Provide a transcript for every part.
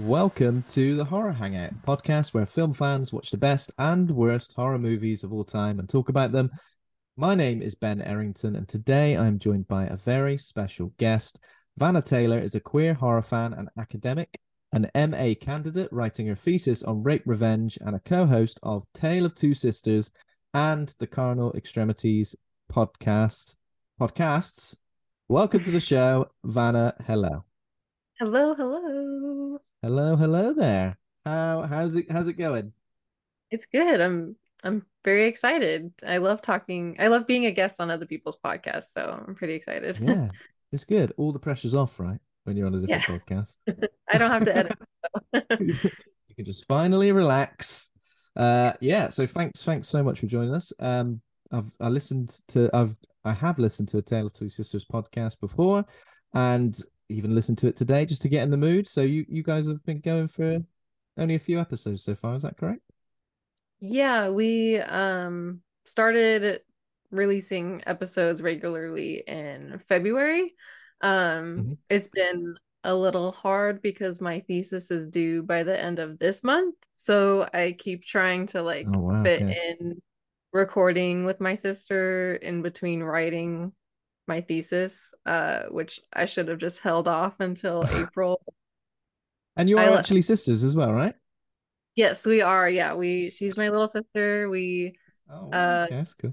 Welcome to the Horror Hangout podcast where film fans watch the best and worst horror movies of all time and talk about them. My name is Ben Errington, and today I'm joined by a very special guest. Vanna Taylor is a queer horror fan and academic, an MA candidate writing her thesis on rape revenge, and a co host of Tale of Two Sisters and the Carnal Extremities podcast. Podcasts. Welcome to the show, Vanna. Hello. Hello, hello. Hello, hello there. How how's it how's it going? It's good. I'm I'm very excited. I love talking. I love being a guest on other people's podcasts, so I'm pretty excited. Yeah, it's good. All the pressure's off, right? When you're on a different Yeah. podcast. I don't have to edit. you can just finally relax. Uh yeah, so thanks thanks so much for joining us. Um I've I listened to I've I have listened to a Tale of Two Sisters podcast before and even listened to it today just to get in the mood. So you you guys have been going for only a few episodes so far, is that correct? Yeah, we um started releasing episodes regularly in February. Um Mhm. it's been a little hard because my thesis is due by the end of this month. So I keep trying to like Oh wow. fit in recording with my sister in between writing my thesis, uh, which I should have just held off until April. And you are I le- actually sisters as well, right? Yes, we are. Yeah, we she's my little sister. We Oh Uh, okay, that's cool.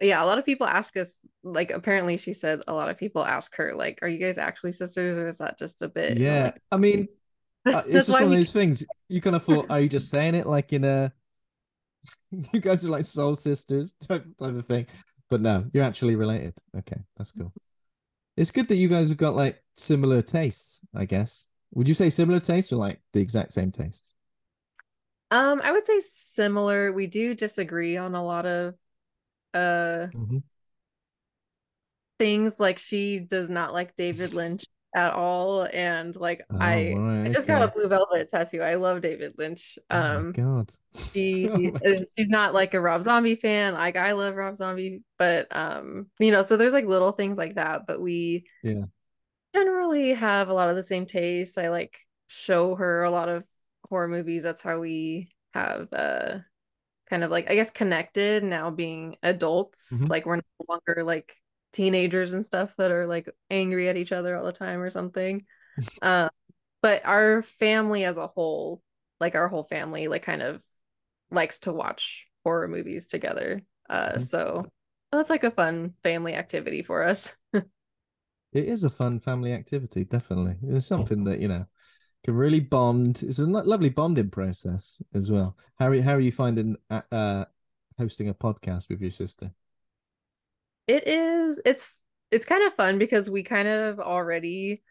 yeah, a lot of people ask us like apparently she said a lot of people ask her like, are you guys actually sisters or is that just a bit? Yeah, like, I mean, uh, it's just one of we those things. You kind of thought, are you just saying it like in a, you guys are like soul sisters type type of thing, but no, you're actually related. Okay, that's cool. It's good that you guys have got like similar tastes. I guess. Would you say similar tastes or like the exact same tastes? um I would say similar. We do disagree on a lot of uh Mhm. things like she does not like David Lynch at all and like Oh, I right, I just got a blue velvet tattoo. I love David Lynch. Oh Um God. she Oh she's not like a Rob Zombie fan. Like I love Rob Zombie, but um you know, so there's like little things like that, but we Yeah. generally have a lot of the same tastes. I like show her a lot of horror movies. That's how we have uh kind of like I guess connected now being adults. Mhm. Like we're no longer like teenagers and stuff that are like angry at each other all the time or something. Um but our family as a whole, like our whole family like kind of likes to watch horror movies together. Uh Mhm. so that's like a fun family activity for us. It is a fun family activity, definitely. It's something that, you know, can really bond. It's a lovely bonding process as well. How are you, how are you finding uh, uh hosting a podcast with your sister? It is it's it's kind of fun because we kind of already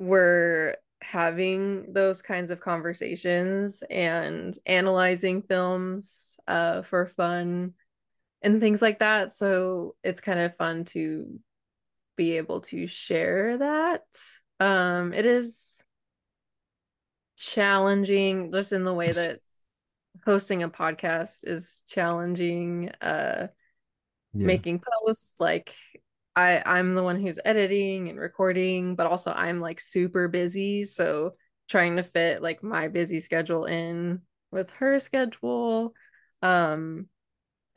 were having those kinds of conversations and analyzing films uh for fun and things like that. So it's kind of fun to be able to share that. Um it is challenging just in the way that hosting a podcast is challenging uh Yeah. making posts like I I'm the one who's editing and recording but also I'm like super busy so trying to fit like my busy schedule in with her schedule um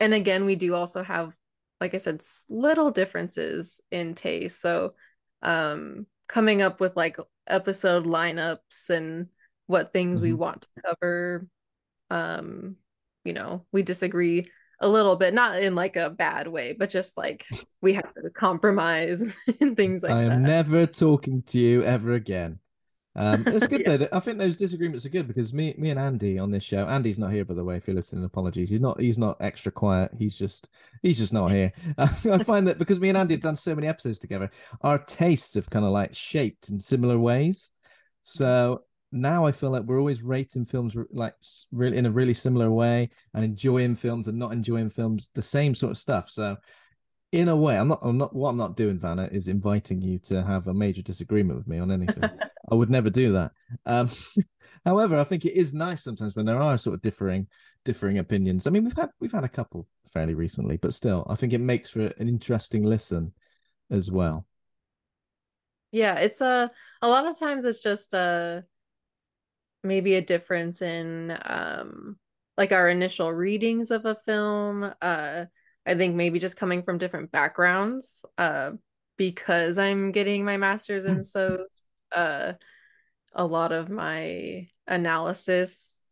and again we do also have like I said little differences in taste so um coming up with like episode lineups and what things we Mhm. want to cover um you know we disagree a little bit not in like a bad way but just like we have to compromise and things like that. I am that never talking to you ever again. Um, it's good Yeah. though. I think those disagreements are good because me, me and Andy on this show. Andy's not here, by the way. If you're listening, apologies. He's not. He's not extra quiet. He's just. He's just not here. I find that because me and Andy have done so many episodes together, our tastes have kind of like shaped in similar ways. So now I feel like we're always rating films like really in a really similar way and enjoying films and not enjoying films the same sort of stuff. So in a way, I'm not. I'm not. What I'm not doing, Vanna, is inviting you to have a major disagreement with me on anything. I would never do that. Um, however, I think it is nice sometimes when there are sort of differing, differing opinions. I mean, we've had we've had a couple fairly recently, but still, I think it makes for an interesting listen as well. yeah it's a a lot of times it's just uh maybe a difference in um like our initial readings of a film uh I think maybe just coming from different backgrounds uh because I'm getting my master's and so uh a lot of my analysis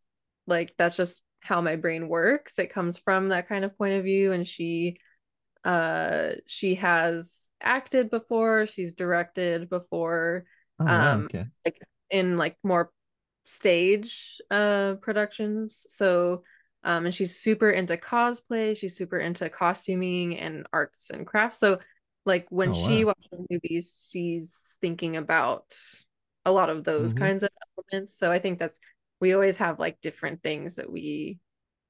like that's just how my brain works it comes from that kind of point of view and she uh she has acted before she's directed before Oh, um okay. like in like more stage uh productions. So um and she's super into cosplay. She's super into costuming and arts and crafts. So like when Oh, she watches movies she's thinking about a lot of those Mhm. kinds of elements. So i think that's we always have like different things that we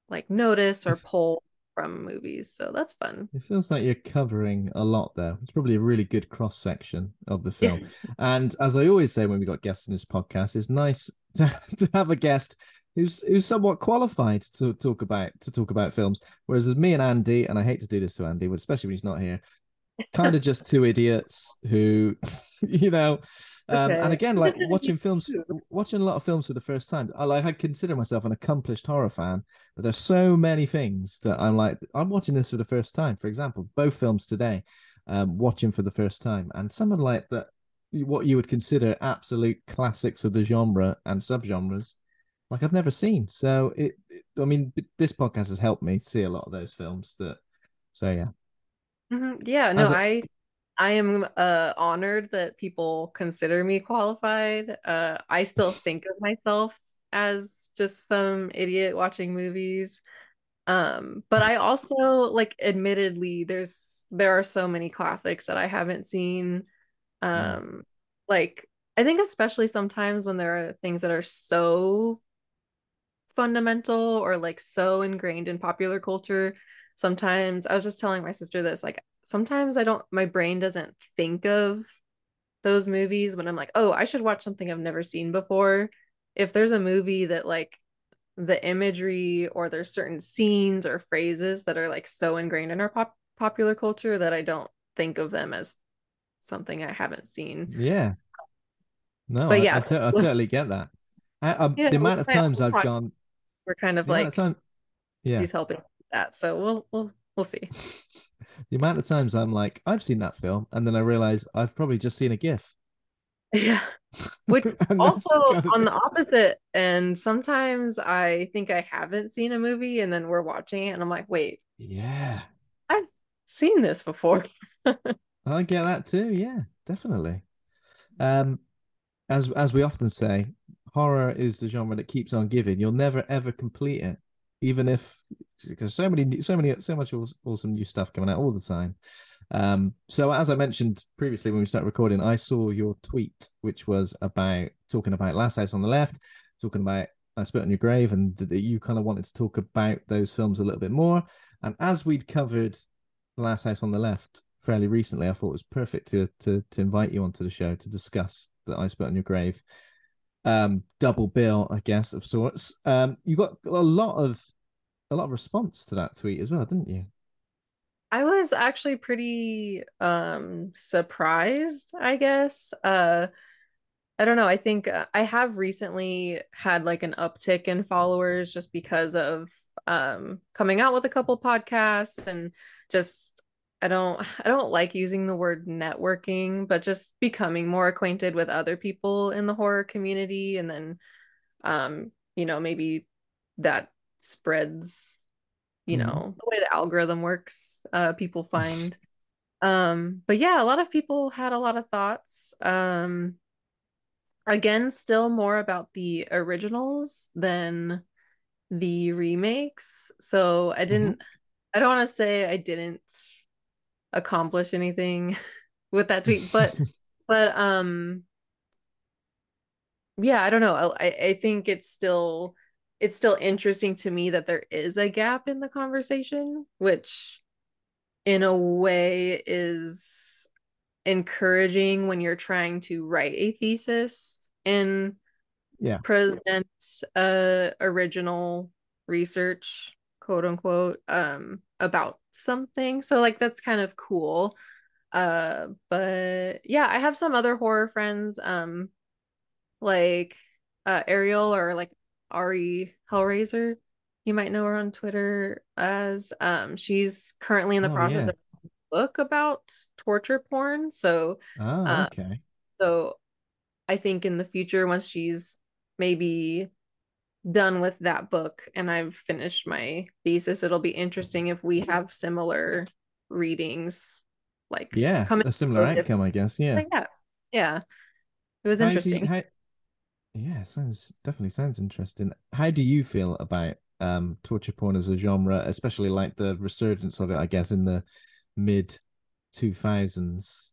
like notice or pull from movies so that's fun It feels like you're covering a lot there. It's probably a really good cross section of the film. And as I always say when we got guests in this podcast, it's nice to, to have a guest who's who's somewhat qualified to talk about to talk about films. Whereas as me and Andy, and I hate to do this to Andy, but especially when he's not here, kind of just two idiots who, you know, um, and again, like watching films, watching a lot of films for the first time. I like I consider myself an accomplished horror fan, but there's so many things that I'm like, I'm watching this for the first time. For example, both films today, um, watching for the first time, and someone like that, what you would consider absolute classics of the genre and subgenres, like I've never seen. So it, it I mean, this podcast has helped me see a lot of those films. That, so yeah. Mhm. Yeah, no, I I am uh honored that people consider me qualified. Uh I still think of myself as just some idiot watching movies. Um, but I also like admittedly there's there are so many classics that I haven't seen. Um like I think especially sometimes when there are things that are so fundamental or like so ingrained in popular culture sometimes I was just telling my sister this like sometimes I don't my brain doesn't think of those movies when I'm like oh I should watch something I've never seen before. If there's a movie that like the imagery or there's certain scenes or phrases that are like so ingrained in our pop- popular culture that I don't think of them as something I haven't seen. Yeah. No, But I, yeah, I, totally get that. I, um, Yeah, the amount of times I've gone, we're kind of like time, yeah, he's helping that so we'll we'll we'll see the amount of times I'm like, I've seen that film, and then I realize I've probably just seen a GIF. yeah Which also on the opposite and sometimes i think i haven't seen a movie and then we're watching it and i'm like wait yeah, i've seen this before I get that too. Yeah, definitely. Um, as as we often say, horror is the genre that keeps on giving. You'll never ever complete it. Even if because so many, so many, so much awesome new stuff coming out all the time. Um, so as I mentioned previously when we started recording, I saw your tweet, which was about talking about Last House on the Left, talking about I Spit on Your Grave, and that you kind of wanted to talk about those films a little bit more. And as we'd covered Last House on the Left fairly recently, I thought it was perfect to to to invite you onto the show to discuss the I Spit on Your Grave um double bill, I guess, of sorts. Um, you got a lot of a lot of response to that tweet as well, didn't you? I was actually pretty um surprised, I guess. Uh I don't know. I think uh, I have recently had like an uptick in followers just because of um coming out with a couple podcasts and just I don't I don't like using the word networking, but just becoming more acquainted with other people in the horror community and then um you know maybe that spreads you mm-hmm. know the way the algorithm works uh people find um but yeah a lot of people had a lot of thoughts um again still more about the originals than the remakes so i mm-hmm. didn't mm-hmm. i don't want to say i didn't accomplish anything with that tweet but but um yeah i don't know. I, I think it's still it's still interesting to me that there is a gap in the conversation, which in a way is encouraging when you're trying to write a thesis and yeah. present uh original research quote unquote um about something so like that's kind of cool uh but yeah i have some other horror friends um like uh ariel or like Ari Hellraiser. You might know her on Twitter as um she's currently in the oh, process yeah. of a book about torture porn. So oh, okay. Uh, so I think in the future once she's maybe done with that book and I've finished my thesis, it'll be interesting if we have similar readings like yeah a similar outcome i guess yeah. Yeah. Yeah. It was interesting. how, yeah, sounds definitely sounds interesting. How do you feel about um torture porn as a genre, especially like the resurgence of it, I guess, in the mid two thousands?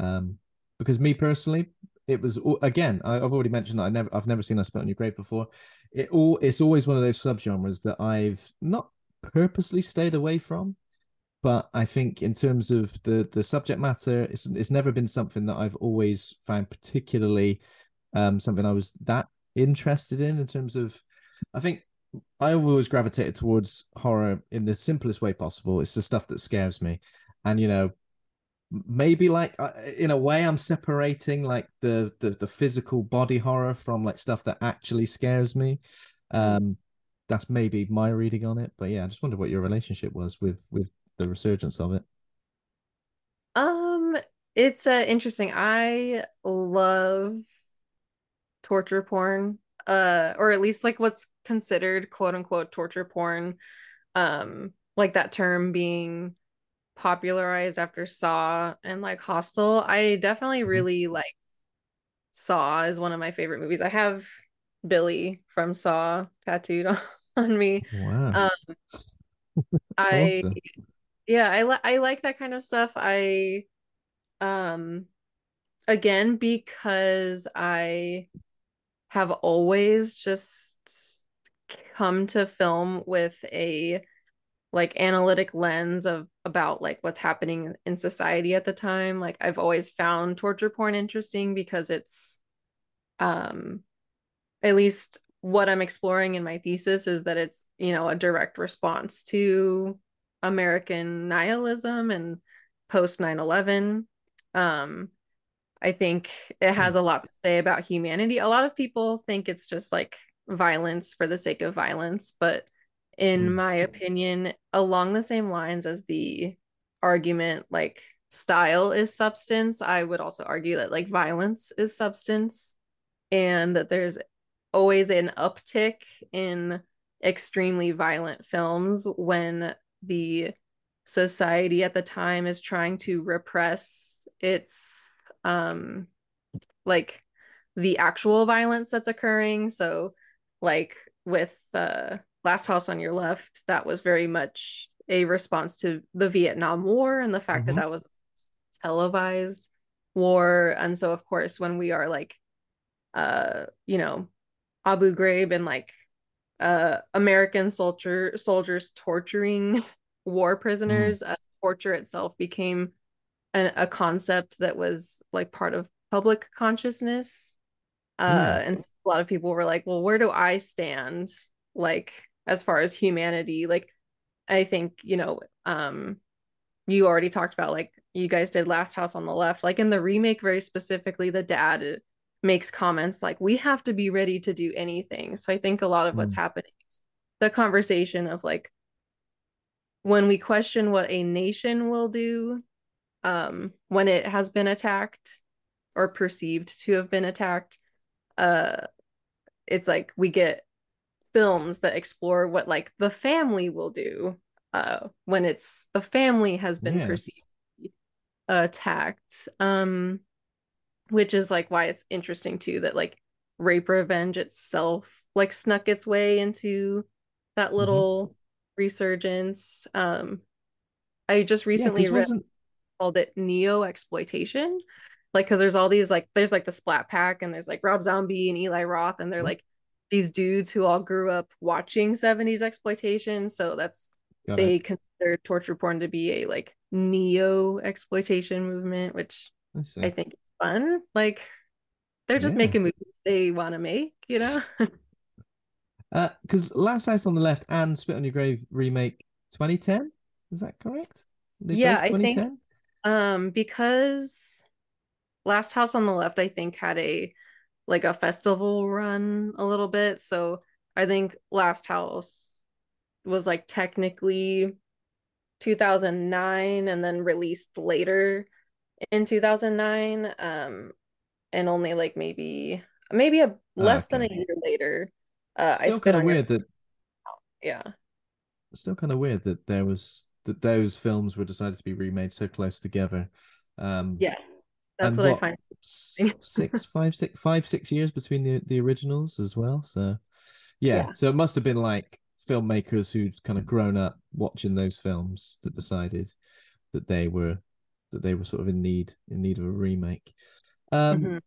Um, because me personally, it was again, I, have already mentioned that I never, I've never seen I Spit on Your Grave before. It all, it's always one of those subgenres that I've not purposely stayed away from, but I think in terms of the the subject matter, it's it's never been something that I've always found particularly um, something I was that interested in in terms of, I think I've always gravitated towards horror in the simplest way possible. It's the stuff that scares me, and you know, maybe like uh, in a way I'm separating like the, the the physical body horror from like stuff that actually scares me. Um, that's maybe my reading on it, but yeah, I just wonder what your relationship was with with the resurgence of it. Um, it's uh, interesting. I love torture porn uh or at least like what's considered quote unquote torture porn um like that term being popularized after saw and like hostel i definitely mm-hmm. really like saw is one of my favorite movies i have billy from saw tattooed on, on me wow um i awesome. yeah i li- i like that kind of stuff i um again because i have always just come to film with a like analytic lens of about like what's happening in society at the time like i've always found torture porn interesting because it's um at least what i'm exploring in my thesis is that it's you know a direct response to american nihilism and post 9-11 um I think it has hmm. a lot to say about humanity. A lot of people think it's just like violence for the sake of violence, but in mm. my opinion, along the same lines as the argument like style is substance, I would also argue that like violence is substance and that there's always an uptick in extremely violent films when the society at the time is trying to repress its um like the actual violence that's occurring so like with uh Last House on Your Left, that was very much a response to the Vietnam War and the fact Mhm. that that was televised war. And so, of course, when we are like, uh, you know, Abu Ghraib and like uh American soldier soldiers torturing war prisoners, uh, torture itself became an, a concept that was like part of public consciousness. Uh, Yeah. and so a lot of people were like, well, where do I stand? Like, as far as humanity, like, I think, you know, um, you already talked about like you guys did Last House on the Left. Like in the remake, very specifically, the dad makes comments like, we have to be ready to do anything. So I think a lot of what's Mm. happening is the conversation of like when we question what a nation will do um when it has been attacked or perceived to have been attacked uh it's like we get films that explore what like the family will do uh when it's the family has been Yeah. perceived attacked um which is like why it's interesting too that like rape revenge itself like snuck its way into that Mm-hmm. little resurgence um i just Yeah, read called it neo exploitation like because there's all these like there's like the splat pack and there's like rob zombie and eli roth and they're Mhm. like these dudes who all grew up watching 70s exploitation so that's got they it. consider torture porn to be a like neo exploitation movement which I i think is fun like they're just Yeah. making movies they want to make you know Uh, because Last House on the Left and Spit on Your Grave remake 2010, is that correct? They Yeah, I think- 2010? Um, because Last House on the Left, I think, had a like a festival run a little bit. So I think Last House was like technically 2009 and then released later in 2009. Um, and only like maybe maybe a less than a year later, uh, I Still spit kind of your weird that yeah. still kind of weird that there was that those films were decided to be remade so close together. Um, Yeah. That's and what, I find. six, five, six, five, six years between the the originals as well. So, yeah, Yeah. so it must have been like filmmakers who'd kind of grown up watching those films that decided that they were that they were sort of in need in need of a remake. Um, Mhm.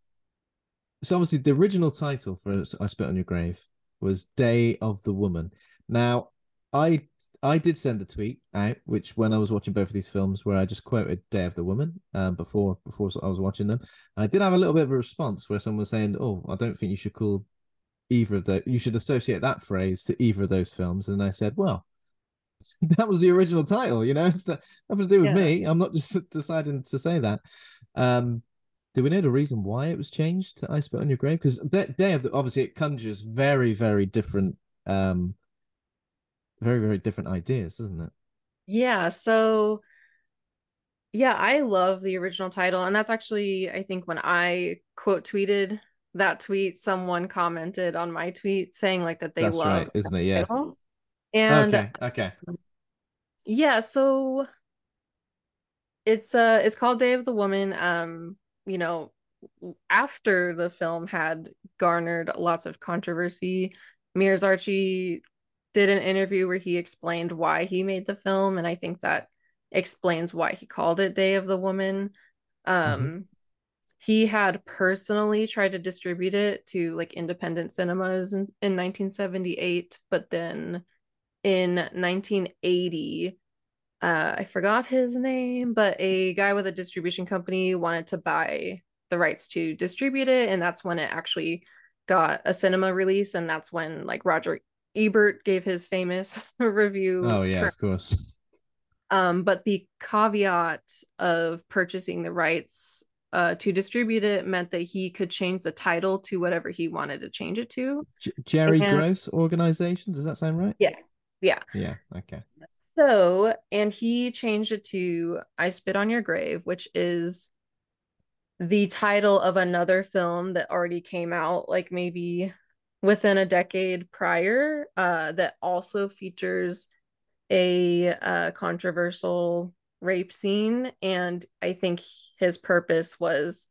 so obviously the original title for I Spit on Your Grave was Day of the Woman. Now, I I did send a tweet out, which when I was watching both of these films, where I just quoted Day of the Woman um, before before I was watching them. And I did have a little bit of a response where someone was saying, "Oh, I don't think you should call either of the you should associate that phrase to either of those films." And I said, "Well." That was the original title, you know. It's not- nothing to do with Yeah. me. I'm not just deciding to say that. Um, do we know the reason why it was changed to I Spit on Your Grave? Because Day of the obviously it conjures very, very different, um, very, very different ideas, isn't it? Yeah, so yeah, I love the original title, and that's actually I think when I quote tweeted that tweet, someone commented on my tweet saying like that they That's love right, isn't it? Yeah. title. And okay. Okay. yeah, so it's uh it's called Day of the Woman. Um, you know, after the film had garnered lots of controversy, Meir Zarchi did an interview where he explained why he made the film, and I think that explains why he called it Day of the Woman. Um, he had personally tried to distribute it to like independent cinemas in, in 1978, but then in 1980 uh I forgot his name, but a guy with a distribution company wanted to buy the rights to distribute it, and that's when it actually got a cinema release, and that's when like Roger Ebert gave his famous review. Oh yeah, of course. um, but the caveat of purchasing the rights uh to distribute it meant that he could change the title to whatever he wanted to change it to. J- Jerry And- Gross organization. Does that sound right? Yeah. Yeah. Yeah. Okay. So, and he changed it to I Spit on Your Grave, which is the title of another film that already came out, like maybe within a decade prior, uh, that also features a uh, controversial rape scene. And I think his purpose was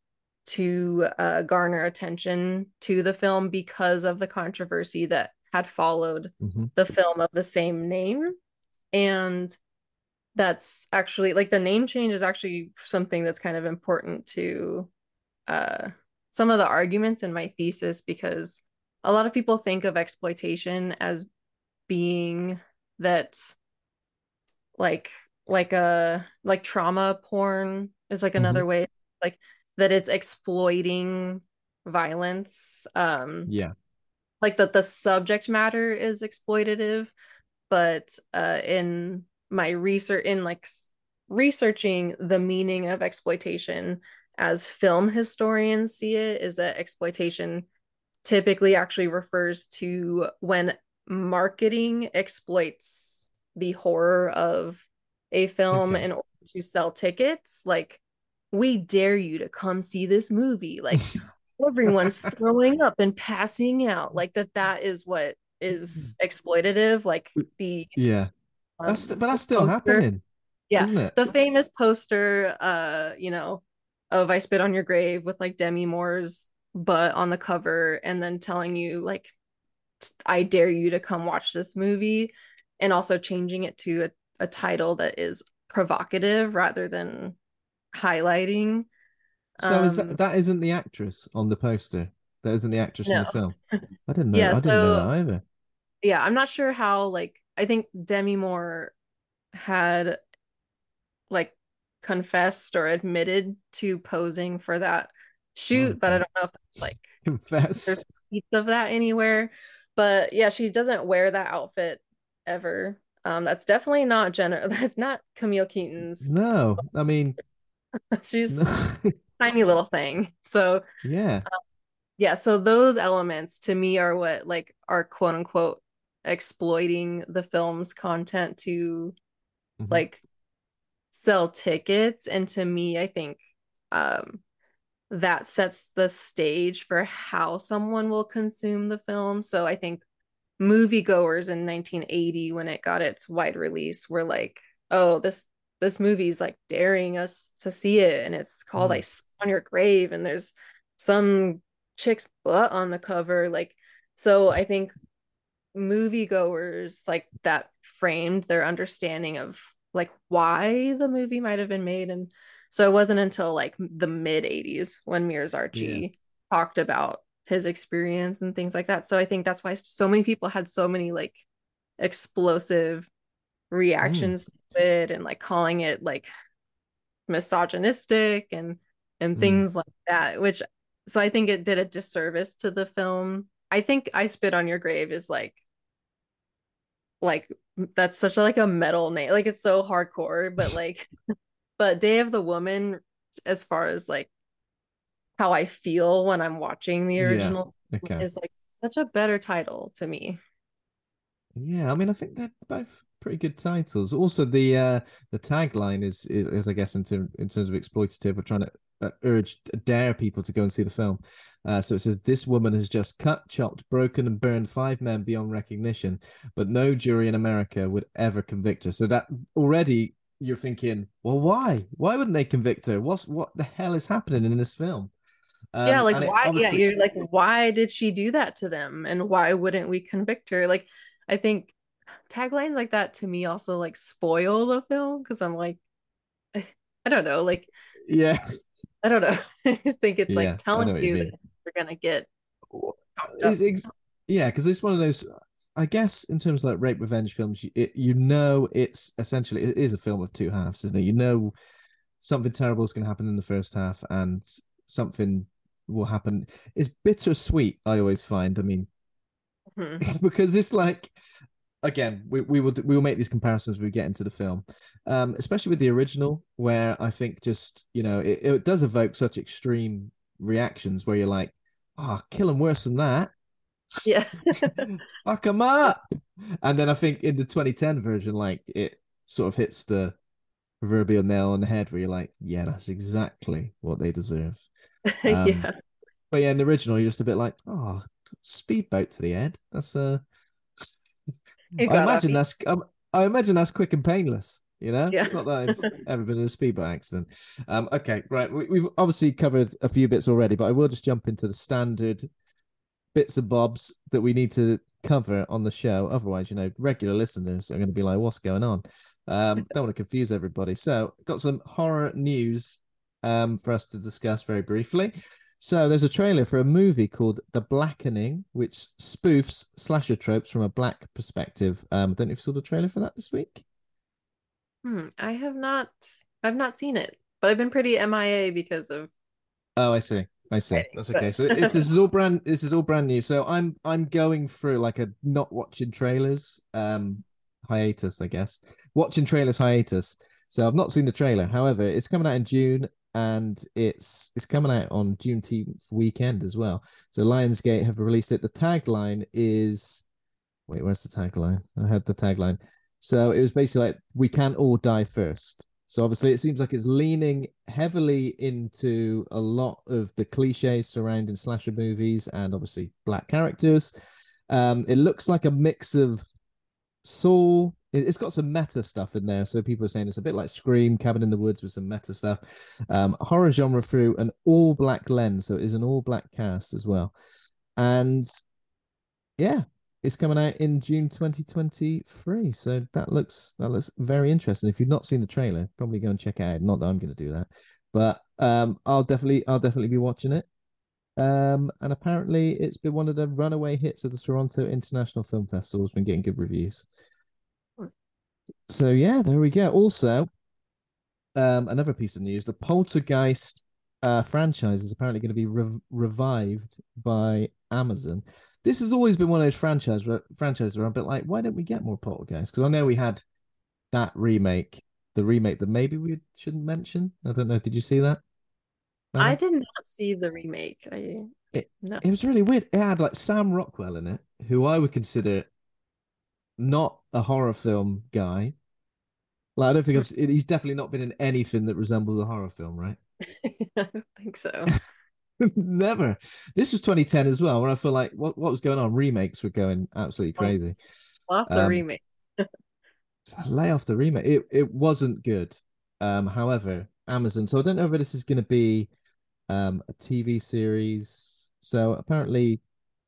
to uh, garner attention to the film because of the controversy that had followed Mhm. the film of the same name and that's actually like the name change is actually something that's kind of important to uh some of the arguments in my thesis because a lot of people think of exploitation as being that like like a like trauma porn is like another way like that it's exploiting violence um Yeah. like that the subject matter is exploitative but uh in my research in like researching the meaning of exploitation as film historians see it is that exploitation typically actually refers to when marketing exploits the horror of a film Okay. in order to sell tickets like we dare you to come see this movie like everyone's throwing up and passing out like that that is what is exploitative like the Yeah. um, That's but that's still poster- happening. yeah Isn't it? the famous poster uh you know of i spit on your grave with like demi moore's butt on the cover and then telling you like I dare you to come watch this movie and also changing it to a, a title that is provocative rather than highlighting So is um, that that isn't the actress on the poster? That isn't the actress in the film. I didn't know. Yeah, I didn't know so- that either. yeah i'm not sure how like i think demi moore had like confessed or admitted to posing for that shoot but i don't know if that's like Confess. there's piece of that anywhere but yeah she doesn't wear that outfit ever um that's definitely not jenna that's not camille keaton's No, I mean, she's no. tiny little thing so yeah. yeah so those elements to me are what like are quote unquote exploiting the film's content to Mhm. like sell tickets and to me i think um that sets the stage for how someone will consume the film so i think moviegoers in 1980 when it got its wide release were like oh this this movie's like daring us to see it and it's called Mm. like on your grave and there's some chick's butt on the cover like so i think moviegoers like that framed their understanding of like why the movie might have been made and so it wasn't until like the mid 80s when Meir Zarchi talked about his experience and things like that. So i think that's why so many people had so many like explosive reactions to it and like calling it like misogynistic and and Mm. things like that which so i think it did a disservice to the film. I think i spit on your grave is like like that's such a, like a metal name like it's so hardcore but like but day of the woman as far as like how i feel when i'm watching the Yeah. original Okay. is like such a better title to me Yeah, I mean, I think they're both pretty good titles. Also, the uh the tagline is is, is I guess in term, in terms of exploitative, we're trying to uh, urge dare people to go and see the film. Uh, so it says this woman has just cut, chopped, broken, and burned five men beyond recognition, but no jury in America would ever convict her. So that already you're thinking, well, why? Why wouldn't they convict her? What's what the hell is happening in this film? yeah Um, like and it why yeah you're like why did she do that to them and why wouldn't we convict her like i think taglines like that to me also like spoil the film because i'm like i don't know like yeah. i don't know i think it's Yeah, like telling you you that you're gonna get It's ex- yeah, because it's one of those. I guess in terms of like rape revenge films, you, it, you know it's essentially it is a film of two halves, isn't it? You know something terrible is going to happen in the first half, and something will happen. It's bittersweet. I always find. I mean, Hmm. because it's like again we, we will we will make these comparisons when we get into the film um especially with the original where i think just you know it, it does evoke such extreme reactions where you're like oh kill him worse than that yeah fuck them up and then i think in the 2010 version like it sort of hits the proverbial nail on the head where you're like yeah that's exactly what they deserve Um, yeah but yeah in the original you're just a bit like oh speedboat to the head that's uh I imagine that's um, I imagine that's quick and painless. You know, Yeah. not that I've ever been in a speedboat accident. Um, okay, right. We, we've obviously covered a few bits already, but I will just jump into the standard bits and bobs that we need to cover on the show. Otherwise, you know, regular listeners are going to be like, "What's going on?" Um, don't want to confuse everybody. So, got some horror news um, for us to discuss very briefly. So, there's a trailer for a movie called The Blackening, which spoofs slasher tropes from a black perspective. Um, I don't know if you saw the trailer for that this week. Hmm, I have not. I've not seen it, but I've been pretty MIA because of. Oh, I see. I see. That's okay. So if this is all brand this is all brand new. So I'm I'm going through like a not watching trailers um hiatus, I guess. Watching trailers hiatus. So I've not seen the trailer. However, it's coming out in June and it's it's coming out on Juneteenth weekend as well. So Lionsgate have released it. The tagline is wait, where's the tagline? I had the tagline. So it was basically like we can't all die first. So obviously, it seems like it's leaning heavily into a lot of the cliches surrounding slasher movies and obviously black characters. Um, it looks like a mix of Saw. It's got some meta stuff in there, so people are saying it's a bit like Scream, Cabin in the Woods with some meta stuff. Um, horror genre through an all black lens, so it is an all black cast as well. And yeah, it's coming out in June 2023. So that looks that looks very interesting. If you've not seen the trailer, probably go and check it out. Not that I'm going to do that, but um, I'll definitely I'll definitely be watching it. Um, and apparently it's been one of the runaway hits of the Toronto International Film Festival. It's been getting good reviews. So yeah, there we go. Also, um, another piece of news: the Poltergeist uh, franchise is apparently going to be re- revived by Amazon this has always been one of those franchise franchises where I'm a bit like, why don't we get more Poltergeist? Because I know we had that remake, the remake that maybe we shouldn't mention. I don't know. Did you see that? I did not see the remake. I it, no. it was really weird. It had like Sam Rockwell in it, who I would consider not a horror film guy. Like I don't think I've, he's definitely not been in anything that resembles a horror film, right? I don't think so. Never. This was 2010 as well, when I feel like what, what was going on? Remakes were going absolutely crazy. Off the um, remake. lay off the remake. It it wasn't good. Um, however, Amazon. So I don't know whether this is going to be um a TV series. So apparently,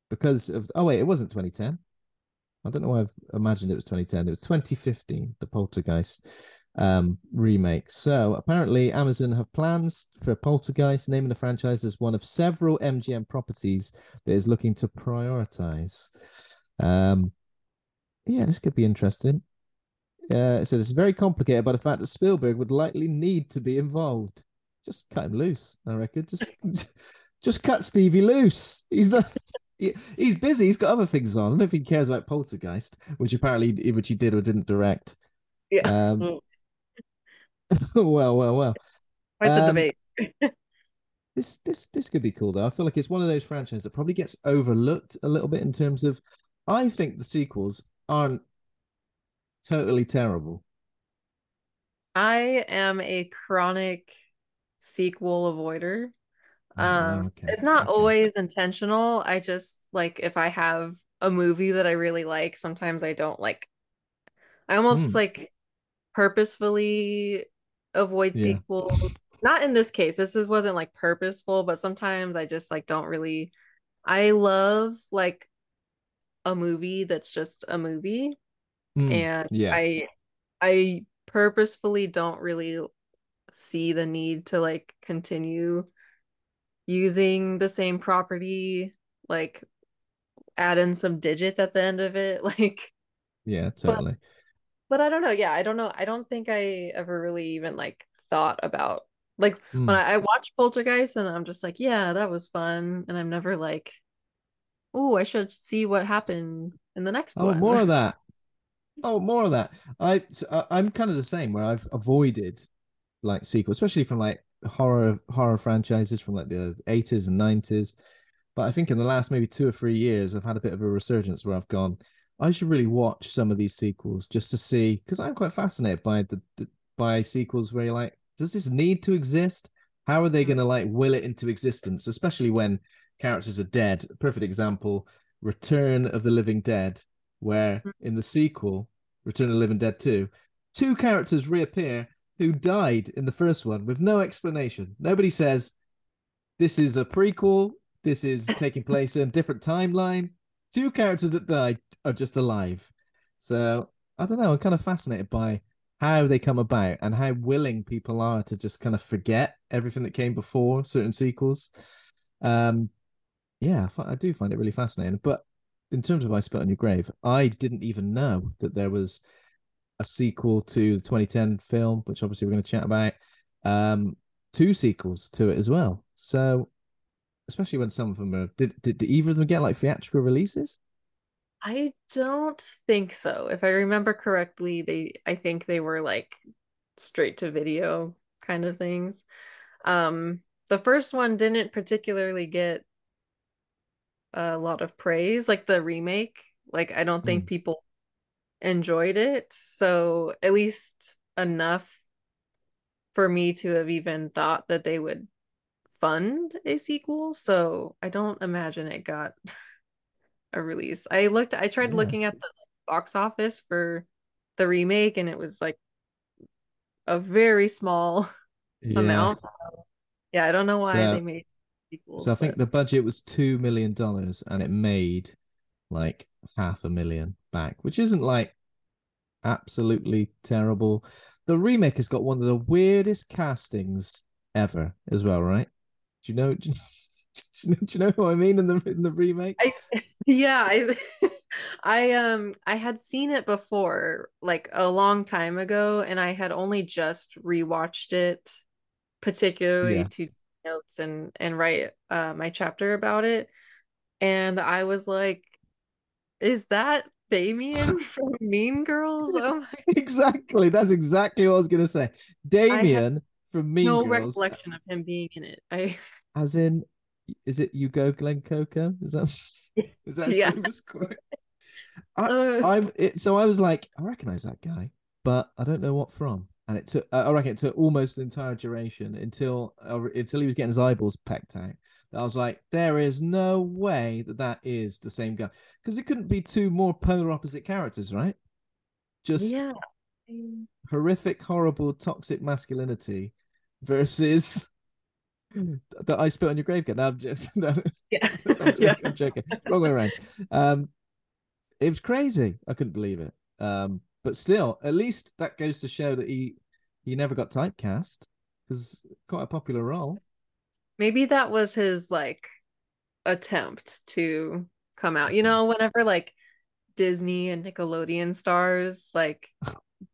because of oh wait, it wasn't 2010. I don't know why I've imagined it was 2010. It was 2015. The Poltergeist um, remake. So apparently, Amazon have plans for Poltergeist, naming the franchise as one of several MGM properties that is looking to prioritize. Um, yeah, this could be interesting. Uh, so it's very complicated by the fact that Spielberg would likely need to be involved. Just cut him loose, I reckon. Just, just cut Stevie loose. He's not. he's busy. He's got other things on. I don't know if he cares about Poltergeist, which apparently, which he did or didn't direct. Yeah. Um, mm. well, well, well. Quite the um, debate. this this this could be cool though. I feel like it's one of those franchises that probably gets overlooked a little bit in terms of. I think the sequels aren't totally terrible. I am a chronic sequel avoider. Oh, um, okay. it's not okay. always intentional. I just like if I have a movie that I really like, sometimes I don't like. I almost mm. like purposefully avoid yeah. sequels. Not in this case. This is, wasn't like purposeful, but sometimes I just like don't really I love like a movie that's just a movie. Mm, and yeah. I I purposefully don't really see the need to like continue using the same property like add in some digits at the end of it like yeah totally but, I don't know. Yeah, I don't know. I don't think I ever really even like thought about like mm. when I, I watch Poltergeist and I'm just like, yeah, that was fun, and I'm never like, oh, I should see what happened in the next oh, one. more of that. Oh, more of that. I I'm kind of the same where I've avoided like sequels, especially from like horror horror franchises from like the 80s and 90s. But I think in the last maybe two or three years, I've had a bit of a resurgence where I've gone, I should really watch some of these sequels just to see because I'm quite fascinated by the, the, by sequels where you're like, does this need to exist? How are they going to like will it into existence, especially when characters are dead? perfect example: Return of the Living Dead, where mm. in the sequel, Return of the Living Dead Two, two characters reappear who died in the first one with no explanation. Nobody says this is a prequel. This is taking place in a different timeline two characters that died are just alive. So I don't know. I'm kind of fascinated by how they come about and how willing people are to just kind of forget everything that came before certain sequels. Um, yeah, I do find it really fascinating. But in terms of I Spit on Your Grave, I didn't even know that there was a sequel to the 2010 film, which obviously we're going to chat about. Um, two sequels to it as well. So, especially when some of them are, did, did, did either of them get like theatrical releases? I don't think so. If I remember correctly, they I think they were like straight to video kind of things. Um the first one didn't particularly get a lot of praise, like the remake. Like I don't think mm. people enjoyed it. So at least enough for me to have even thought that they would fund a sequel. So I don't imagine it got a release. I looked I tried yeah. looking at the box office for the remake and it was like a very small yeah. amount. Yeah, I don't know why so, they made sequels. So I think the budget was two million dollars and it made like half a million back, which isn't like absolutely terrible. The remake has got one of the weirdest castings ever as well, right? Do you know? Do you, do you know, do you know what I mean in the in the remake? I, yeah, I I um I had seen it before, like a long time ago, and I had only just rewatched it, particularly yeah. to notes and and write uh, my chapter about it, and I was like, "Is that Damian from Mean Girls?" Oh my! exactly, that's exactly what I was gonna say. Damian from Mean no Girls. No recollection of him being in it. I as in is it you go Glen Coco? Is that is that yeah. famous quote? I, uh, I'm it, so I was like, I recognize that guy, but I don't know what from. And it took, I reckon, it took almost the entire duration until uh, until he was getting his eyeballs pecked out. I was like, there is no way that that is the same guy because it couldn't be two more polar opposite characters, right? Just yeah. horrific, horrible, toxic masculinity versus that I spit on your grave. Now I'm just no, yeah. I'm, joking, yeah. I'm joking. Wrong way around. Um, it was crazy. I couldn't believe it. Um, but still, at least that goes to show that he he never got typecast because quite a popular role. Maybe that was his like attempt to come out. You know, whenever like Disney and Nickelodeon stars like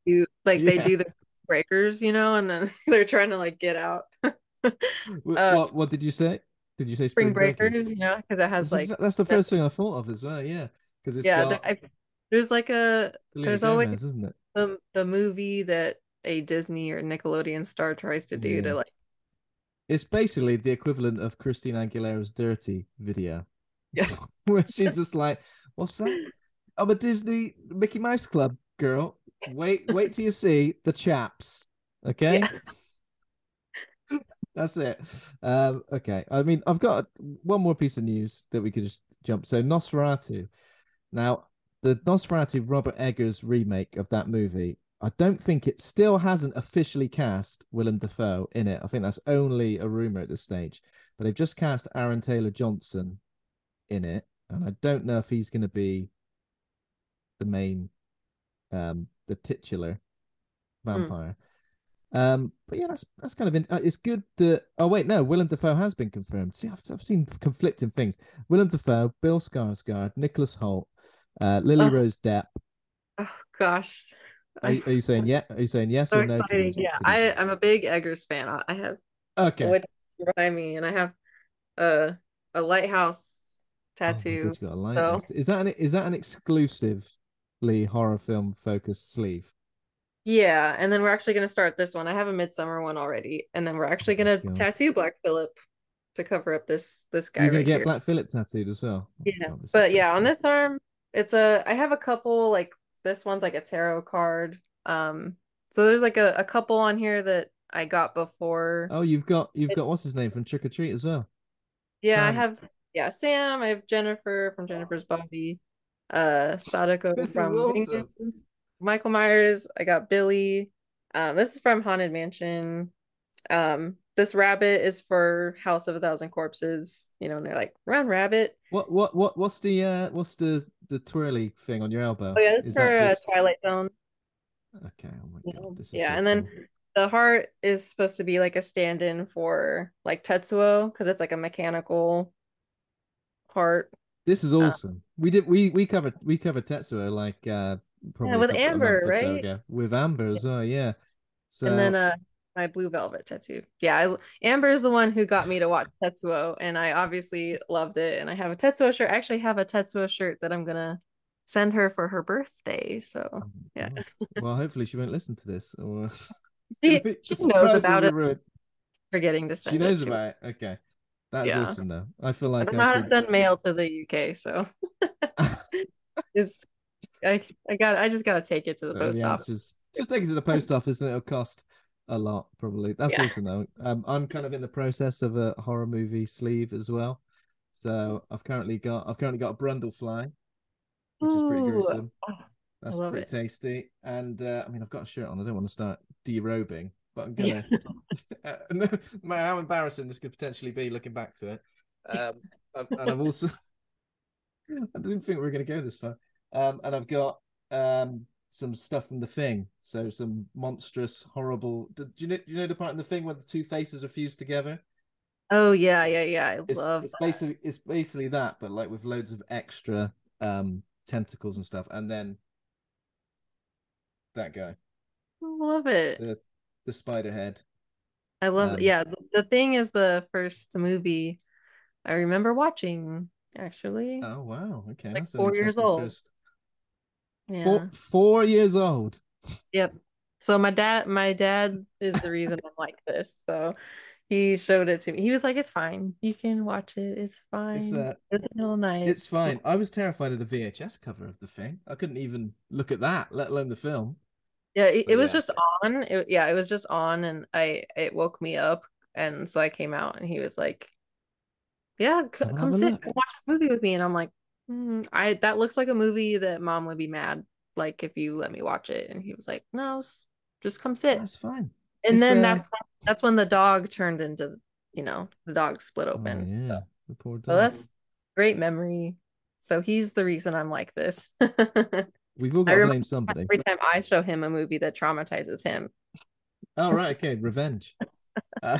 do like yeah. they do the breakers, you know, and then they're trying to like get out. what, uh, what did you say? Did you say Spring, Spring Breakers? Breakers? You know, because it has that's like that's the first thing I thought of as well. Yeah, because it's yeah. Got... I, there's like a there's Gomez, always isn't it the the movie that a Disney or Nickelodeon star tries to do yeah. to like. It's basically the equivalent of Christina Aguilera's "Dirrty" video. Yeah, where she's just like, "What's that? I'm a Disney Mickey Mouse Club girl. Wait, wait till you see the chaps." Okay. Yeah. That's it. Um, okay. I mean, I've got one more piece of news that we could just jump. So Nosferatu. Now, the Nosferatu Robert Eggers remake of that movie, I don't think it still hasn't officially cast Willem Dafoe in it. I think that's only a rumor at this stage. But they've just cast Aaron Taylor Johnson in it, and I don't know if he's going to be the main, um, the titular hmm. vampire. Mm. Um, but yeah, that's that's kind of in, uh, it's good that. Oh wait, no, Willem Dafoe has been confirmed. See, I've, I've seen conflicting things. Willem Dafoe, Bill Skarsgård, Nicholas Hoult, uh, Lily oh. Rose Depp. Oh gosh. Are, are, you saying yeah? Are you saying yes so or no? Yeah, I I'm a big Eggers fan. I have okay behind me, and I have a a lighthouse tattoo. Oh, God, a lighthouse. So. Is that an is that an exclusively horror film focused sleeve? Yeah, and then we're actually gonna start this one. I have a Midsommar one already, and then we're actually gonna oh tattoo Black Phillip to cover up this this guy. You're gonna right get here. Black Phillip tattooed as well. Oh, yeah, oh, but yeah, on this arm, it's a. I have a couple like this one's like a tarot card. Um, so there's like a, a couple on here that I got before. Oh, you've got you've it, got what's his name from Trick 'r Treat as well. Yeah, Sam. I have yeah Sam. I have Jennifer from Jennifer's Body. Uh, Sadako from awesome. Michael Myers. I got Billy. Um, this is from Haunted Mansion. Um, this rabbit is for House of a Thousand Corpses, you know, and they're like, run rabbit. What what what what's the uh what's the the twirly thing on your elbow? Oh yeah, this is for that uh, Twilight Zone. Okay. Oh my god. This is Yeah, so and then cool. the heart is supposed to be like a stand-in for like Tetsuo because it's like a mechanical heart. This is uh, awesome. we did we we covered we covered Tetsuo like uh probably a with couple- a month Amber, so right? ago. With Amber as well, yeah. So And then uh my blue velvet tattoo. Yeah, I, Amber is the one who got me to watch Tetsuo, and I obviously loved it. And I have a Tetsuo shirt. I actually have a Tetsuo shirt that I'm gonna send her for her birthday. So Oh yeah. Well, hopefully she won't listen to this, or she, she knows about it. ruined. Forgetting to send She knows it about it. Okay, that's Yeah. awesome. Though I feel I like don't know I how to send mail to the UK, so it's I I got I just gotta take it to the Uh, post the office. answers. Just take it to the post office and it'll cost a lot, probably. That's Yeah. awesome though. Um, I'm kind of in the process of a horror movie sleeve as well. So I've currently got I've currently got a Brundle fly, which is pretty gruesome. oh, That's pretty it. tasty. And uh, I mean I've got a shirt on. I don't want to start derobing, but I'm gonna uh, no how embarrassing this could potentially be looking back to it. Um and I've also I didn't think we were gonna go this far. Um and I've got um some stuff from the thing. So some monstrous, horrible. Do you know? Do you know the part in the thing where the two faces are fused together? Oh yeah, yeah, yeah. I It's, love it's basically it's basically that, but like with loads of extra um tentacles and stuff, and then that guy, I love it. the the spider head. I love um, yeah, the, thing is the first movie I remember watching actually. Oh wow, okay, Like that's four years old. First. yeah. Four four years old. Yep. So my dad my dad is the reason I'm like this. So he showed it to me. He was like, It's fine. You can watch it. It's fine. It's uh, It's a little nice. it's fine. I was terrified of the VHS cover of the thing. I couldn't even look at that, let alone the film. Yeah, it, it was yeah. just on. It, yeah, it was just on, and I it woke me up, and so I came out, and he was like, "Yeah, c- come sit, come watch this movie with me." And I'm like, "Hmm, I that looks like a movie that mom would be mad like if you let me watch it." And he was like, "No, just come sit." That's fine. And It's, then uh, that's that's when the dog turned into, you know, the dog split Oh, open. yeah, the poor So dog. that's great memory. So he's the reason I'm like this. We've all got to blame somebody. Every time I show him a movie that traumatizes him, Oh right, okay, revenge. Uh,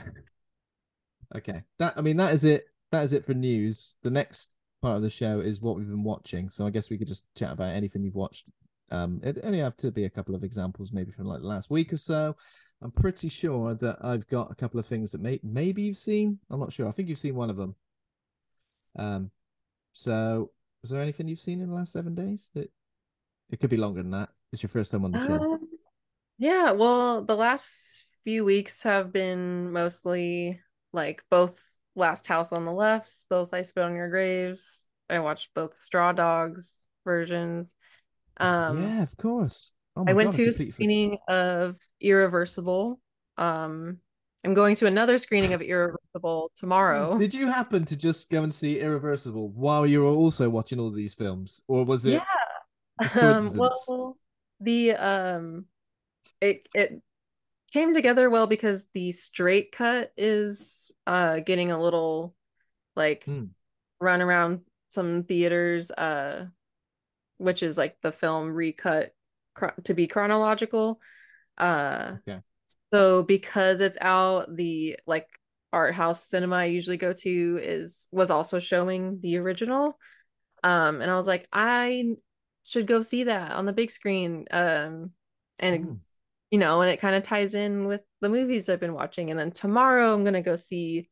okay, that I mean that is it. That is it for news. The next part of the show is what we've been watching. So I guess we could just chat about anything you've watched. Um, it only have to be a couple of examples, maybe from like the last week or so. I'm pretty sure that I've got a couple of things that may maybe you've seen. I'm not sure. I think you've seen one of them. Um, so is there anything you've seen in the last seven days that it could be longer than that? It's your first time on the show. Um, yeah, well, the last few weeks have been mostly like both Last House on the Left, both I Spit on Your Graves. I watched both Straw Dogs versions. Um, yeah, of course. Oh I went God, to a completely for- screening of Irreversible. Um, I'm going to another screening of Irreversible tomorrow. Did you happen to just go and see Irreversible while you were also watching all these films, or was it? Yeah. Um, well, the um, it it came together well because the straight cut is uh getting a little like Hmm. run around some theaters uh which is like the film recut chro- to be chronological uh Okay. so because it's out the like art house cinema I usually go to is was also showing the original um and I was like I should go see that on the big screen um and Hmm. you know, and it kind of ties in with the movies I've been watching. And then tomorrow I'm gonna go see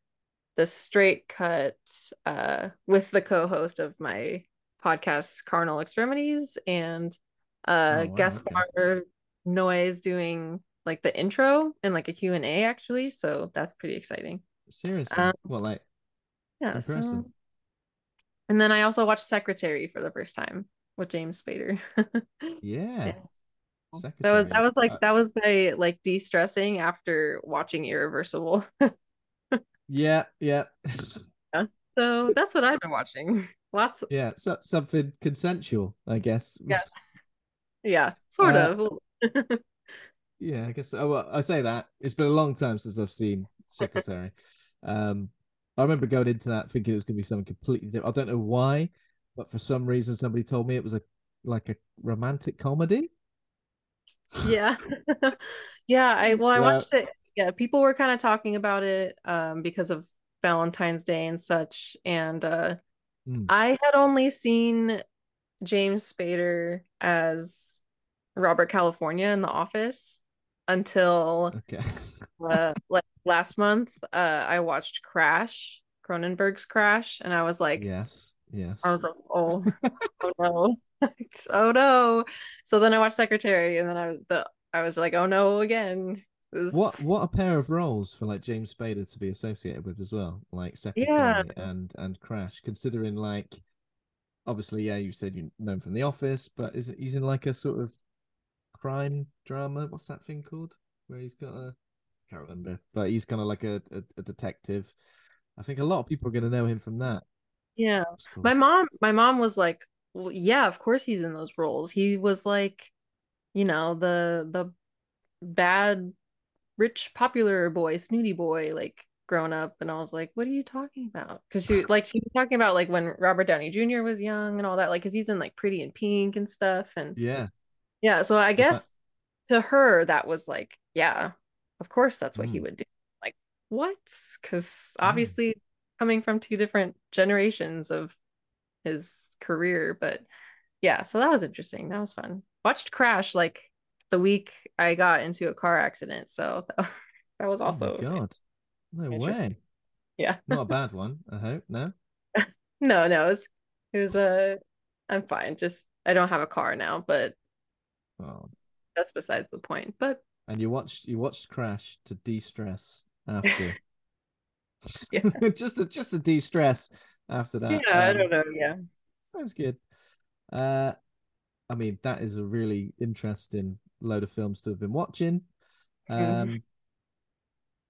the straight cut uh with the co-host of my podcast, Carnal Extremities, and uh Oh, wow, Gaspar Noé's doing like the intro and like a Q&A actually. So that's pretty exciting. Seriously, Um, well, like Yeah. so- And then I also watched Secretary for the first time with James Spader. yeah, that was that was like that was my like de-stressing after watching Irreversible. yeah, yeah, So that's what I've been watching. Lots, Of... yeah. So, something consensual, I guess. Yeah. yeah, sort Uh, of. yeah. I guess. Oh, well, I say that it's been a long time since I've seen secretary. um, I remember going into that thinking it was going to be something completely different. I don't know why, but for some reason, somebody told me it was a like a romantic comedy. Yeah. yeah, I well I watched it. Yeah, people were kind of talking about it um because of Valentine's Day and such and uh Hmm. I had only seen James Spader as Robert California in The Office until Okay. uh, like last month uh I watched Crash, Cronenberg's Crash and I was like yes. Yes. I was like, oh, oh no, oh no. So then I watched Secretary, and then I was the I was like, oh no, again. This- What what a pair of roles for like James Spader to be associated with as well, like Secretary Yeah. and and Crash. Considering like, obviously, yeah, you said you know him from The Office, but is it, he's in like a sort of crime drama? What's that thing called? Where he's got a I can't remember, but he's kind of like a, a a detective. I think a lot of people are going to know him from that. Yeah, cool. my mom, my mom was like, well, yeah, of course he's in those roles. He was like, you know, the the bad, rich, popular boy, snooty boy, like grown up. And I was like, what are you talking about? Because she like she was talking about like when Robert Downey Jr. was young and all that, like because he's in like Pretty in Pink and stuff. And Yeah. Yeah, so I guess to her that was like, yeah, of course that's what he Mm. would do. Like, what? Because Mm. Coming from two different generations of his career, but yeah, so that was interesting. That was fun. Watched Crash like the week I got into a car accident, so that, that was also oh my god, no way. yeah. Not a bad one. I hope no. No, no, it was it was a I'm fine. Just I don't have a car now, but Oh. that's besides the point. But And you watched you watched Crash to de-stress after. Yeah. just to just to de-stress after that. yeah, I Um, don't know. Yeah. That was good. Uh, I mean, that is a really interesting load of films to have been watching. Um,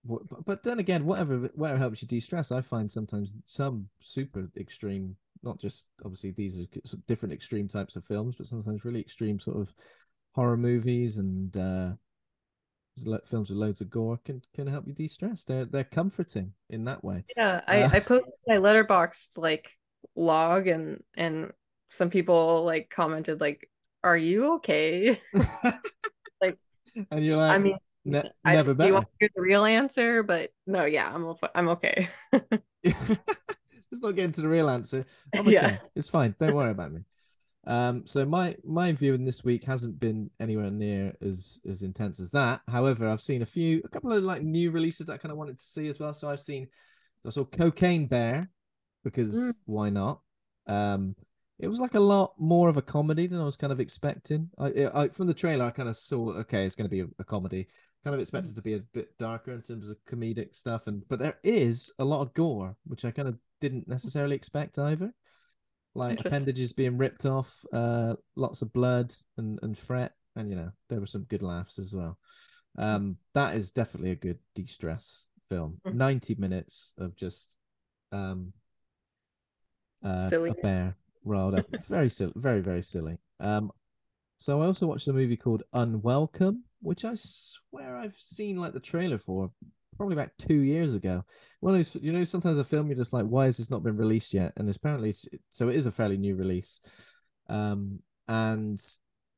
but, but then again, whatever whatever helps you de-stress, I find sometimes some super extreme, not just obviously these are different extreme types of films, but sometimes really extreme sort of horror movies and uh, films with loads of gore can can help you de-stress. They're they're comforting in that way. Yeah, I, Uh, I posted my Letterboxd like log and and some people like commented like, "Are you okay?" Like and you're like, I mean, ne- I, never you better. want to hear the real answer? But no, yeah, I'm I'm okay. Let's not get into the real answer. I'm okay. Yeah. It's fine. Don't worry about me. Um, so my my viewing this week hasn't been anywhere near as as intense as that. However, I've seen a few, a couple of like new releases that I kind of wanted to see as well. So I've seen, I saw Cocaine Bear because Mm. why not? Um, it was like a lot more of a comedy than I was kind of expecting. I, I from the trailer, I kind of saw okay, it's going to be a, a comedy. Kind of expected Mm. to be a bit darker in terms of comedic stuff, and but there is a lot of gore, which I kind of didn't necessarily expect either. Like appendages being ripped off, uh, lots of blood and and fret, and you know there were some good laughs as well. Um, that is definitely a good de-stress film. Mhm. Ninety minutes of just um, uh, Silly. a bear rolled up, very silly, very very silly. Um, so I also watched a movie called Unwelcome, which I swear I've seen like the trailer for probably about two years ago. One of those, you know, sometimes a film you're just like, why has this not been released yet? And it's apparently, so it is a fairly new release. Um, and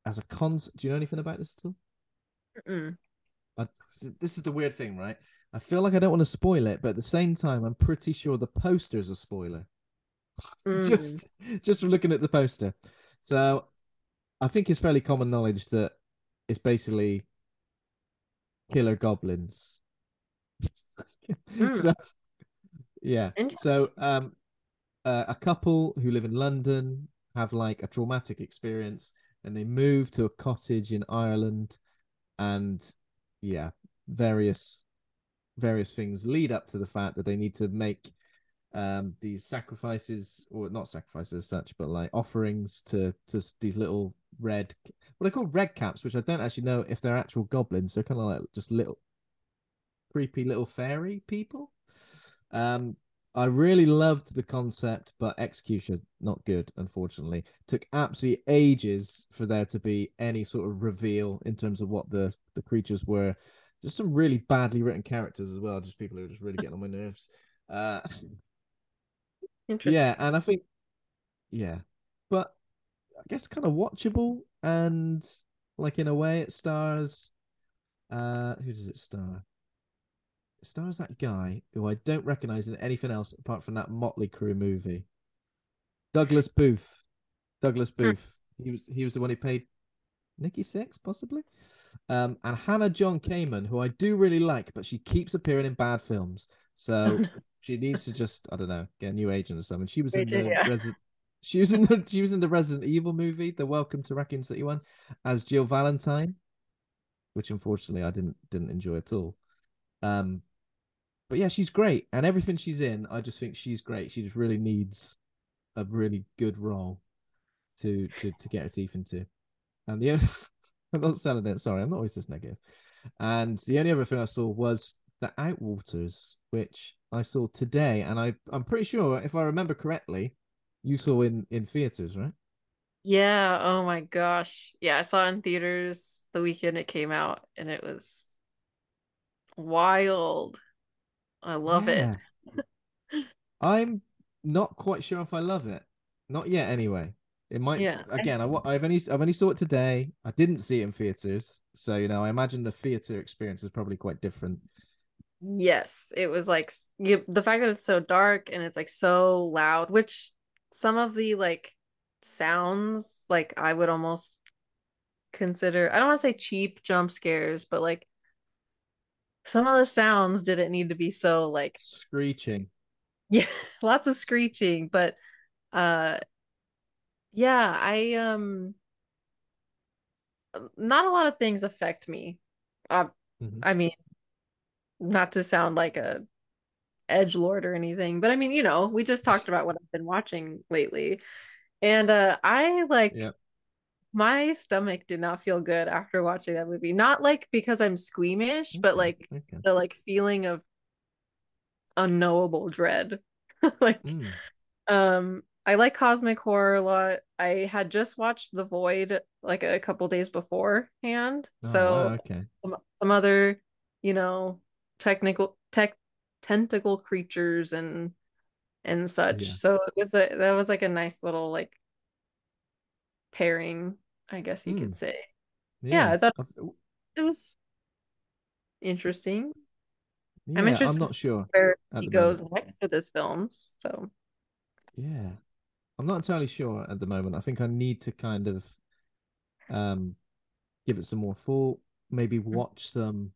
as a concept, do you know anything about this at all? Mm-mm. I, this is the weird thing, right? I feel like I don't want to spoil it, but at the same time, I'm pretty sure the poster is a spoiler. Mm. just just from looking at the poster. So I think it's fairly common knowledge that it's basically killer goblins. Hmm. So yeah. So um uh, a couple who live in London have like a traumatic experience and they move to a cottage in Ireland and yeah, various various things lead up to the fact that they need to make um these sacrifices or not sacrifices as such but like offerings to to these little red what are called red caps which i don't actually know if they're actual goblins they're kind of like just little creepy little fairy people um i really loved the concept but execution not good unfortunately took absolutely ages for there to be any sort of reveal in terms of what the the creatures were just some really badly written characters as well. Just people who are just really getting on my nerves. Uh, yeah, and I think, yeah, but I guess kind of watchable and like in a way it stars. Uh, who does it star? It stars that guy who I don't recognize in anything else apart from that Motley Crue movie. Douglas Booth. Douglas Booth. He was he was the one who played Nikki Sixx, possibly. Um, and Hannah John Kamen, who I do really like, but she keeps appearing in bad films. So she needs to just, I don't know, get a new agent or something. She was in the yeah. Resi- she was in the she was in the Resident Evil movie, the Welcome to Raccoon City one, as Jill Valentine, which unfortunately I didn't didn't enjoy at all. Um, but yeah, she's great, and everything she's in, I just think she's great. She just really needs a really good role to to to get her teeth into. And the only, I'm not selling it. Sorry, I'm not always this negative. And the only other thing I saw was the Outwaters, which I saw today, and I I'm pretty sure if I remember correctly, you saw in in theaters, right? Yeah, oh my gosh. Yeah, I saw in theaters the weekend it came out and it was wild. I love it. I'm not quite sure if I love it. Not yet, anyway. It might. Yeah. Again, I I've only I've only saw it today. I didn't see it in theaters, so you know I imagine the theater experience is probably quite different. Yes, it was like you, the fact that it's so dark and it's like so loud, which some of the like sounds like I would almost consider, I don't want to say cheap jump scares, but like some of the sounds didn't need to be so like Screeching. yeah, lots of screeching, but uh yeah, I um not a lot of things affect me. Uh, Mhm. I mean, not to sound like a edge lord or anything, but I mean, you know, we just talked about what I've been watching lately. And uh I like Yep. My stomach did not feel good after watching that movie. Not like because I'm squeamish, but like okay. the like feeling of unknowable dread. Like Mm. um I like cosmic horror a lot. I had just watched The Void like a couple days beforehand. Oh, So wow, okay. some, some other, you know, technical tech tentacle creatures and and such. Yeah. So it was a that was like a nice little like pairing, I guess you Hmm. could say. Yeah, I thought it was interesting. yeah, I'm interested I'm not sure. where he goes moment. next to this film. So Yeah. I'm not entirely sure at the moment. I think I need to kind of um give it some more thought, maybe watch some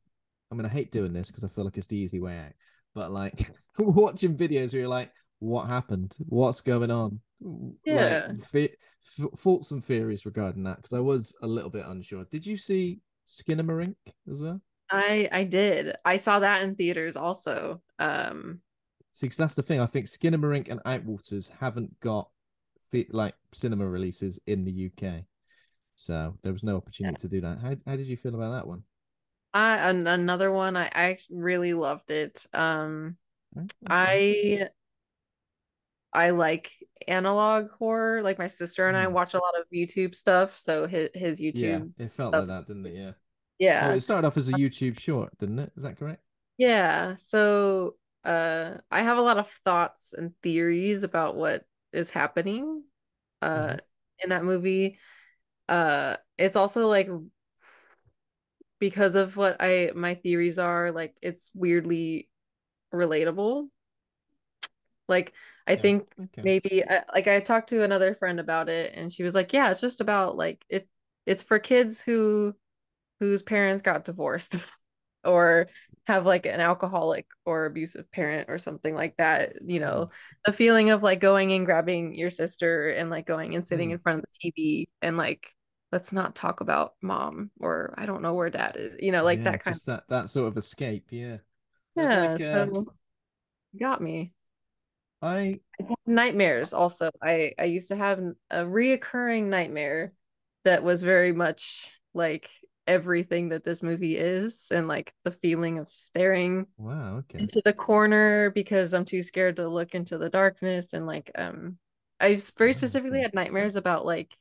I mean I hate doing this because I feel like it's the easy way out. But like watching videos where you're like, what happened? What's going on? Yeah. Like fe- f- thoughts and theories regarding that because I was a little bit unsure. Did you see Skinamarink as well? I I did. I saw that in theaters also. Um See, because that's the thing. I think Skinamarink and Outwaters haven't got fi- like cinema releases in the UK, so there was no opportunity to do that. How how did you feel about that one? I an, another one I I really loved it. Um Okay. I I like analog horror. Like my sister and I Hmm. watch a lot of YouTube stuff, so his his YouTube. yeah, it felt stuff. like that, didn't it? Yeah. Yeah. Oh, it started off as a YouTube short, didn't it? Is that correct? Yeah, so uh I have a lot of thoughts and theories about what is happening uh in that movie. Uh it's also like because of what I my theories are, like it's weirdly relatable. Like I Yeah, think okay. maybe I, like I talked to another friend about it and she was like, "Yeah, it's just about like it it's for kids who whose parents got divorced or have like an alcoholic or abusive parent or something like that, you know, the feeling of like going and grabbing your sister and like going and sitting Mm. in front of the TV and like let's not talk about mom or I don't know where dad is, you know, like Yeah, that kind just that that sort of escape. Yeah. of yeah, like, uh, got me. I nightmares also i i used to have a reoccurring nightmare that was very much like everything that this movie is and like the feeling of staring wow. Okay. into the corner because i'm too scared to look into the darkness and like um i very Oh, specifically had nightmares about like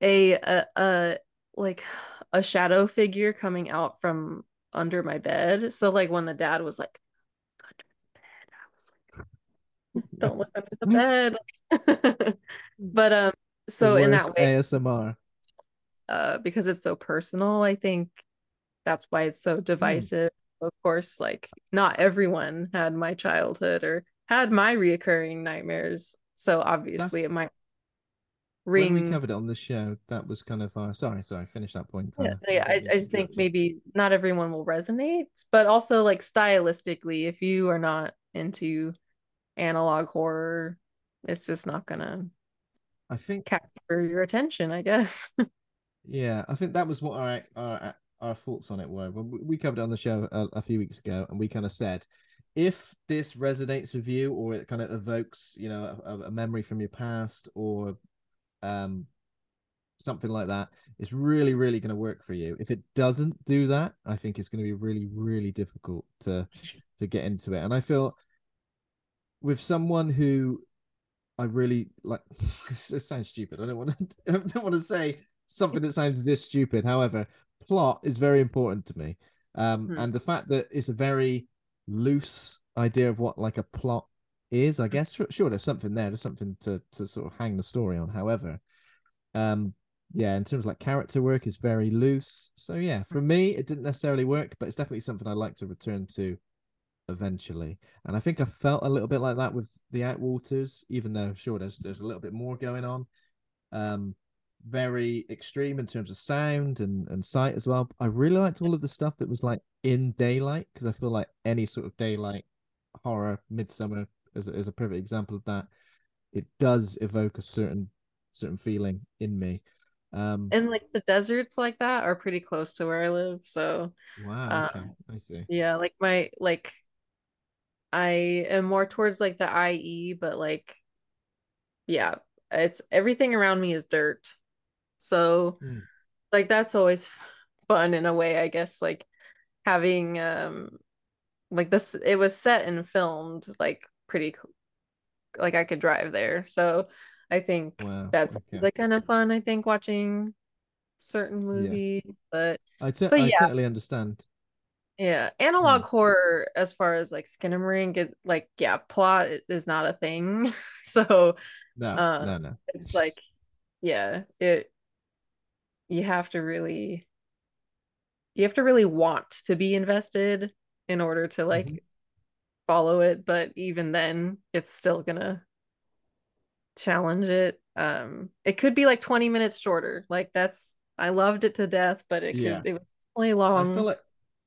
a a, a like a shadow figure coming out from under my bed. So like when the dad was like under the bed, I was like, don't look under the bed. but um, so in that way, ASMR. uh, because it's so personal, I think that's why it's so divisive. Of course, like not everyone had my childhood or had my reoccurring nightmares. So obviously That's- it might When ring we covered it on the show, that was kind of our. Sorry, sorry. Finish that point. Yeah, yeah, I, I just think maybe not everyone will resonate, but also like stylistically, if you are not into analog horror, it's just not gonna I think capture your attention, I guess. Yeah, I think that was what our our our thoughts on it were. When we- covered it on the show a, a few weeks ago, and we kind of said, if this resonates with you, or it kind of evokes, you know, a, a memory from your past, or um something like that, it's really, really going to work for you. If it doesn't do that, I think it's going to be really, really difficult to to get into it. And I feel with someone who I really like. it sounds stupid. I don't want to. I don't want to say something that sounds this stupid. However, plot is very important to me, um, Hmm. and the fact that it's a very loose idea of what like a plot is. I guess sure, sure there's something there. There's something to to sort of hang the story on. However, um, yeah, in terms of like character work is very loose. So yeah, for me, it didn't necessarily work, but it's definitely something I'd like to return to eventually. And I think I felt a little bit like that with the Outwaters, even though sure there's there's a little bit more going on. Um very extreme in terms of sound and, and sight as well. I really liked all of the stuff that was like in daylight because I feel like any sort of daylight horror, Midsommar is a, is a perfect example of that. It does evoke a certain certain feeling in me. Um and like the deserts like that are pretty close to where I live, so wow, okay, um, I see. yeah, like my like I am more towards like the IE, but like yeah, it's everything around me is dirt. So Hmm. like that's always fun in a way, I guess, like having um like this it was set and filmed like pretty like I could drive there. So I think Wow, that's okay. like kind of fun, I think, watching certain movies. But I, te- but I yeah. totally understand. Yeah, analog horror as far as like Skinamarink, it like yeah, plot is not a thing. So No, Uh, no, no. it's like yeah, it you have to really you have to really want to be invested in order to like Mhm. follow it, but even then it's still gonna challenge it. Um it could be like 20 minutes shorter. Like that's I loved it to death, but it could Yeah. it was really long. I feel like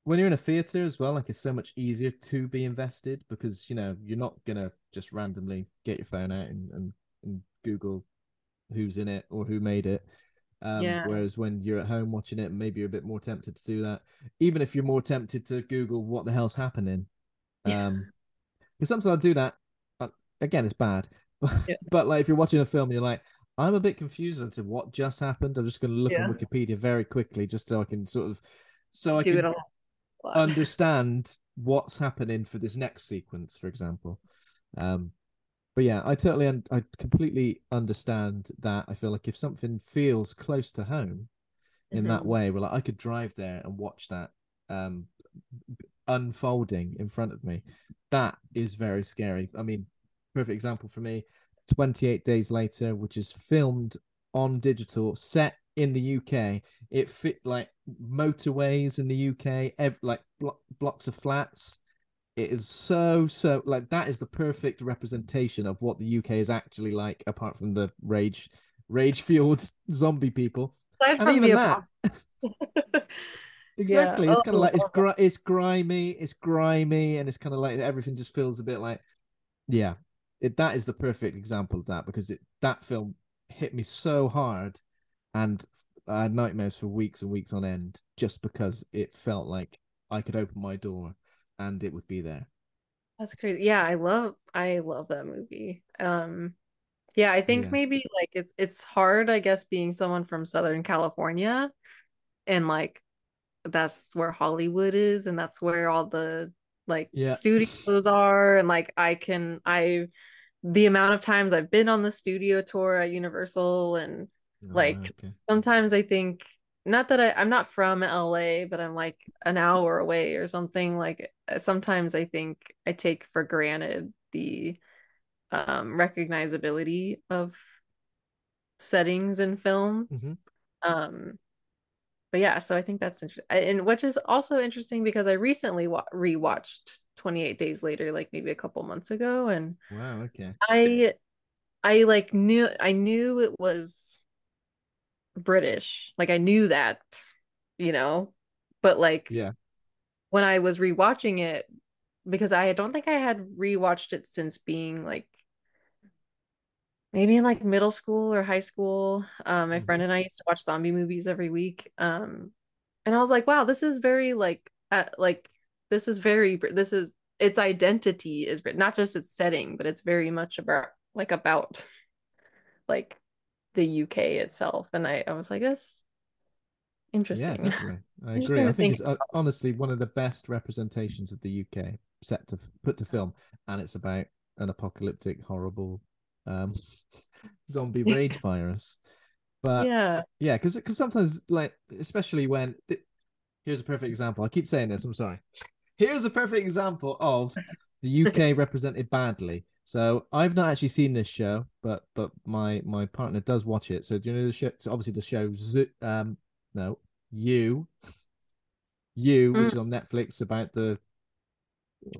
when you're in a theater as well, like it's so much easier to be invested because you know you're not gonna just randomly get your phone out and, and, and Google who's in it or who made it. Um, Yeah. Whereas when you're at home watching it, maybe you're a bit more tempted to do that. Even if you're more tempted to Google what the hell's happening. Yeah. Um, because sometimes I'll do that. But again, it's bad. But, Yeah. but like if you're watching a film, you're like, I'm a bit confused as to what just happened. I'm just going to look Yeah. on Wikipedia very quickly just so I can sort of so I do can understand what's happening for this next sequence, for example. Um, but yeah, I totally, un- I completely understand that. I feel like if something feels close to home in that Mhm. way, well, like, I could drive there and watch that um unfolding in front of me. That is very scary. I mean, perfect example for me. 28 days later, which is filmed on digital, set in the UK. It fit like motorways in the UK, ev- like blo- blocks of flats. It is so so like that is the perfect representation of what the UK is actually like, apart from the rage rage fueled zombie people. Aside And even that. Exactly. Yeah. It's kind Oh, of like it's gri- it's grimy, it's grimy, and it's kind of like everything just feels a bit like, yeah. It that is the perfect example of that because it that film hit me so hard, and I had nightmares for weeks and weeks on end just because it felt like I could open my door and it would be there. That's crazy. Yeah, I love I love that movie. Um yeah, I think Yeah. maybe like it's it's hard, I guess, being someone from Southern California and like that's where Hollywood is and that's where all the like Yeah. studios are and like I can I the amount of times I've been on the studio tour at Universal and Like, wow, okay. sometimes I think not that I, I'm not from LA, but I'm like an hour away or something. Like uh, sometimes I think I take for granted the um recognizability of settings in film. Mhm. Um but yeah, so I think that's interesting. And which is also interesting because I recently wa- rewatched 28 Days Later like maybe a couple months ago and Wow. Okay. I I like knew I knew it was British. Like I knew that, you know, but like Yeah. when I was rewatching it, because I don't think I had rewatched it since being like maybe in like middle school or high school. Um, my Mhm. friend and I used to watch zombie movies every week. Um, and I was like, wow, this is very like uh, like this is very this is its identity is not just its setting, but it's very much about like about like the UK itself. And I I was like, that's Yeah, interesting. definitely. I agree. I to think it's think uh, honestly one of the best representations of the UK set to put to film, and it's about an apocalyptic, horrible um, zombie rage virus. But yeah. yeah, because because sometimes like especially when th- here's a perfect example. I keep saying this. I'm sorry. Here's a perfect example of the UK represented badly. So I've not actually seen this show, but but my my partner does watch it. So do you know the show? So obviously the show um no you you which Mm. is on Netflix about the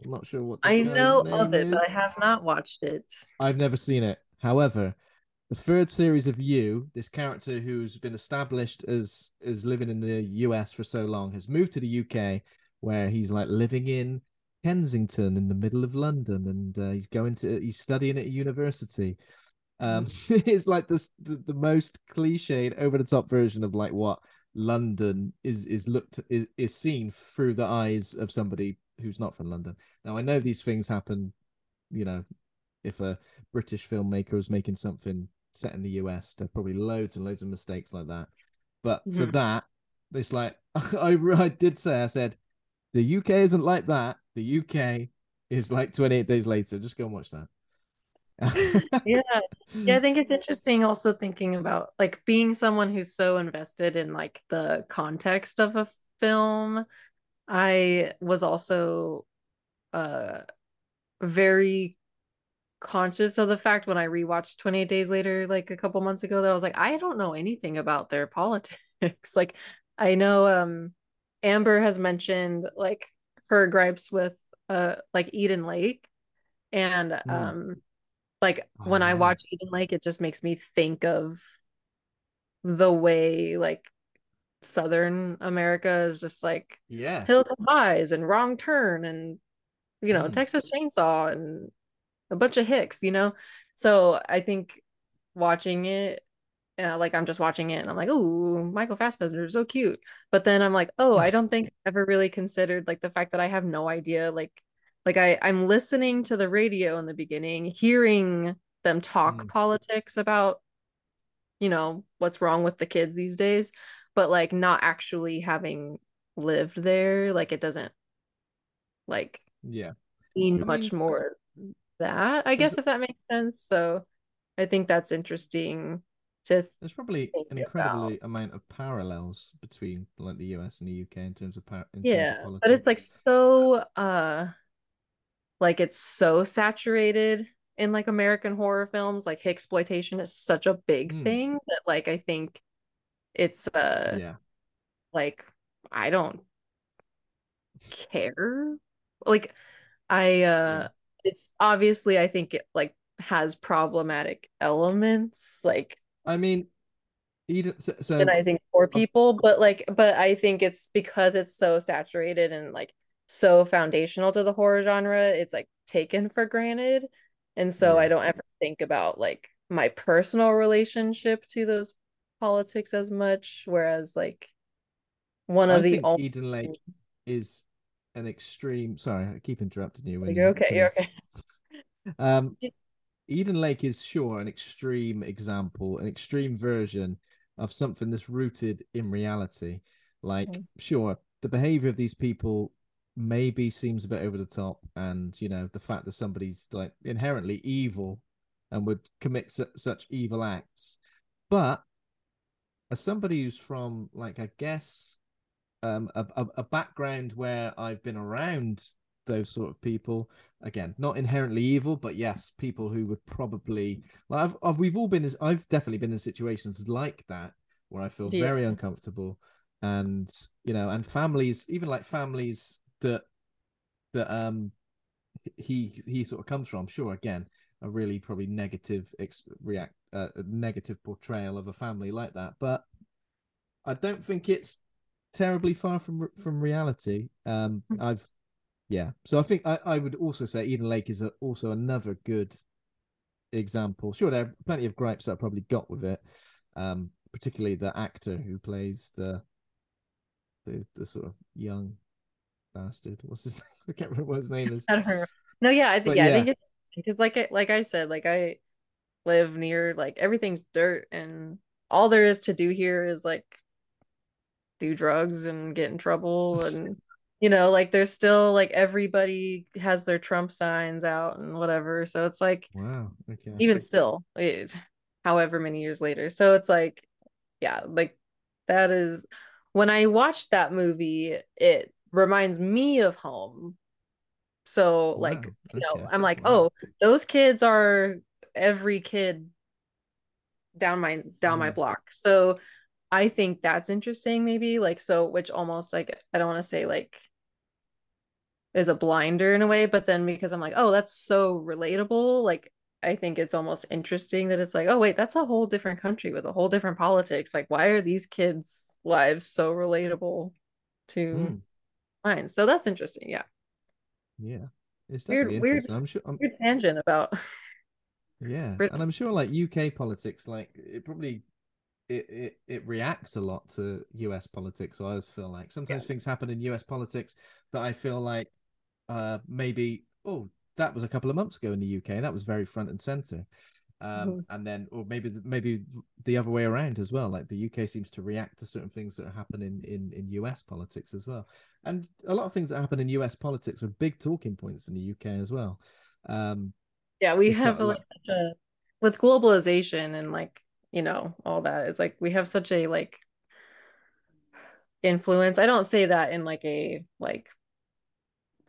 I'm not sure what I know of it, but I have not watched it. I've never seen it. However, the third series of You, this character who's been established as as living in the US for so long, has moved to the UK, where he's like living in Kensington in the middle of London, and uh, he's going to he's studying at a university. Um, it's like this the, the most cliched, over the top version of like what London is is looked is, is seen through the eyes of somebody who's not from London. Now I know these things happen, you know, if a British filmmaker was making something set in the US, there are probably loads and loads of mistakes like that. But for Mhm. that, it's like I, I did say, I said, the UK isn't like that. The UK is like 28 days later. Just go and watch that. Yeah. Yeah, I think it's interesting also thinking about like being someone who's so invested in like the context of a film. I was also uh very conscious of the fact when I rewatched 28 Days Later like a couple months ago that I was like, I don't know anything about their politics. Like I know um Amber has mentioned like her gripes with uh like Eden Lake and Mm. um like Oh, when I watch Eden Lake it just makes me think of the way like Southern America is just like yeah. Hills Have Eyes and Wrong Turn and you know Mm. Texas Chainsaw and a bunch of hicks, you know. So I think watching it, uh, like I'm just watching it and I'm like, ooh, Michael Fassbender is so cute. But then I'm like, oh, I don't think I've ever really considered like the fact that I have no idea, like, like I I'm listening to the radio in the beginning, hearing them talk Mm. politics about, you know, what's wrong with the kids these days, but like not actually having lived there, like it doesn't like Yeah. mean I much mean- more that, I guess, if that makes sense. So I think that's interesting to There's probably an incredible amount of parallels between like the US and the UK in terms of par- in terms of yeah, but it's like so uh like it's so saturated in like American horror films. Like exploitation is such a big Mm. thing that like I think it's uh yeah. like I don't care. Like I uh Yeah. it's obviously I think it like has problematic elements like I mean, Eden. So, so organizing for people, but like but I think it's because it's so saturated and like so foundational to the horror genre, it's like taken for granted. And so Yeah. I don't ever think about like my personal relationship to those politics as much. Whereas like one I of the only Eden Lake is an extreme. Sorry, I keep interrupting you. When you're you okay, you're okay. Um, Eden Lake is sure an extreme example, an extreme version of something that's rooted in reality. Like, Mm. sure, the behavior of these people maybe seems a bit over the top, and you know the fact that somebody's like inherently evil and would commit su- such evil acts, but as somebody who's from like I guess um a, a, a background where I've been around those sort of people. Again not inherently evil but yes people who would probably like I've, I've we've all been I've definitely been in situations like that where I feel Yeah. very uncomfortable. And you know and families even like families that that um he he sort of comes from sure again a really probably negative ex- react uh, a negative portrayal of a family like that. But i don't think it's terribly far from from reality. Um i've yeah. So i think i, I would also say eden lake is a, also another good example. Sure there are plenty of gripes that i probably got with it um particularly the actor who plays the the, the sort of young bastard. What's his name? I can't remember what his name is. I don't. No, yeah, I think yeah, I think it's because like I like I said, like I live near like everything's dirt and all there is to do here is like do drugs and get in trouble and you know, like there's still like everybody has their Trump signs out and whatever. So it's like wow okay even still, it, however many years later. So it's like, yeah, like that is when I watched that movie, it reminds me of home. So like, you know, okay, I'm like, wow. oh, those kids are every kid down my down my block. So I think that's interesting, maybe like so, which almost like I don't want to say like is a blinder in a way, but then because I'm like, oh, that's so relatable, like I think it's almost interesting that it's like, oh wait, that's a whole different country with a whole different politics. Like, why are these kids' lives so relatable to Hmm. mine? So that's interesting. Yeah. Yeah, it's Weird- definitely weird- interesting. I'm sure. I'm, Weird tangent about yeah, and I'm sure like UK politics, like it probably it it, it reacts a lot to US politics. So I always feel like sometimes things happen in US politics that I feel like uh maybe oh that was a couple of months ago in the UK that was very front and center. Um, Mhm. and then, or maybe the- maybe the other way around as well. Like the UK seems to react to certain things that happen in in in US politics as well. And a lot of things that happen in US politics are big talking points in the UK as well. Um, yeah, we have a like a with globalization and like, you know, all that. It's like we have such a like influence. I don't say that in like a like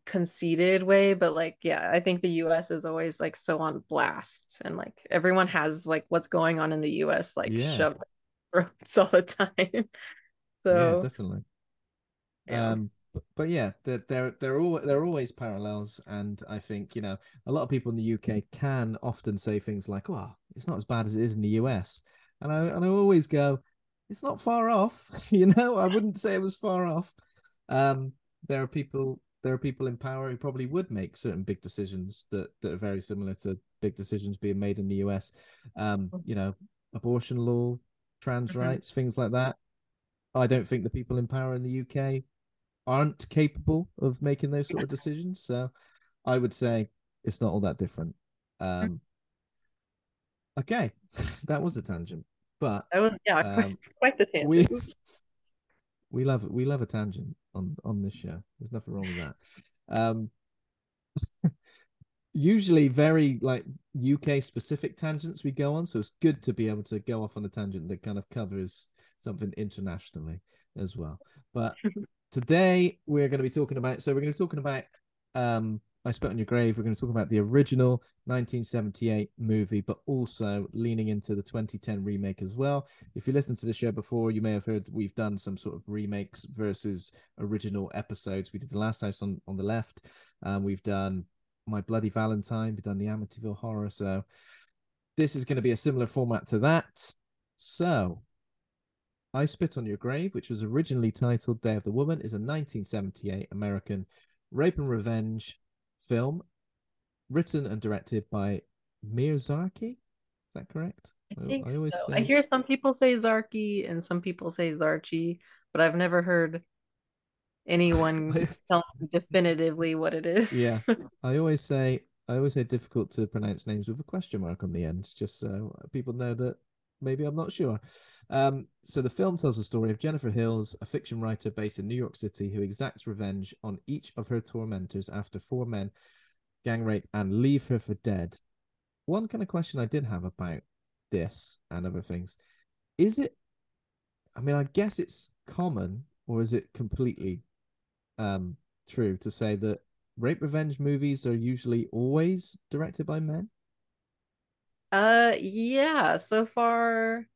conceited way, but like yeah, I think the US is always like so on blast and like everyone has like what's going on in the US like Yeah. shoved throats all the time. yeah, So definitely. yeah. Um, but, but yeah, there there there are all there are always parallels, and I think you know a lot of people in the UK can often say things like, "Oh, it's not as bad as it is in the US," and I and I always go, "It's not far off," you know. I wouldn't say it was far off. Um, there are people there are people in power who probably would make certain big decisions that that are very similar to big decisions being made in the US. Um, you know, abortion law, trans Mhm. rights, things like that. I don't think the people in power in the UK aren't capable of making those sort of decisions. So I would say it's not all that different. Um, okay, that was a tangent, but That was yeah, quite, um, quite the tangent. we we love we love a tangent on on this show. There's nothing wrong with that. Um, usually very like UK specific tangents we go on, so it's good to be able to go off on a tangent that kind of covers something internationally as well. But today we're going to be talking about so we're going to be talking about um I Spit on Your Grave. We're going to talk about the original 1978 movie, but also leaning into the 2010 remake as well. If you listened to the show before, you may have heard we've done some sort of remakes versus original episodes. We did the last house on, on the left. Um, we've done My Bloody Valentine. We've done the Amityville Horror. So this is going to be a similar format to that. So I Spit on Your Grave, which was originally titled Day of the Woman, is a 1978 American rape and revenge film written and directed by Meir Zarchi. Is that correct? I think always so. I hear some people say Zarki and some people say Zarchi, but I've never heard anyone tell me definitively what it is. Yeah. I always say I always say difficult to pronounce names with a question mark on the end, just so people know that maybe I'm not sure. Um, so the film tells the story of Jennifer Hills, a fiction writer based in New York City who exacts revenge on each of her tormentors after four men gang rape and leave her for dead. One kind of question I did have about this and other things is it I mean, I guess it's common, or is it completely um true to say that rape revenge movies are usually always directed by men? Uh yeah, so far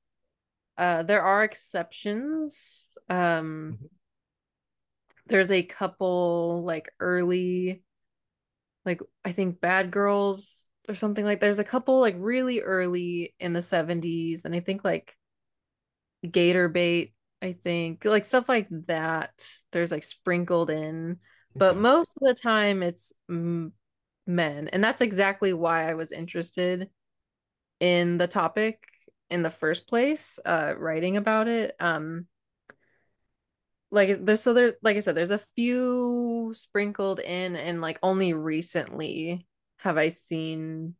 uh there are exceptions. Um Mhm. there's a couple like early like I think Bad Girls or something like there's a couple like really early in the 70s and I think like Gator Bait, I think like stuff like that. There's like sprinkled in, but Okay. most of the time it's mm, men. And that's exactly why I was interested in the topic in the first place, uh writing about it. Um like there's so there like I said, there's a few sprinkled in and like only recently have I seen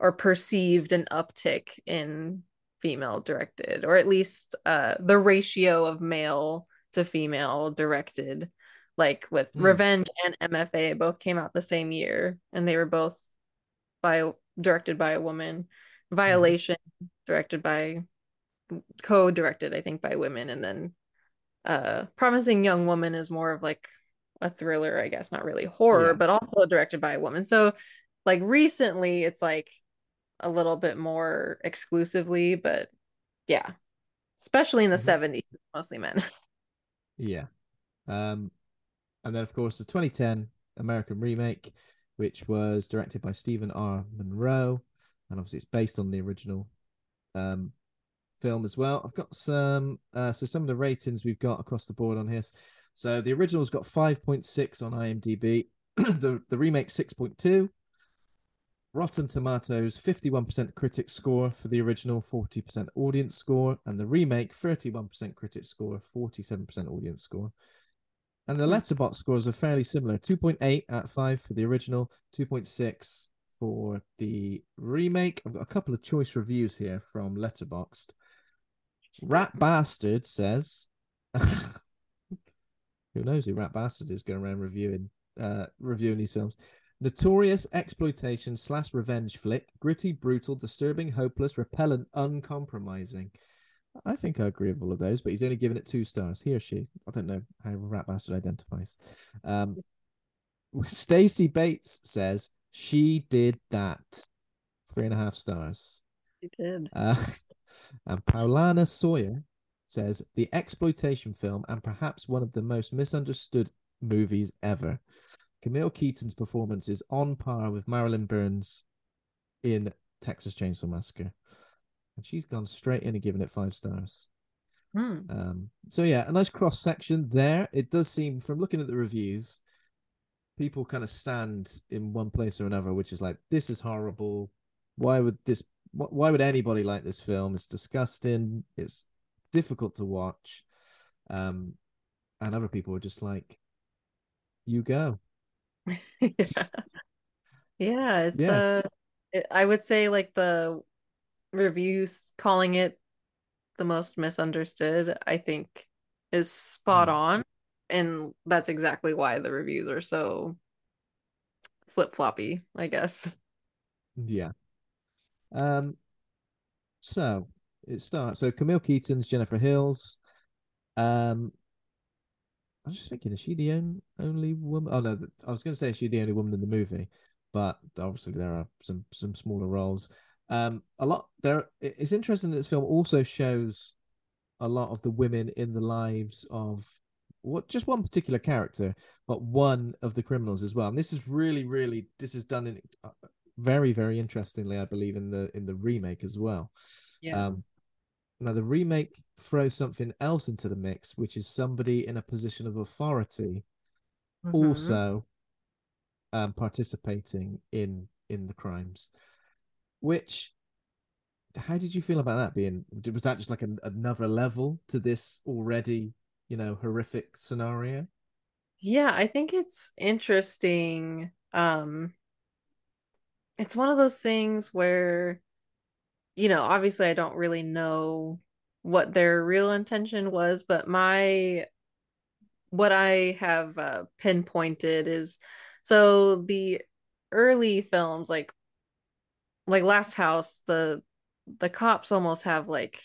or perceived an uptick in female directed, or at least uh the ratio of male to female directed. Like with Hmm. Revenge and MFA both came out the same year, and they were both by directed by a woman. Violation directed by co-directed, I think, by women, and then uh Promising Young Woman is more of like a thriller, I guess, not really horror, Yeah. but also directed by a woman. So like recently it's like a little bit more exclusively, but yeah. Especially in the Mhm. 70s, mostly men. Yeah. Um, and then of course the 2010 American remake, which was directed by Stephen R. Monroe, and obviously it's based on the original um film as well. I've got some uh so some of the ratings we've got across the board on here. So the original's got 5.6 on IMDb, the the remake 6.2. Rotten Tomatoes 51% critic score for the original, 40% audience score, and the remake 31% critic score, 47% audience score. And the Hmm. Letterboxd scores are fairly similar 2.8 at 5 for the original, 2.6 for the remake. I've got a couple of choice reviews here from Letterboxd. Rat Bastard says, who knows who Rat Bastard is going around reviewing uh reviewing these films. Notorious exploitation slash revenge flick, gritty, brutal, disturbing, hopeless, repellent, uncompromising. I think I agree with all of those, but he's only given it two stars. He or she. I don't know how Rat Bastard identifies. Um, Stacy Bates says she did that. Three and a half stars. You did. Uh, and Paulana Sawyer says the exploitation film and perhaps one of the most misunderstood movies ever. Camille Keaton's performance is on par with Marilyn Burns in Texas Chainsaw Massacre. And she's gone straight in and given it five stars. Hmm. Um, so yeah, a nice cross section there. It does seem from looking at the reviews, people kind of stand in one place or another, which is like, this is horrible. Why would this? Why would anybody like this film? It's disgusting. It's difficult to watch. Um, and other people are just like, you go. yeah. Yeah, it's Yeah. uh it, I would say like the reviews calling it the most misunderstood, I think is spot Mm. on. And that's exactly why the reviews are so flip-floppy, I guess. Yeah. Um. So it starts. So Camille Keaton's Jennifer Hills. Um. I was just thinking, is she the on- only woman? Oh no, I was going to say is she the only woman in the movie, but obviously there are some some smaller roles. Um, a lot there. It's interesting that this film also shows a lot of the women in the lives of what just one particular character, but one of the criminals as well. And this is really, really this is done in uh, very, very interestingly, I believe, in the in the remake as well. Yeah. Um, now the remake throws something else into the mix, which is somebody in a position of authority Mhm. also um, participating in in the crimes. Which, how did you feel about that? Being was that just like an, another level to this already, you know, horrific scenario? Yeah, I think it's interesting. Um, it's one of those things where, you know, obviously I don't really know what their real intention was, but my what I have uh, pinpointed is so the early films like like Last House, the the cops almost have like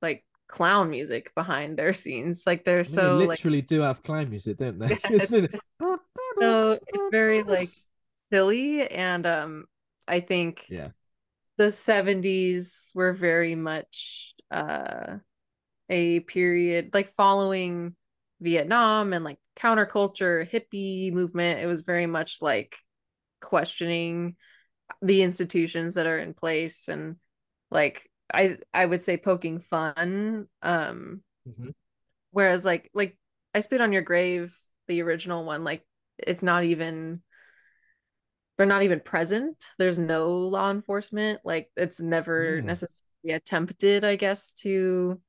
like clown music behind their scenes. Like they're so they like literally do have clown music, don't they? Really- so it's very like silly and um I think yeah, the 70s were very much uh a period like following Vietnam and like counterculture hippie movement it was very much like questioning the institutions that are in place and like I I would say poking fun um Mhm. whereas like like I spit on your grave the original one like it's not even they're not even present there's no law enforcement like it's never Yeah. necessarily attempted i guess to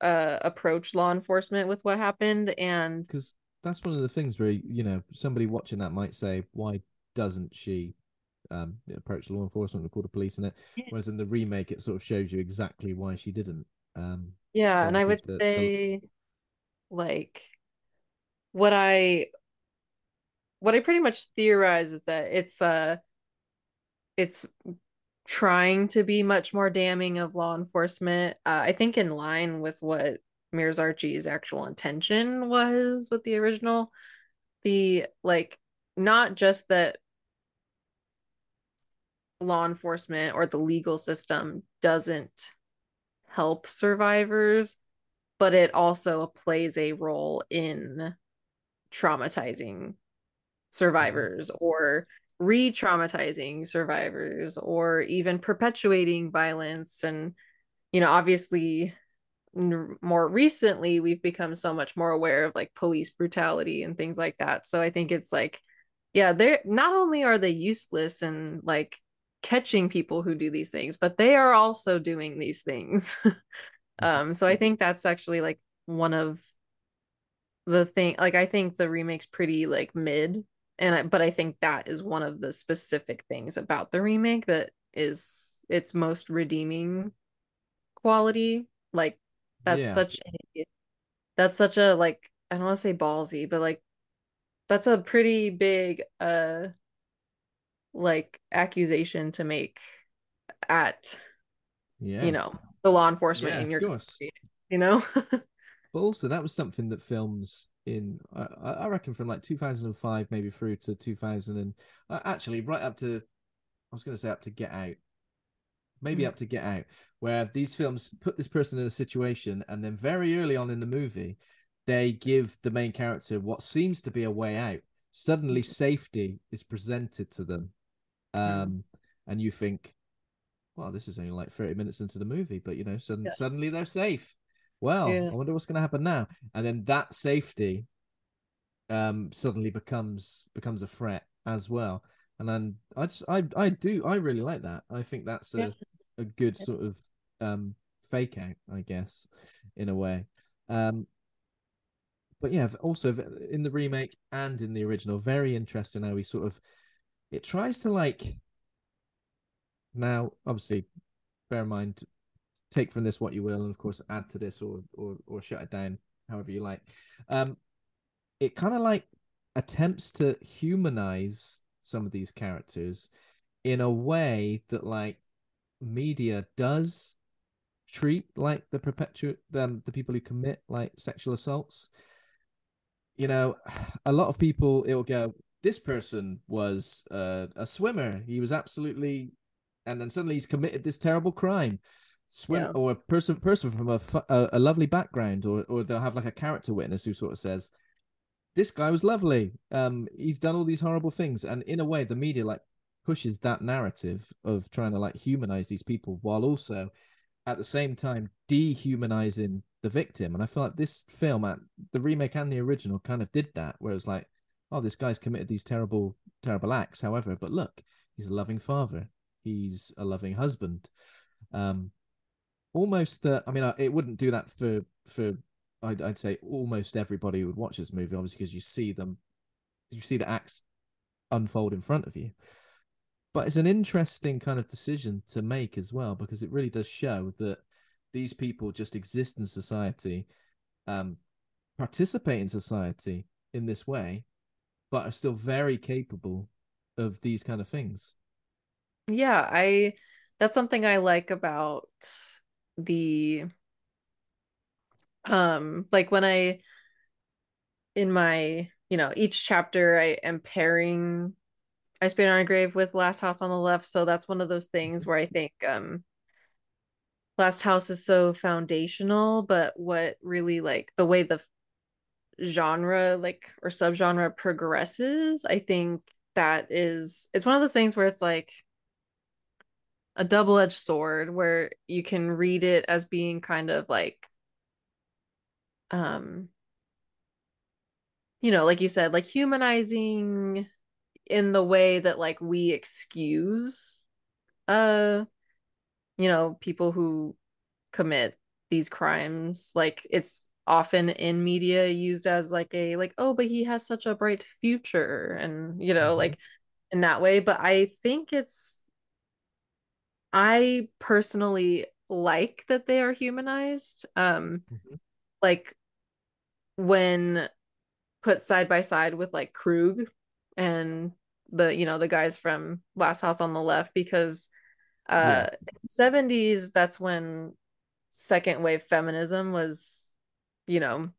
uh approach law enforcement with what happened and because that's one of the things where you know somebody watching that might say, why doesn't she um approach law enforcement or call the police in it? Whereas in the remake, it sort of shows you exactly why she didn't. Um, yeah So and i would the- the- say like what i what i pretty much theorize is that it's uh it's trying to be much more damning of law enforcement uh, i think in line with what Meir Zarchi's actual intention was with the original the like not just that law enforcement or the legal system doesn't help survivors but it also plays a role in traumatizing mm-hmm. survivors or re-traumatizing survivors or even perpetuating violence. And you know obviously more recently we've become so much more aware of like police brutality and things like that. So i think it's like yeah they're not only are they useless and like catching people who do these things but they are also doing these things. Um so i think that's actually like one of the thing like i think the remake's pretty like mid and I, but i think that is one of the specific things about the remake that is its most redeeming quality. Like that's Yeah. such a that's such a like i don't want to say ballsy but like that's a pretty big uh like accusation to make at yeah, you know the law enforcement yeah, in your course. country, you know But also, that was something that films in, I, I reckon, from like 2005 maybe through to 2000 and uh, actually right up to, I was going to say up to Get Out, maybe Mhm. up to Get Out, where these films put this person in a situation and then very early on in the movie, they give the main character what seems to be a way out. Suddenly, safety is presented to them, um, and you think, well, this is only like 30 minutes into the movie, but you know, sudden, Yeah. suddenly they're safe. Well, Yeah. I wonder what's going to happen now. And then that safety um suddenly becomes becomes a threat as well. And then I just I I do I really like that. I think that's a Yeah. a good sort of um fake out, I guess, in a way. Um but yeah, also in the remake and in the original, very interesting how he sort of it tries to like now obviously bear in mind take from this what you will and of course add to this or or or shut it down however you like. Um it kind of like attempts to humanize some of these characters in a way that like media does treat like the perpetuate um, the people who commit like sexual assaults. You know a lot of people it will go this person was uh, a swimmer. He was absolutely and then suddenly he's committed this terrible crime. Swim Yeah. or a person person from a, a a lovely background or or they'll have like a character witness who sort of says this guy was lovely. Um he's done all these horrible things. And in a way the media like pushes that narrative of trying to like humanize these people while also at the same time dehumanizing the victim. And i feel like this film at the remake and the original kind of did that where it's like oh this guy's committed these terrible terrible acts however but look he's a loving father. He's a loving husband. Um almost uh, i mean it wouldn't do that for for I'd, I'd say almost everybody who would watch this movie obviously because you see them you see the acts unfold in front of you. But it's an interesting kind of decision to make as well because it really does show that these people just exist in society um participate in society in this way but are still very capable of these kind of things. Yeah, I that's something I like about the um like when I in my you know each chapter I am pairing I Spit on a Grave with Last House on the Left, so that's one of those things where I think um Last House is so foundational, but what really like the way the genre like or subgenre progresses, I think that is it's one of those things where it's like a double-edged sword where you can read it as being kind of like um you know like you said like humanizing in the way that like we excuse uh you know people who commit these crimes. Like it's often in media used as like a like oh but he has such a bright future and you know Mhm. like in that way but i think it's i personally like that they are humanized um Mhm. like when put side by side with like Krug and the you know the guys from Last House on the Left because uh 70s that's when second wave feminism was you know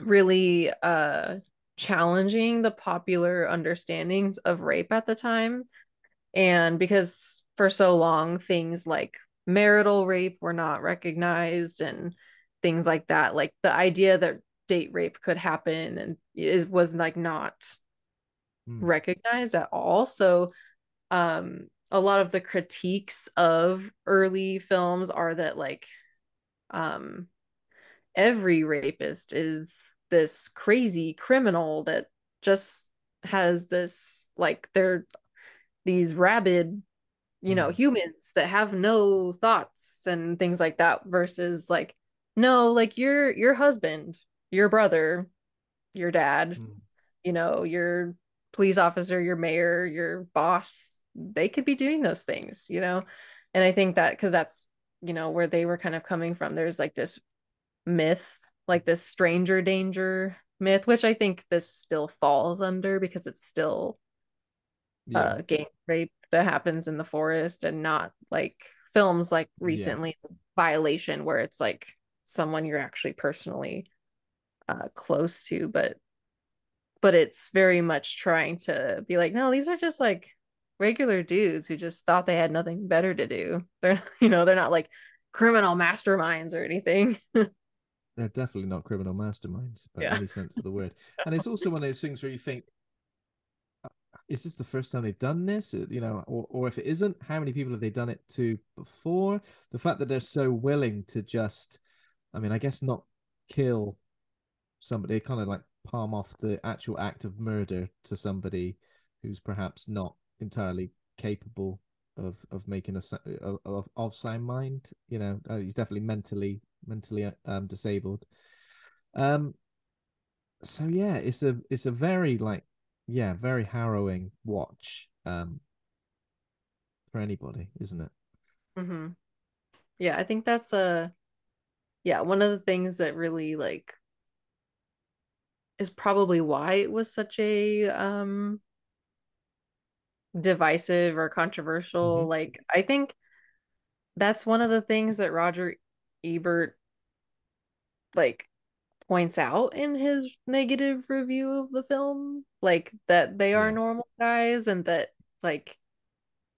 really uh challenging the popular understandings of rape at the time and because for so long things like marital rape were not recognized and things like that like the idea that date rape could happen and it was like not Mm. recognized at all so um a lot of the critiques of early films are that like um every rapist is this crazy criminal that just has this like they're these rabid you know Mm. humans that have no thoughts and things like that versus like no like your your husband your brother your dad Mm. you know your police officer your mayor your boss they could be doing those things you know and i think that because that's you know where they were kind of coming from there's like this myth like this stranger danger myth which i think this still falls under because it's still Yeah. uh gang rape that happens in the forest and not like films like Yeah. recently violation where it's like someone you're actually personally uh close to but but it's very much trying to be like no these are just like regular dudes who just thought they had nothing better to do they're you know they're not like criminal masterminds or anything They're definitely not criminal masterminds by Yeah. any sense of the word. And it's also one of those things where you think, "Uh, is this the first time they've done this? Uh, You know, or, or if it isn't, how many people have they done it to before? The fact that they're so willing to just, I mean, I guess not kill somebody, kind of like palm off the actual act of murder to somebody who's perhaps not entirely capable of of making a sa- of of, of sound mind. You know, uh, he's definitely mentally mentally um disabled. Um. So yeah, it's a it's a very like yeah very harrowing watch um for anybody, isn't it? Mm-hmm. Yeah, I think that's a yeah, one of the things that really like is probably why it was such a um divisive or controversial. Mhm. Like I think that's one of the things that Roger Ebert like points out in his negative review of the film, like that they are Yeah. normal guys and that like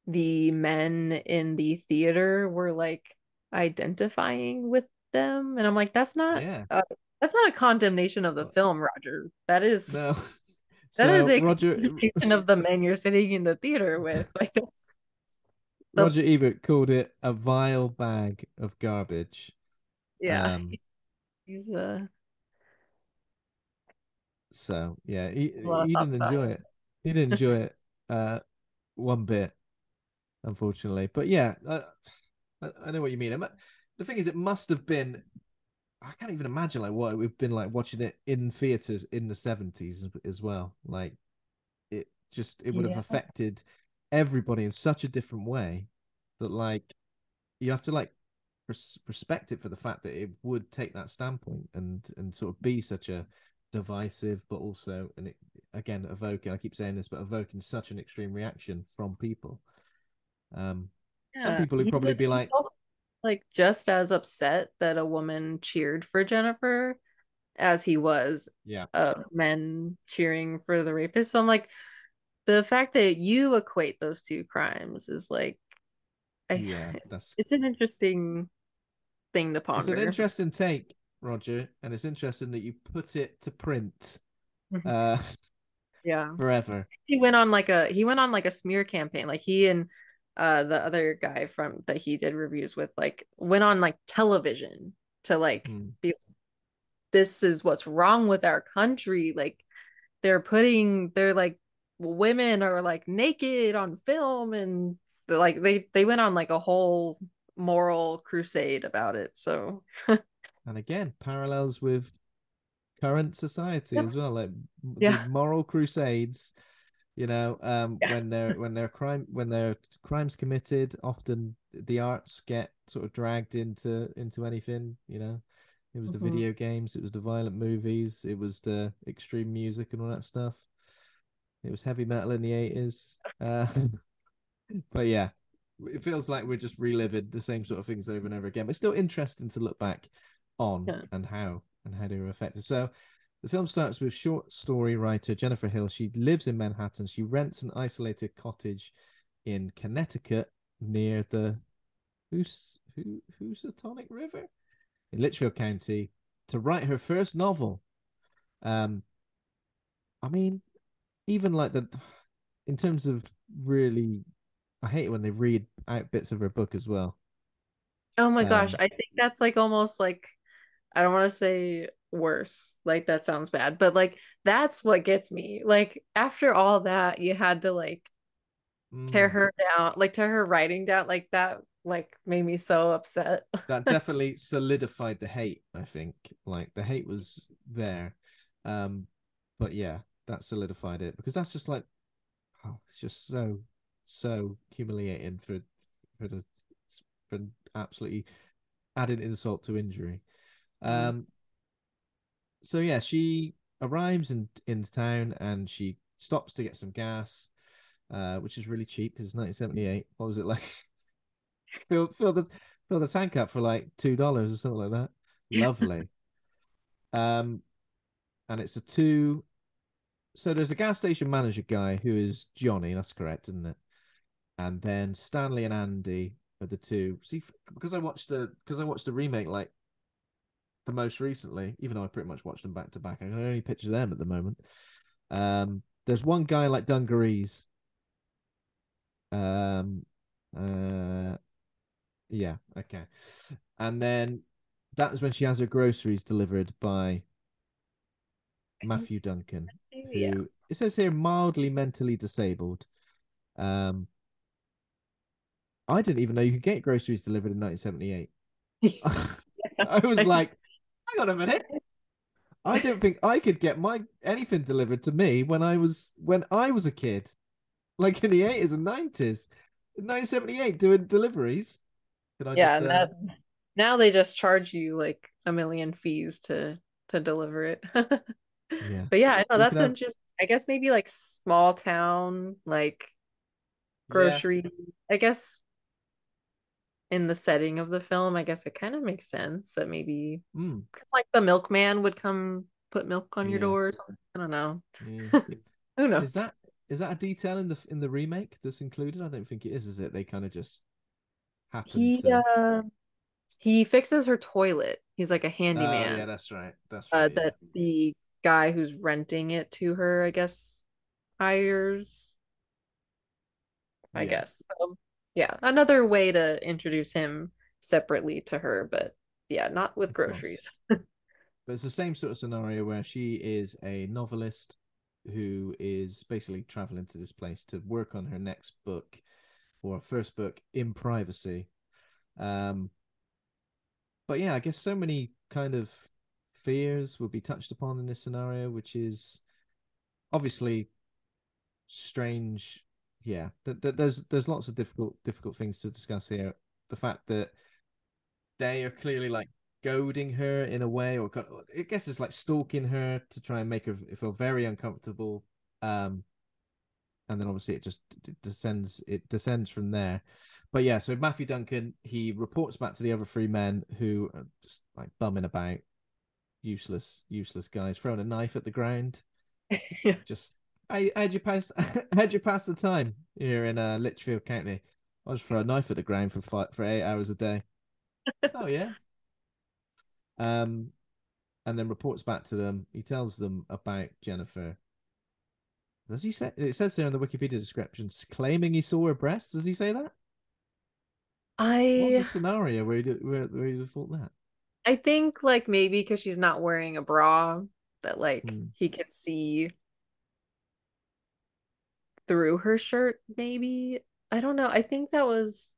the men in the theater were like identifying with them and I'm like that's not Yeah. uh, that's not a condemnation of the film Roger that is No. that is So a Roger condemnation of the men you're sitting in the theater with like that's the- Roger Ebert called it a vile bag of garbage. Yeah Um, he's uh so yeah, he A lot of he didn't enjoy it. He didn't enjoy it uh one bit, unfortunately. But yeah, uh, I, I know what you mean. The thing is, it must have been. I can't even imagine like what it would have been like watching it in theaters in the seventies as well. Like it just it would have affected everybody in such a different way that like you have to like res- respect it for the fact that it would take that standpoint and and sort of be such a divisive but also and it, again evoking i keep saying this but evoking such an extreme reaction from people um some people would probably be like like just as upset that a woman cheered for Jennifer as he was Yeah. of men cheering for the rapist. So I'm like, the fact that you equate those two crimes is like, I, Yeah, that's it's an interesting thing to it's an interesting take, Roger, and it's interesting that you put it to print Mhm. uh yeah. forever. he went on like a he went on like a smear campaign like he and uh the other guy from that he did reviews with like went on like television to like Mm. be this is what's wrong with our country like they're putting they're like women are like naked on film and like they they went on like a whole moral crusade about it so And again, parallels with current society as well, like Yeah. moral crusades. You know, um, Yeah. when they're when they're crime when they're crimes committed, often the arts get sort of dragged into into anything. You know, it was the Mhm. video games, it was the violent movies, it was the extreme music and all that stuff. It was heavy metal in the eighties. Uh, but yeah, it feels like we're just reliving the same sort of things over and over again. But it's still interesting to look back on Yeah. and how and how they were affected. So the film starts with short story writer Jennifer Hill. She lives in Manhattan. She rents an isolated cottage in Connecticut near the Hus Hu Housatonic River in Litchfield County to write her first novel. Um, I mean, even like the in terms of really, I hate it when they read out bits of her book as well. Oh my gosh, Um, I think that's like almost like I don't want to say worse. Like that sounds bad, but like that's what gets me. Like after all that, you had to like tear Mm. her down, like tear her writing down. Like that like made me so upset. that definitely solidified the hate i think like the hate was there um but yeah that solidified it because that's just like oh it's just so so humiliating for for the for absolutely adding insult to injury Mhm. um so yeah she arrives in in town and she stops to get some gas uh which is really cheap because it's 1978 what was it like fill fill the fill the tank up for like two dollars or something like that. Lovely. um, and it's a two. So there's a gas station manager guy who is Johnny. That's correct, isn't it? And then Stanley and Andy are the two. See, because I watched the because I watched the remake like the most recently, even though I pretty much watched them back to back. I can only picture them at the moment. Um, there's one guy like Dungarees. Um, uh, yeah, okay. And then that is when she has her groceries delivered by Matthew Duncan, who Yeah. it says here mildly mentally disabled. Um, I didn't even know you could get groceries delivered in 1978. I was like, hang on a minute. I don't think I could get my anything delivered to me when I was when I was a kid, like in the 80s and 90s. In 1978, doing deliveries. Could I yeah, just, uh, that now they just charge you like a million fees to to deliver it. Yeah. But yeah, I know We that's have-. I guess maybe like small town, like Yeah. grocery. I guess in the setting of the film, I guess it kind of makes sense that maybe Mm, like the milkman would come put milk on your door. I don't know. yeah. Who knows? Is that is that a detail in the in the remake that's included? I don't think it is. Is it? They kind of just happen He to. uh he fixes her toilet. He's like a Oh, handyman. yeah, that's right. That's uh yeah. that the guy who's renting it to her, I guess, hires. I Yeah. guess. So, yeah, another way to introduce him separately to her, but yeah, not with groceries. But it's the same sort of scenario where she is a novelist who is basically traveling to this place to work on her next book or her first book in privacy. Um, but yeah, I guess so many kind of fears will be touched upon in this scenario, which is obviously strange. Yeah, th- th- there's there's lots of difficult difficult things to discuss here. The fact that they are clearly like goading her in a way, or I guess it's like stalking her to try and make her feel very uncomfortable. Um, and then obviously it just d- descends it descends from there but yeah so matthew duncan he reports back to the other three men who are just like bumming about useless useless guys throwing a knife at the ground just how, how'd you pass how'd you pass the time here in uh litchfield county. I just throw a knife at the ground for five for eight hours a day. Oh yeah. Um and then reports back to them. He tells them about jennifer. Does he say it says there in the wikipedia descriptions claiming he saw her breasts. Does he say that? I. was I the scenario where you where, where you thought that? I think like maybe because she's not wearing a bra that like Hmm. he could see through her shirt maybe. I don't know. I think that was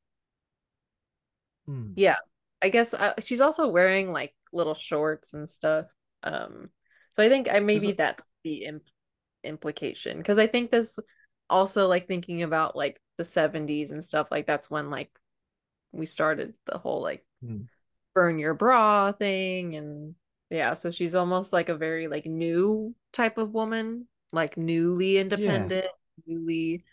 Hmm. yeah. I guess uh, she's also wearing like little shorts and stuff. Um so I think I maybe a- that's the imp implication because I think this also like thinking about like the 70s and stuff like that's when like we started the whole like Hmm. burn your bra thing and yeah so she's almost like a very like new type of woman like newly independent newly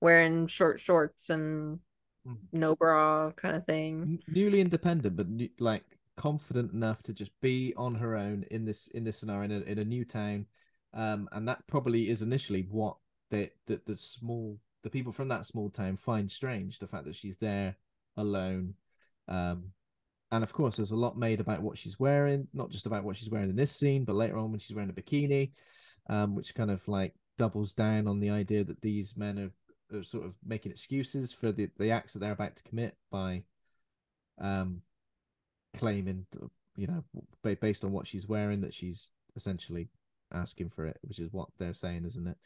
wearing short shorts and Hmm. no bra kind of thing. Newly independent, but new, like confident enough to just be on her own in this in this scenario in a, in a new town, um, and that probably is initially what the, the the small the people from that small town find strange the fact that she's there alone, um, and of course there's a lot made about what she's wearing, not just about what she's wearing in this scene, but later on when she's wearing a bikini, um, which kind of like doubles down on the idea that these men are are sort of making excuses for the, the acts that they're about to commit by um claiming you know based on what she's wearing that she's essentially asking for it which is what they're saying isn't it?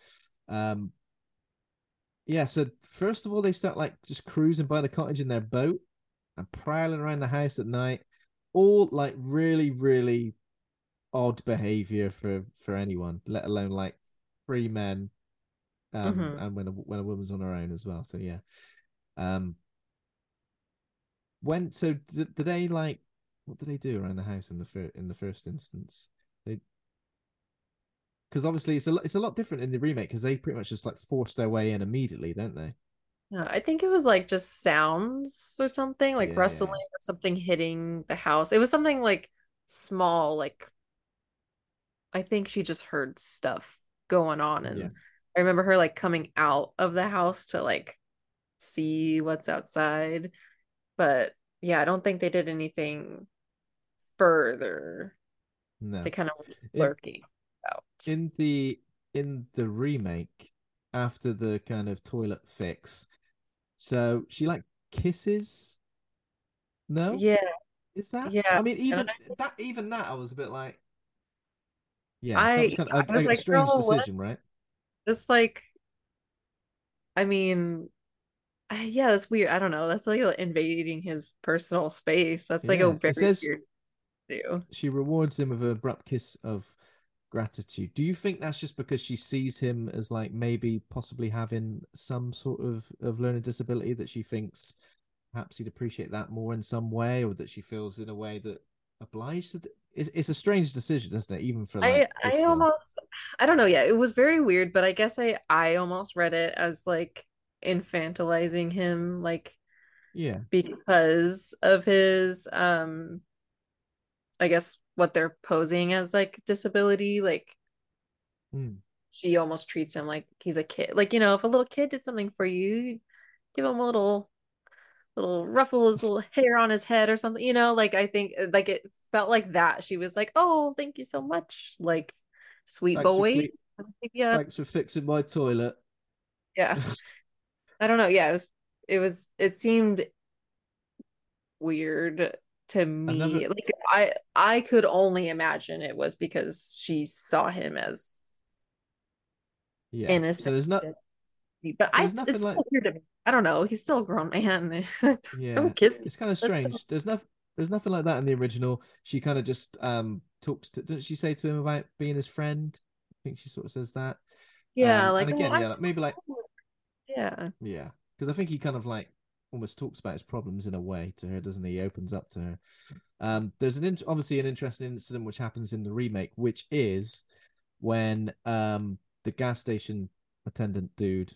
Um yeah so first of all they start like just cruising by the cottage in their boat and prowling around the house at night. All like really really odd behavior for for anyone let alone like three men um Mhm. and when a when a woman's on her own as well so yeah. Um when so did, did they like what did they do around the house in the fir- in the first instance? They because obviously it's a it's a lot different in the remake because they pretty much just like force their way in immediately don't they? Yeah i think it was like just sounds or something like Yeah. rustling or something hitting the house. It was something like small like i think she just heard stuff going on. And Yeah. i remember her like coming out of the house to like see what's outside. But yeah i don't think they did anything further. No. They kind of lurking out. in the in the remake after the kind of toilet fix so she like kisses? No? Yeah. Is that? Yeah, i mean even I- that even that i was a bit like yeah I- kind of I a, was like, strange "Oh, what?" decision right It's like, I mean, yeah, that's weird. I don't know. That's like invading his personal space. That's like Yeah, a very says- weird do. she rewards him with an abrupt kiss of gratitude. Do you think that's just because she sees him as like maybe possibly having some sort of of learning disability that she thinks perhaps he'd appreciate that more in some way, or that she feels in a way that obliged to? It's it's a strange decision, isn't it? Even for like I I almost I don't know. Yeah, it was very weird, but I guess I I almost read it as like infantilizing him, like yeah because of his um, I guess what they're posing as like disability, like. Hmm. she almost treats him like he's a kid. Like, you know, if a little kid did something for you, you'd give him a little little ruffle his little hair on his head or something, you know, like I think like it felt like that. She was like, Oh, thank you so much. Like sweet Thanks boy. Yeah. Thanks for fixing my toilet. Yeah. I don't know. Yeah, it was it was it seemed weird to me. Another- Like I I could only imagine it was because she saw him as yeah. innocent. So there's not. but I There's nothing it's like- still weird to me. I don't know. He's still a grown man. Yeah, Don't kiss me. it's kind of strange. There's nothing. There's nothing like that in the original. She kind of just um talks to. Doesn't she say to him about being his friend? I think she sort of says that. Yeah, Um, like again, oh, yeah, like, maybe like yeah. yeah, because I think he kind of like almost talks about his problems in a way to her, doesn't he? He opens up to her. Um, there's an in- obviously an interesting incident which happens in the remake, which is when um the gas station attendant dude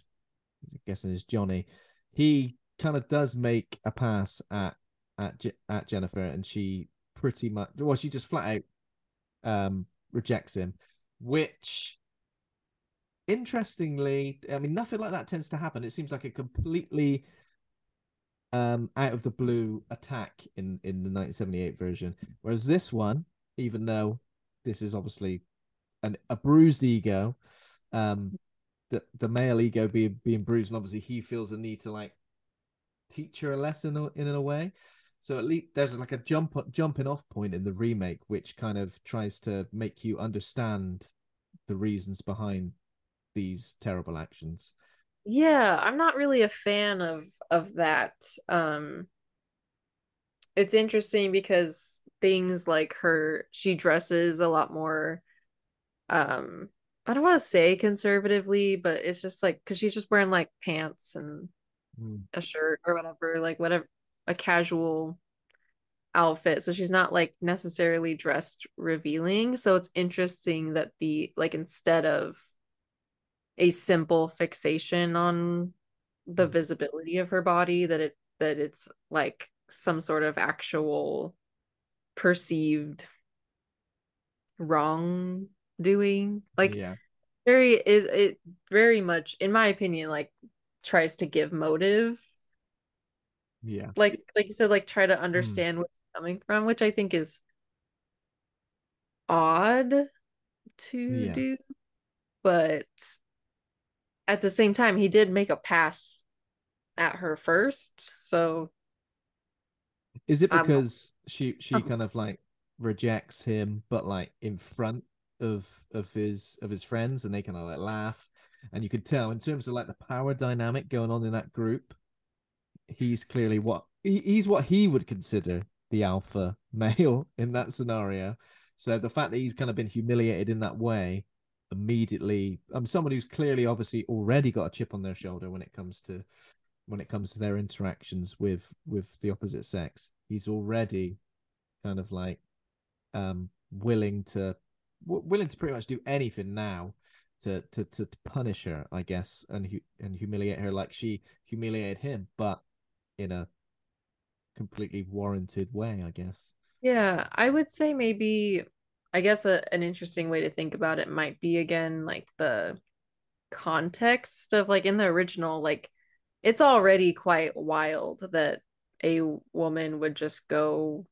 I'm guessing is Johnny, he kind of does make a pass at at Je- at Jennifer, and she pretty much well, she just flat out um rejects him, which interestingly, I mean, nothing like that tends to happen. It seems like a completely um out of the blue attack in in the 1978 version, whereas this one, even though this is obviously an a bruised ego, um, the the male ego being being bruised, and obviously he feels a need to like teach her a lesson in a way. So at least there's like a jump jumping off point in the remake, which kind of tries to make you understand the reasons behind these terrible actions. Yeah, I'm not really a fan of of that. Um it's interesting because things like her she dresses a lot more um I don't want to say conservatively, but it's just like because she's just wearing like pants and Mm. a shirt or whatever, like whatever, a casual outfit. So she's not like necessarily dressed revealing. So it's interesting that the like instead of a simple fixation on the Mm. visibility of her body, that it that it's like some sort of actual perceived wrongdoing. Like yeah, very is it very much in my opinion like tries to give motive yeah, like like you said like try to understand where it's coming from which i think is odd to Yeah. do but at the same time he did make a pass at her first so Is it because she she Um, kind of like rejects him, but like in front of of his of his friends, and they kind of like laugh, and you could tell in terms of like the power dynamic going on in that group, he's clearly what he, he's what he would consider the alpha male in that scenario. So the fact that he's kind of been humiliated in that way immediately, I'm someone who's clearly obviously already got a chip on their shoulder when it comes to when it comes to their interactions with with the opposite sex he's already kind of like um willing to w- willing to pretty much do anything now to to to punish her i guess and hu- and humiliate her like she humiliated him but in a completely warranted way i guess Yeah, I would say maybe, I guess a, an interesting way to think about it might be again like the context of like in the original, like it's already quite wild that a woman would just go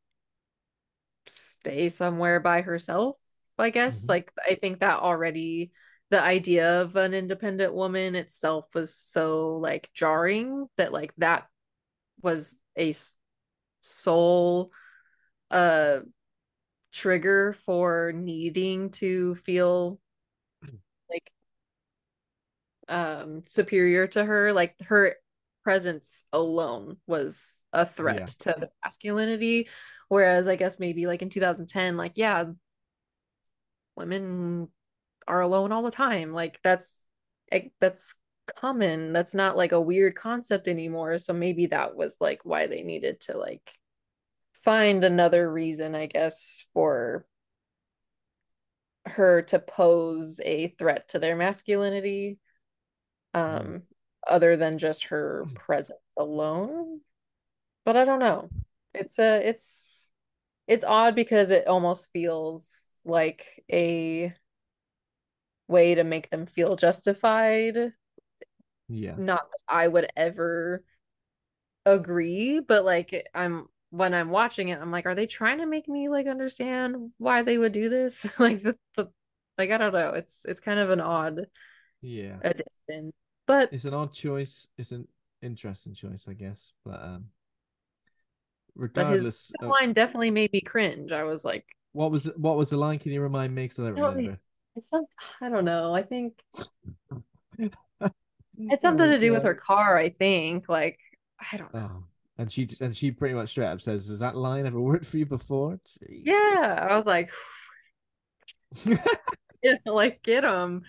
stay somewhere by herself, I guess. Mhm. Like I think that already the idea of an independent woman itself was so like jarring that like that was a sole uh trigger for needing to feel like um superior to her like her presence alone was a threat Yeah. to the masculinity whereas i guess maybe like in 2010 like yeah women are alone all the time like that's that's common that's not like a weird concept anymore so maybe that was like why they needed to like find another reason i guess for her to pose a threat to their masculinity um other than just her presence alone. But i don't know. It's a it's it's odd because it almost feels like a way to make them feel justified yeah not that I would ever agree, but like I'm when I'm watching it, I'm like, are they trying to make me like understand why they would do this? like the, the like I don't know. It's it's kind of an odd yeah addition. But it's an odd choice it's an interesting choice i guess but um but his regardless of- line definitely made me cringe. I was like, what was what was the line can you remind me because i don't remember it's some I don't know. I think it's something to do with her car, I think. Like I don't know. Oh, and she and she pretty much straight up says, "Has that line ever worked for you before?" Yeah, I was like, yeah, like get him,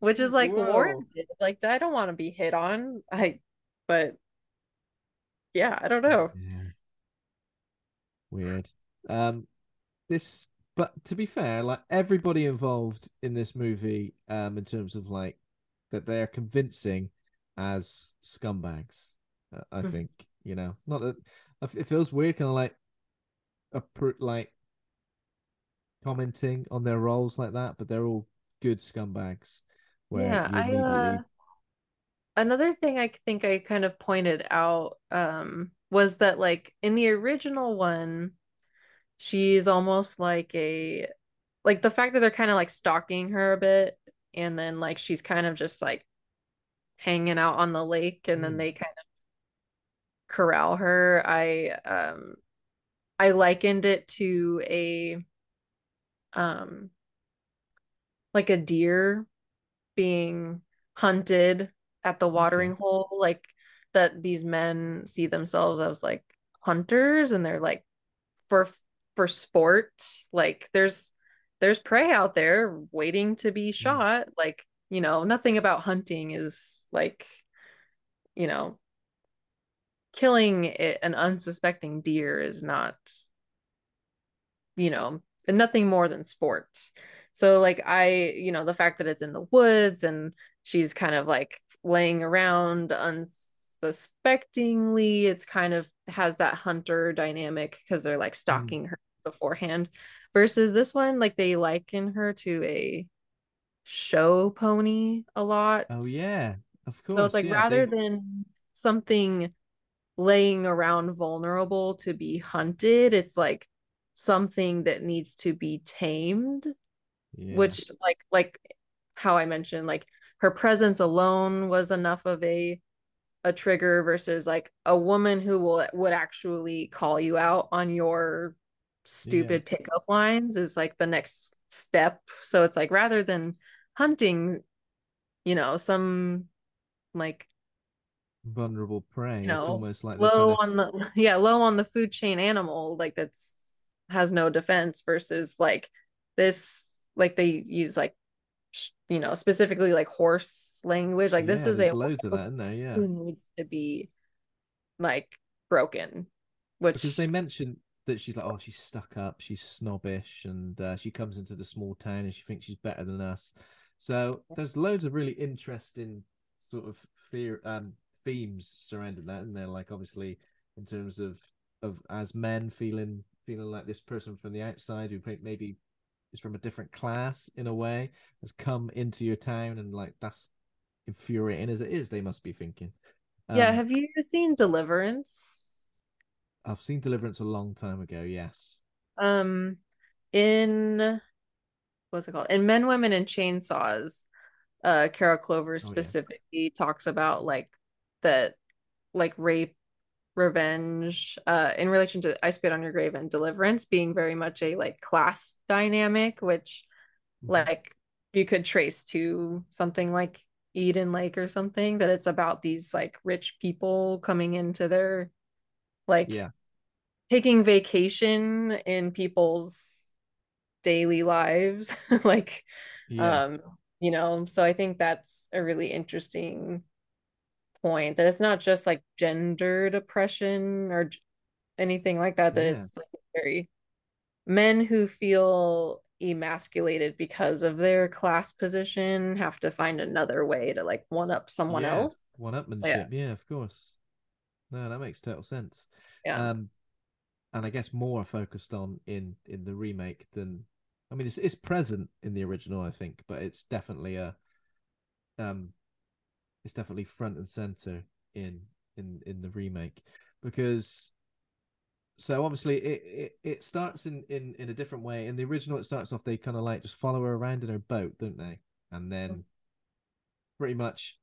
which is like Whoa. warranted. Like I don't want to be hit on. I, but yeah, I don't know. Yeah. Weird. Um, this, but to be fair, like everybody involved in this movie, um, in terms of like that they're convincing, as scumbags. Uh, I Mhm. think you know, not that it feels weird, kind of like a like commenting on their roles like that, but they're all good scumbags. Where Yeah, I immediately uh another thing I think I kind of pointed out um was that like in the original one she's almost like a like the fact that they're kind of like stalking her a bit and then like she's kind of just like hanging out on the lake and then Mm. they kind of corral her. I um I likened it to a um like a deer being hunted at the watering hole like that these men see themselves as like hunters and they're like for for sport like there's there's prey out there waiting to be mm-hmm. shot. Like you know nothing about hunting is like you know killing it, an unsuspecting deer is not you know nothing more than sport so like i you know the fact that it's in the woods and she's kind of like laying around unsuspectingly it's kind of has that hunter dynamic because they're like mm-hmm. stalking her beforehand versus this one like they liken her to a show pony a lot Oh yeah, of course. so it's like yeah, rather they- than something laying around vulnerable to be hunted, it's like something that needs to be tamed, yeah. which like like how I mentioned, like her presence alone was enough of a a trigger versus like a woman who will would actually call you out on your stupid pickup lines is like the next step. So it's like rather than hunting, you know, some like vulnerable prey. you it's almost like low to- on the yeah, low on the food chain animal like that's has no defense versus like this like they use like you know specifically like horse language like this is a loads of that, isn't there? Yeah. who needs to be like broken which because they mention that she's like, oh, she's stuck up, she's snobbish, and uh, she comes into the small town and she thinks she's better than us. So there's loads of really interesting sort of fear um themes surrounding that, and they're like obviously in terms of of as men feeling feeling like this person from the outside who maybe is from a different class in a way has come into your town and like that's infuriating as it is they must be thinking. Yeah Um, have you seen deliverance i've seen deliverance a long time ago yes. Um in what's it called? In men women and chainsaws uh carol clover specifically talks about like that like rape revenge uh in relation to i spit on your grave and deliverance being very much a like class dynamic which Mhm. like you could trace to something like eden lake or something that it's about these like rich people coming into their like yeah taking vacation in people's daily lives like yeah um you know so i think that's a really interesting point that it's not just like gendered oppression or anything like that that Yeah. it's like very men who feel emasculated because of their class position have to find another way to like one up someone yeah. else one upmanship yeah. of course no that makes total sense. Yeah. Um and i guess more focused on in in the remake than i mean it's it's present in the original i think but it's definitely a um it's definitely front and center in in in the remake because so obviously it, it it starts in in in a different way. In the original it starts off they kind of like just follow her around in her boat don't they? And then pretty much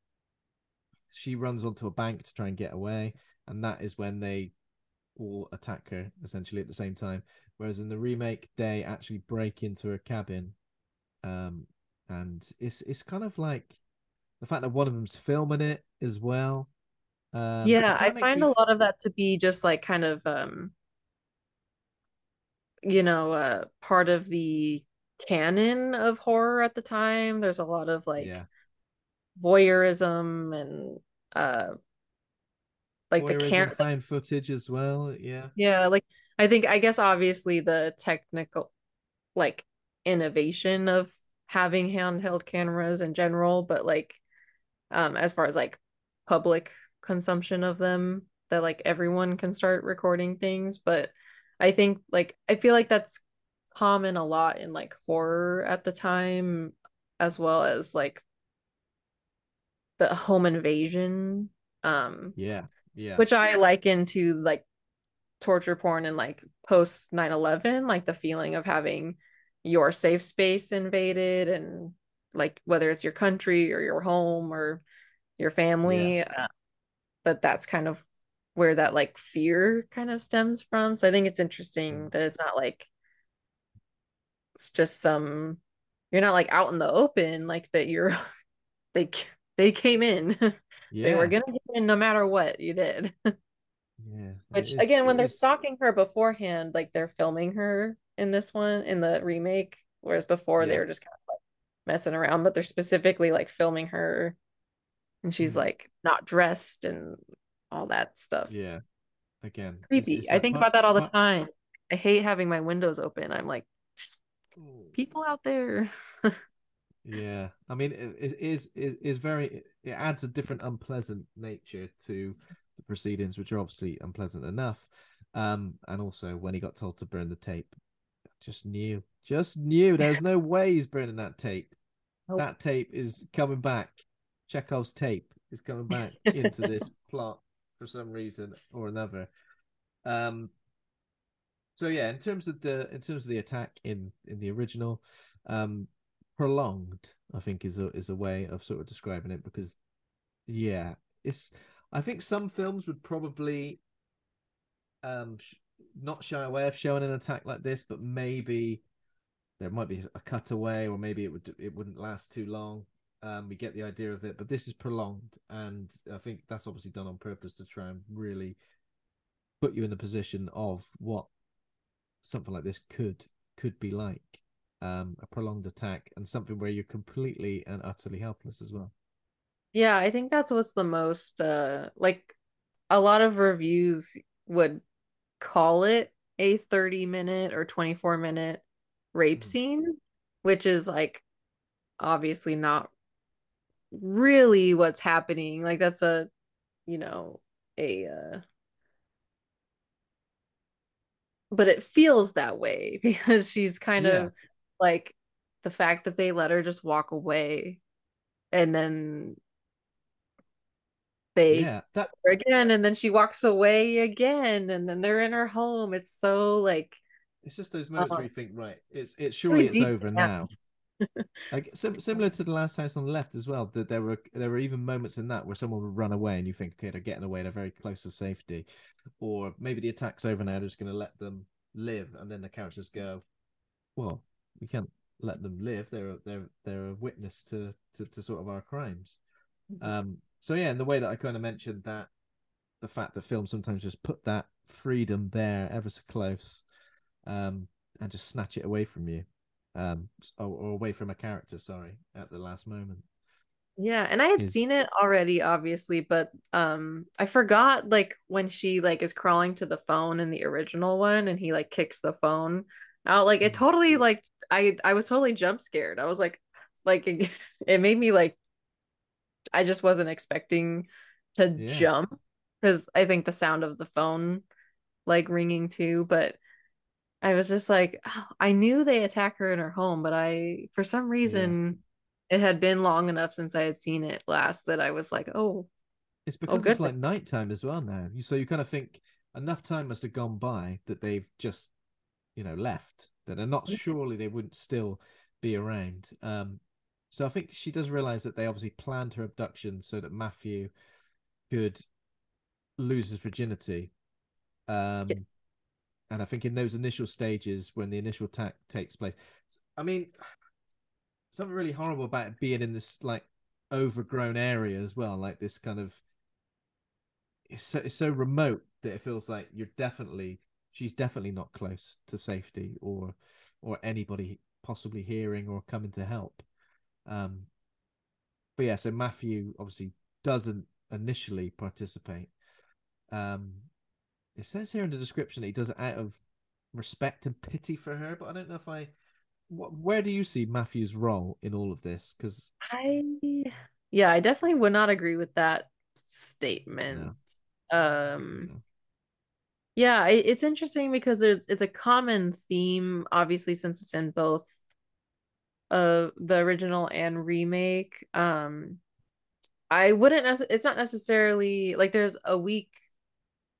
she runs onto a bank to try and get away and that is when they all attack her essentially at the same time. Whereas in the remake they actually break into her cabin um and it's it's kind of like the fact that one of them's filming it as well um yeah i find me a lot of that to be just like kind of um you know uh part of the canon of horror at the time. There's a lot of like yeah. voyeurism and uh like the can found footage as well yeah yeah like i think i guess obviously the technical like innovation of having handheld cameras in general but like um as far as like public consumption of them that like everyone can start recording things but i think like i feel like that's common a lot in like horror at the time as well as like the home invasion um Yeah. Yeah. which i liken to like torture porn and like post 9-11 like the feeling of having your safe space invaded and like whether it's your country or your home or your family uh, but that's kind of where that like fear kind of stems from. So i think it's interesting that it's not like it's just some you're not like out in the open like that you're they they came in they were gonna get in no matter what you did Yeah. which is- again when they're is- stalking her beforehand like they're filming her in this one in the remake whereas before they were just kind of like messing around but they're specifically like filming her and she's Mhm. like not dressed and all that stuff Yeah. Again. it's- creepy it's i think part- about that all the part- time i hate having my windows open i'm like just people out there Yeah, I mean, it, is is is very. It adds a different unpleasant nature to the proceedings, which are obviously unpleasant enough. Um, and also when he got told to burn the tape, just knew, just knew there's no way he's burning that tape. Nope. That tape is coming back. Chekhov's tape is coming back into this plot for some reason or another. Um. So yeah, in terms of the in terms of the attack in in the original, um, prolonged i think is a is a way of sort of describing it because yeah it's i think some films would probably um sh- not shy away of showing an attack like this but maybe there might be a cutaway or maybe it would it wouldn't last too long. Um we get the idea of it but this is prolonged and i think that's obviously done on purpose to try and really put you in the position of what something like this could could be like um, a prolonged attack and something where you're completely and utterly helpless as well. Yeah, I think that's what's the most uh like a lot of reviews would call it a 30 minute or 24 minute rape Mhm. scene, which is like obviously not really what's happening. Like that's a you know, a uh but it feels that way because she's kind Yeah. of like the fact that they let her just walk away and then they Yeah, that her again and then she walks away again and then they're in her home it's so like it's just those moments Uh, where you think, right, it's it's surely it's over down. now. like sim- similar to the last house on the left as well. That there were there were even moments in that where someone would run away and you think, okay, they're getting away, they're very close to safety, or maybe the attack's over now, they're just going to let them live, and then the characters go, well, we can't let them live. They're a- they're they're a witness to to, to sort of our crimes. Um, so yeah, in the way that I kind of mentioned that the fact that films sometimes just put that freedom there ever so close, um, and just snatch it away from you, um, or, or away from a character. Sorry, at the last moment. yeah and i had Is- seen it already obviously but um i forgot like when she like is crawling to the phone in the original one and he like kicks the phone out like it Mhm. totally like i i was totally jump scared i was like like it, it made me like i just wasn't expecting to Yeah. jump because i think the sound of the phone like ringing too but I was just like, oh, I knew they attack her in her home, but I, for some reason, it had been long enough since I had seen it last that I was like, oh, It's oh, because it's like nighttime as well now. So you kind of think enough time must have gone by that they've just, you know, left. That they're not surely they wouldn't still be around. Um, so I think she does realize that they obviously planned her abduction so that Matthew could lose his virginity. Um, and I think in those initial stages when the initial attack takes place, I mean, something really horrible about it being in this like overgrown area as well, like this kind of it's so it's so remote that it feels like you're definitely she's definitely not close to safety or or anybody possibly hearing or coming to help. Um but yeah, so Matthew obviously doesn't initially participate. Um it says here in the description that he does it out of respect and pity for her, but I don't know if I what, where do you see Matthew's role in all of this? Because I, yeah, I definitely would not agree with that statement. Um yeah, it, it's interesting because there's it's a common theme, obviously, since it's in both of the original and remake. Um I wouldn't it's not necessarily like there's a weak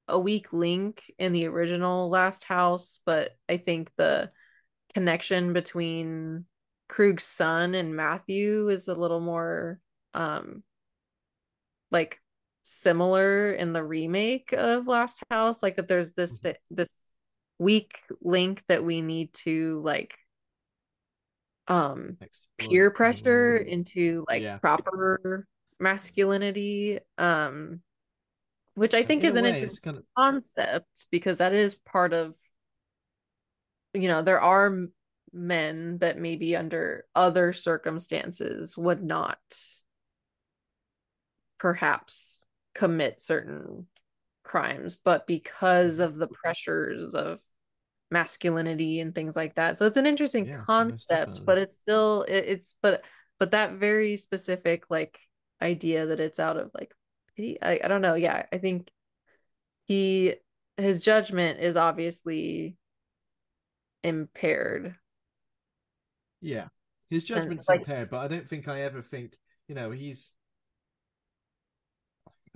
a weak link in the original Last House, but I think the connection between Krug's son and Matthew is a little more um like similar in the remake of Last House like that there's this this weak link that we need to like um Exploit. peer pressure into like Yeah. proper masculinity um which I think in is a an way, interesting kind of concept because that is part of you know there are men that maybe under other circumstances would not perhaps commit certain crimes but because mm. of the pressures of masculinity and things like that so it's an interesting Yeah, concept but it's still it, it's but but that very specific like idea that it's out of like pity I, I don't know yeah i think he his judgment is obviously impaired yeah. His And, judgment's like- impaired, but I don't think I ever think you know he's.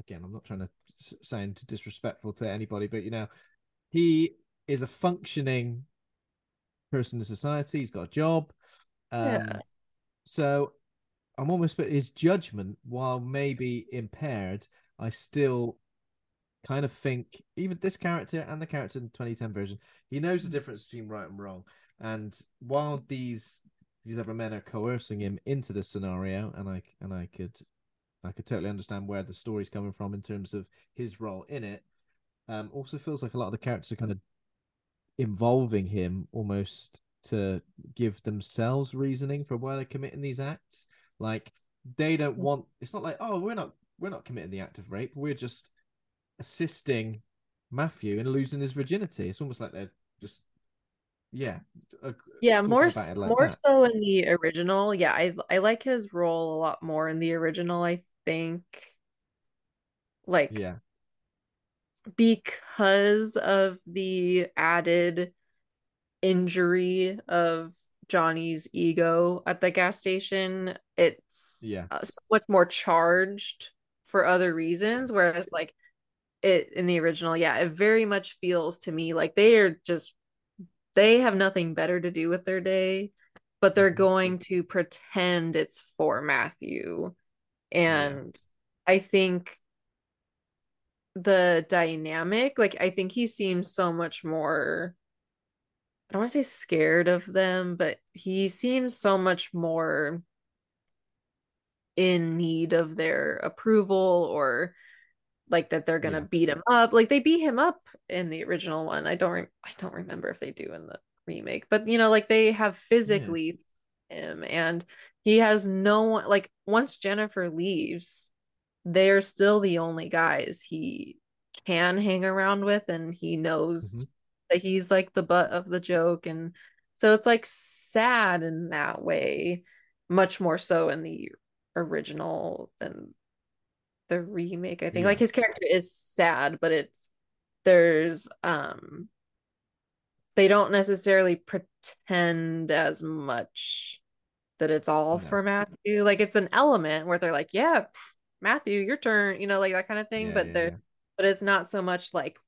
Again, I'm not trying to sound disrespectful to anybody, but you know, he is a functioning person in society. He's got a job. Um, Yeah. So I'm almost, but his judgment, while maybe impaired, I still kind of think even this character and the character in the 2010 version, he knows the difference between right and wrong. And while these these other men are coercing him into the scenario, and I and I could I could totally understand where the story's coming from in terms of his role in it. Um, also feels like a lot of the characters are kind of involving him almost to give themselves reasoning for why they're committing these acts. Like they don't want. It's not like oh we're not we're not committing the act of rape. We're just assisting Matthew in losing his virginity. It's almost like they're just yeah uh, yeah more about s- it like more that. so in the original yeah i i like his role a lot more in the original i think like yeah because of the added injury of Johnny's ego at the gas station, it's Yeah. uh, so much more charged for other reasons. Whereas, like, it in the original, yeah, it very much feels to me like they are just, they have nothing better to do with their day, but they're Mhm. going to pretend it's for Matthew. And I think the dynamic like i think he seems so much more i don't want to say scared of them but he seems so much more in need of their approval or like that they're gonna Yeah. beat him up. Like they beat him up in the original one. I don't re- i don't remember if they do in the remake but you know like they have physically him and he has no one like once jennifer leaves they're still the only guys he can hang around with and he knows Mhm. that he's like the butt of the joke and so it's like sad in that way much more so in the original than the remake i think Yeah. like his character is sad but it's there's um they don't necessarily pretend as much that it's all No. for Matthew. Like it's an element where they're like, yeah, Matthew, your turn, you know, like that kind of thing. Yeah, but yeah, they're yeah. but it's not so much like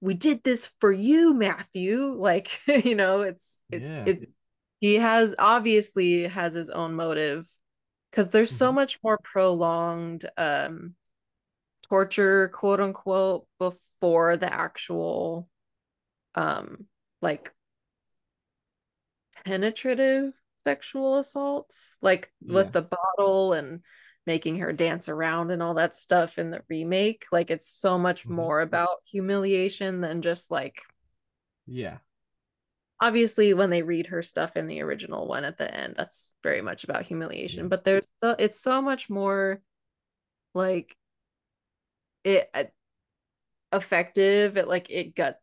we did this for you, Matthew. Like, you know, it's it, Yeah. it he has obviously has his own motive because there's so Mhm. much more prolonged um torture, quote unquote, before the actual um like penetrative sexual assault like with the bottle and making her dance around and all that stuff in the remake like it's so much Mhm. more about humiliation than just like yeah obviously when they read her stuff in the original one at the end that's very much about humiliation Yeah. but there's so it's so much more like it uh, effective it like it gut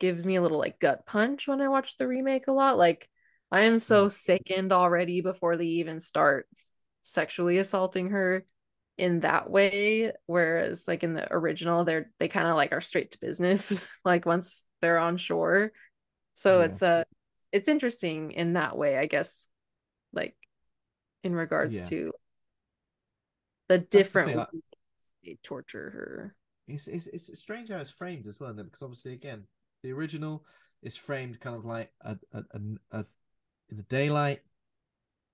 gives me a little like gut punch when i watch the remake a lot like i am so sickened already before they even start sexually assaulting her in that way whereas like in the original they're they kind of like are straight to business like once they're on shore so Yeah. it's uh it's interesting in that way i guess like in regards Yeah. to the the different thing, ways they torture her It's, it's it's strange how it's framed as well, because obviously, again, the original is framed kind of like a a, a, a in the daylight,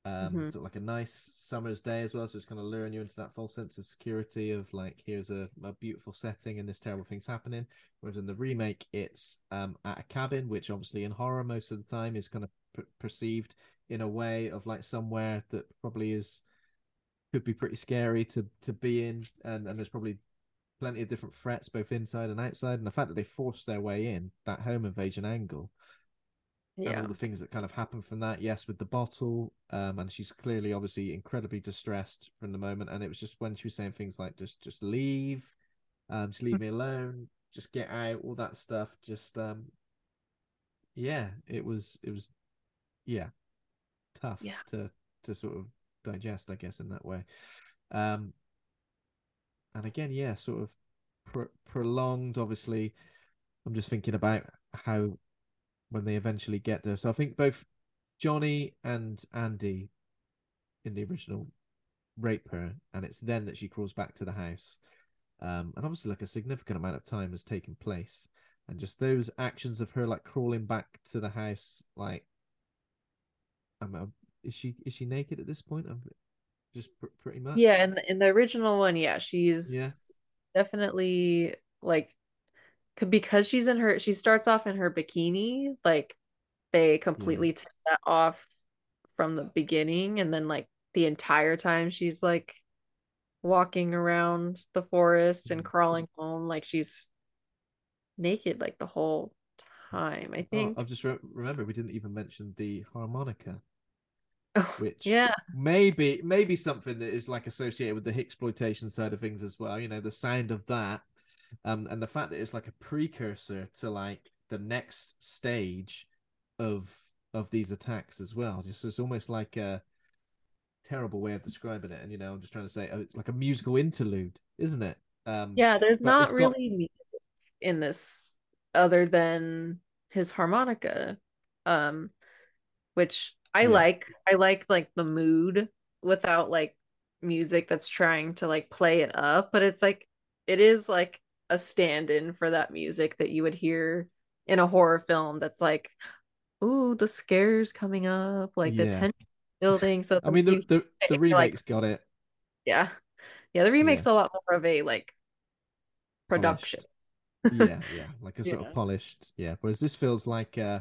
um, Mhm. sort of like a nice summer's day as well. So it's kind of luring you into that false sense of security of like, here's a, a beautiful setting and this terrible thing's happening. Whereas in the remake, it's um at a cabin, which obviously in horror most of the time is kind of per- perceived in a way of like somewhere that probably is could be pretty scary to to be in, and and there's probably plenty of different threats both inside and outside and the fact that they forced their way in that home invasion angle and yeah. all the things that kind of happen from that. Yes with the bottle um and she's clearly obviously incredibly distressed from the moment and it was just when she was saying things like just just leave um just leave me alone just get out all that stuff just um yeah it was it was yeah tough Yeah. to to sort of digest i guess in that way. Um and again yeah sort of pr- prolonged obviously i'm just thinking about how when they eventually get there. So i think both johnny and andy in the original rape her and it's then that she crawls back to the house. Um and obviously like a significant amount of time has taken place and just those actions of her like crawling back to the house like I'm, I'm- is she is she naked at this point? I'm just pr- pretty much. Yeah in the, in the original one yeah she's Yeah. definitely like because she's in her she starts off in her bikini like they completely take that off from the beginning and then like the entire time she's like walking around the forest and Mhm. crawling home like she's naked like the whole time i Oh, think I've just re- remembered we didn't even mention the harmonica, Oh, which yeah maybe maybe something that is like associated with the exploitation side of things as well. You know, the sound of that, um, and the fact that it's like a precursor to like the next stage of of these attacks as well. Just it's almost like a terrible way of describing it. And you know, I'm just trying to say oh, it's like a musical interlude, isn't it? Um, yeah there's not got- really music in this other than his harmonica um which i Yeah. like i like like the mood without like music that's trying to like play it up but it's like it is like a stand-in for that music that you would hear in a horror film that's like ooh the scares coming up like the Yeah. tension building so I mean, the the, the feel like- got it. yeah yeah the remake's a lot more of a like production Polished. yeah, yeah, like a sort Yeah. of polished, yeah. Whereas this feels like uh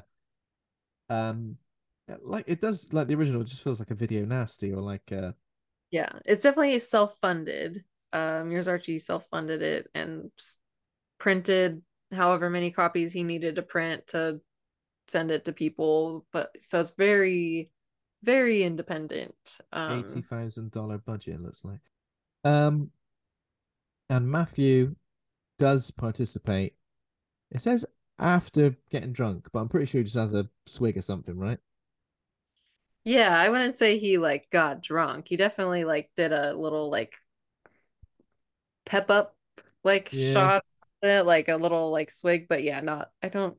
um like it does like the original just feels like a video nasty or like uh Yeah, it's definitely self-funded. Um, Meir Zarchi self-funded it and printed however many copies he needed to print to send it to people. But so it's very, very independent. eighty Um, thousand dollar budget looks like. Um and Matthew does participate. It says after getting drunk, but I'm pretty sure he just has a swig or something, right? yeah, I wouldn't say he like got drunk. He definitely like did a little like pep up like Yeah. shot, uh, like a little like swig. But yeah, not. I don't.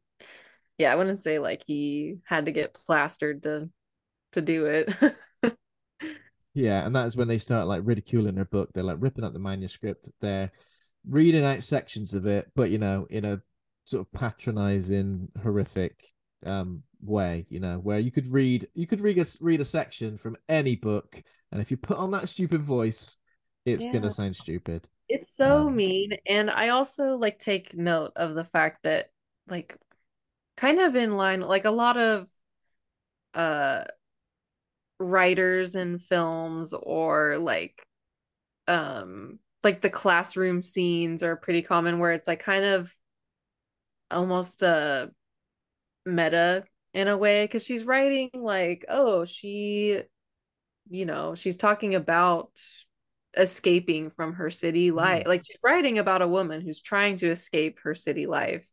Yeah, I wouldn't say like he had to get plastered to to do it. Yeah, and that is when they start like ridiculing her book. They're like ripping up the manuscript. They're reading out sections of it, but you know, in a sort of patronizing, horrific um way. You know, where you could read you could read a read a section from any book, and if you put on that stupid voice, it's Yeah. gonna sound stupid. It's so Um, mean. And I also like take note of the fact that like kind of in line like a lot of uh writers in films or like um like the classroom scenes are pretty common where it's like kind of almost a meta in a way because she's writing like oh she you know she's talking about escaping from her city mm-hmm. life like she's writing about a woman who's trying to escape her city life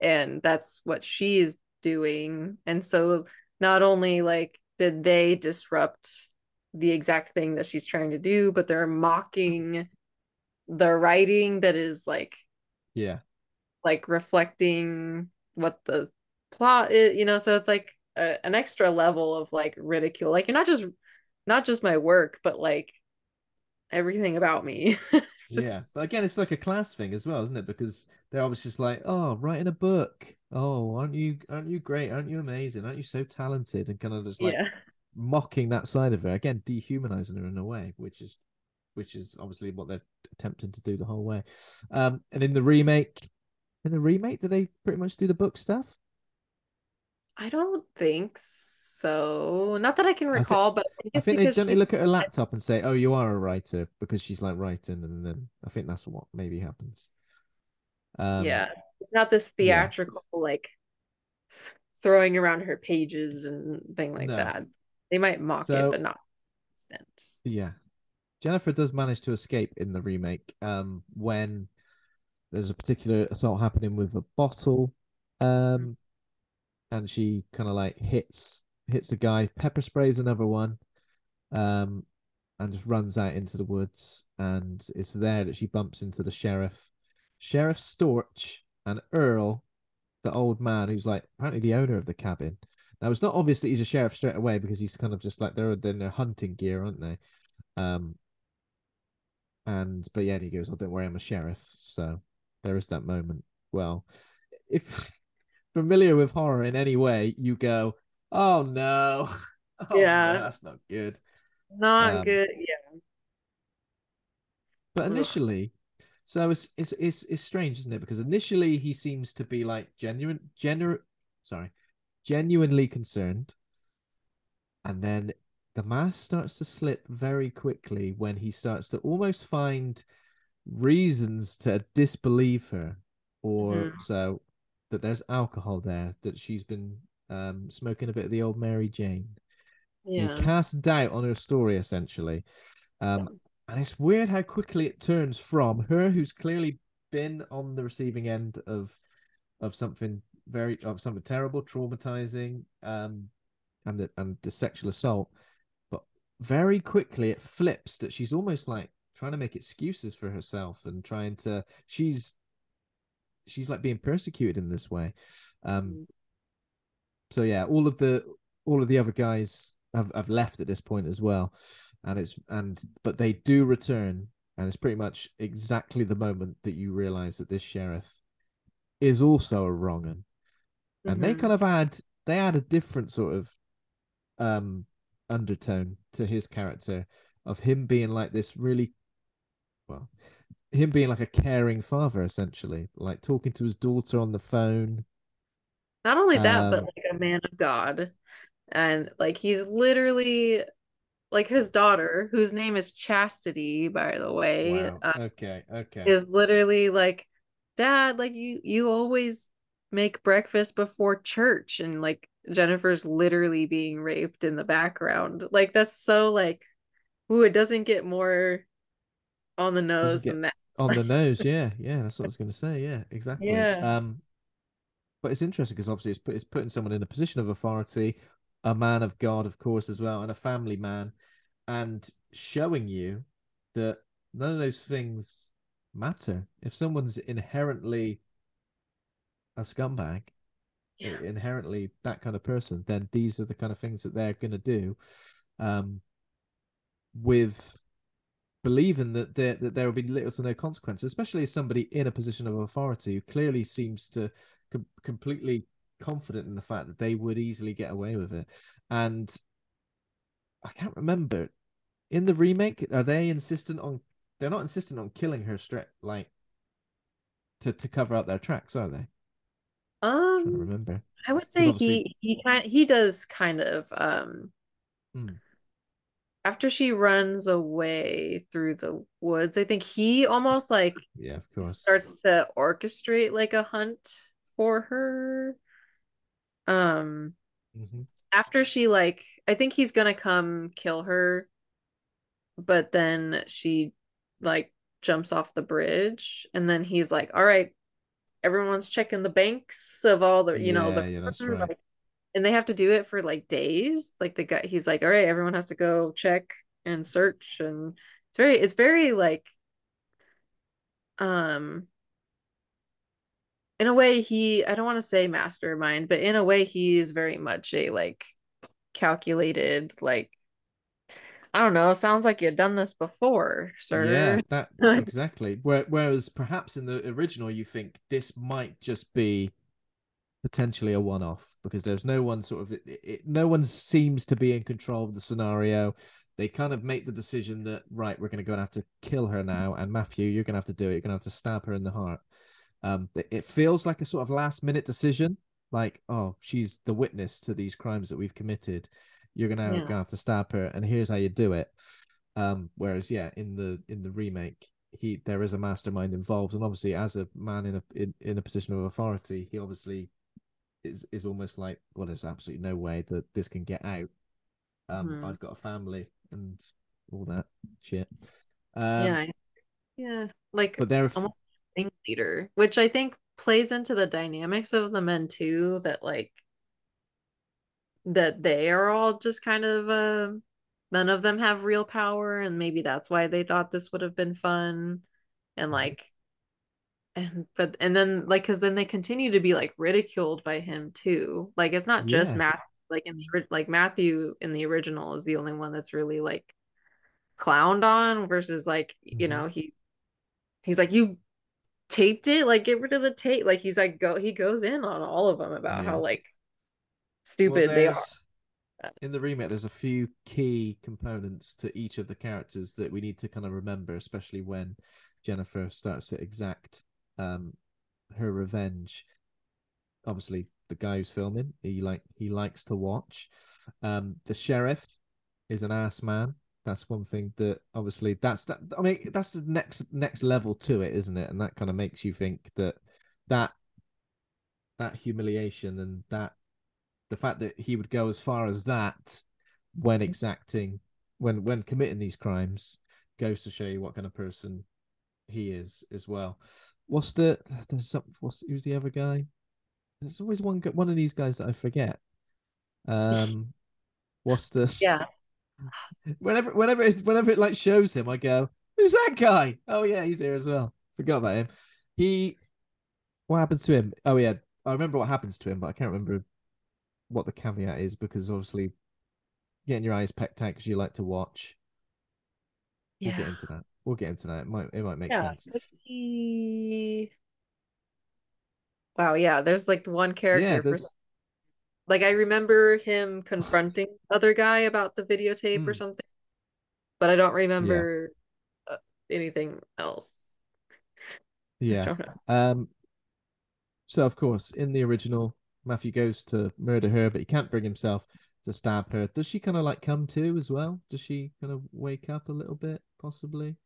and that's what she's doing and so not only like did they disrupt the exact thing that she's trying to do, but they're mocking the writing that is like Yeah. like reflecting what the plot is, you know, so it's like a, an extra level of like ridicule. Like you're not just not just my work, but like everything about me. Just- Yeah, but again, it's like a class thing as well, isn't it? Because they're obviously just like, oh, writing a book. Oh, aren't you aren't you great? Aren't you amazing? Aren't you so talented? And kind of just like yeah. mocking that side of her again, dehumanizing her in a way, which is which is obviously what they're attempting to do the whole way. Um, and in the remake, in the remake, do they pretty much do the book stuff? I don't think so. Not that I can I thi- recall, but I think I think they don't they she- look at her laptop and say, "Oh, you are a writer," because she's like writing, and then I think that's what maybe happens. Um, yeah, it's not this yeah. theatrical like throwing around her pages and thing like No. that. They might mock So- it, but not extent. Yeah. Jennifer does manage to escape in the remake um when there's a particular assault happening with a bottle um and she kind of like hits hits the guy pepper sprays another one um and just runs out into the woods and it's there that she bumps into the sheriff sheriff storch and earl the old man who's like apparently the owner of the cabin now it's not obvious that he's a sheriff straight away because he's kind of just like they're in their hunting gear aren't they um, and but yeah, he goes, "Oh, don't worry, I'm a sheriff." So there is that moment. Well, if familiar with horror in any way, you go, "Oh no, oh, no, Yeah. that's not good." Not Um, good. Yeah. But Ugh. initially, so it's it's it's it's strange, isn't it? Because initially he seems to be like genuine, genu- sorry, genuinely concerned, and then the mask starts to slip very quickly when he starts to almost find reasons to disbelieve her, or Mhm. so that there's alcohol there, that she's been um smoking a bit of the old Mary Jane. Yeah. He casts doubt on her story essentially. Um, and it's weird how quickly it turns from her who's clearly been on the receiving end of of something very of something terrible, traumatizing, um, and the and the sexual assault. But very quickly it flips that she's almost like trying to make excuses for herself and trying to she's she's like being persecuted in this way. Um so yeah, all of the all of the other guys have, have left at this point as well. And it's and but they do return, and it's pretty much exactly the moment that you realize that this sheriff is also a wrong un. And they Mhm. kind of add they add a different sort of um undertone to his character of him being like this really well him being like a caring father essentially like talking to his daughter on the phone Not only that, but Um, like a man of God. And like he's literally like his daughter, whose name is Chastity, by the way, wow uh, okay okay is literally like, Dad, like you you always make breakfast before church and like Jennifer's literally being raped in the background. Like that's so like ooh, it doesn't get more on the nose than that. on the nose yeah yeah that's what i was going to say yeah exactly Yeah. um but it's interesting because obviously it's, put, it's putting someone in a position of authority a man of god of course as well and a family man and showing you that none of those things matter if someone's inherently a scumbag Yeah. inherently that kind of person then these are the kind of things that they're going to do um with believing that there that there will be little to no consequence, especially as somebody in a position of authority who clearly seems to com- completely confident in the fact that they would easily get away with it. And I can't remember in the remake are they insistent on they're not insistent on killing her straight like to to cover up their tracks, are they? I'm trying to Um remember. I would say obviously- he he kind he does kind of um Hmm. after she runs away through the woods, I think he almost like Yeah, of course. starts to orchestrate like a hunt for her. Um Mhm. after she like I think he's gonna come kill her, but then she like jumps off the bridge and then he's like, All right, everyone's checking the banks of all the you know the yeah, right. like and they have to do it for like days. Like the guy, he's like, all right, everyone has to go check and search, and it's very, it's very like, um, in a way, he, I don't want to say mastermind, but in a way, he's very much a like calculated, like, I don't know, sounds like you've done this before, sir. Yeah, that exactly. Whereas perhaps in the original, you think this might just be potentially a one-off because there's no one sort of it, it, no one seems to be in control of the scenario they kind of make the decision that right we're going to go and have to kill her now and matthew you're going to have to do it you're going to have to stab her in the heart um it feels like a sort of last minute decision. Like oh she's the witness to these crimes that we've committed. You're going to, yeah. have to stab her and here's how you do it. Um whereas yeah in the in the remake he there is a mastermind involved and obviously as a man in a in, in a position of authority he obviously is is almost like well there's absolutely no way that this can get out. Um mm. i've got a family and all that shit. Um, yeah yeah like but they're almost leader which i think plays into the dynamics of the men too that like that they are all just kind of uh none of them have real power and maybe that's why they thought this would have been fun and mm-hmm. like and but and then like because then they continue to be like ridiculed by him too like it's not just yeah. matt like in the like matthew in the original is the only one that's really like clowned on versus like mm-hmm. you know he he's like you taped it like get rid of the tape. Like he's like go he goes in on all of them about yeah. how like stupid well, they are. in the remake there's a few key components to each of the characters that we need to kind of remember especially when jennifer starts to exact um her revenge. Obviously the guy who's filming he like he likes to watch. Um the sheriff is an ass man that's one thing that obviously that's that i mean that's the next next level to it isn't it and that kind of makes you think that that that humiliation and that the fact that he would go as far as that when exacting when when committing these crimes goes to show you what kind of person he is as well What's the there's some what's who's the other guy? There's always one one of these guys that I forget. Um, what's the yeah? Whenever whenever it, whenever it like shows him, I go, "Who's that guy?" Oh yeah, he's here as well. Forgot about him. He, what happens to him? Oh yeah, I remember what happens to him, but I can't remember what the caveat is because obviously getting your eyes pecked out because you like to watch. Yeah. We'll get into that. We'll get into that. It might it might make yeah, sense. He... Wow, yeah. There's like one character. Yeah, for... Like I remember him confronting other guy about the videotape mm. or hmm. something, but I don't remember yeah. Uh, anything else. Yeah. Um. So of course, in the original, Matthew goes to murder her, but he can't bring himself to stab her. Does she kind of like come to as well? Does she kind of wake up a little bit, possibly?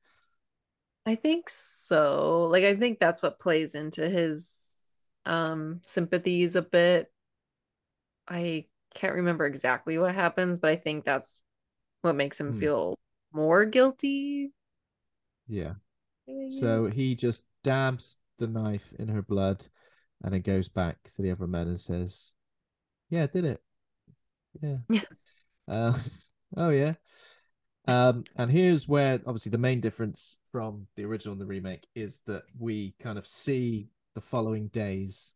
I think so. Like I think that's what plays into his um sympathies a bit. I can't remember exactly what happens, but I think that's what makes him hmm. feel more guilty. Yeah. So he just dabs the knife in her blood and then goes back to the other men and says, Yeah, I did it. Yeah. Yeah. Uh, oh yeah. Um, and here's where obviously the main difference from the original and the remake is that we kind of see the following days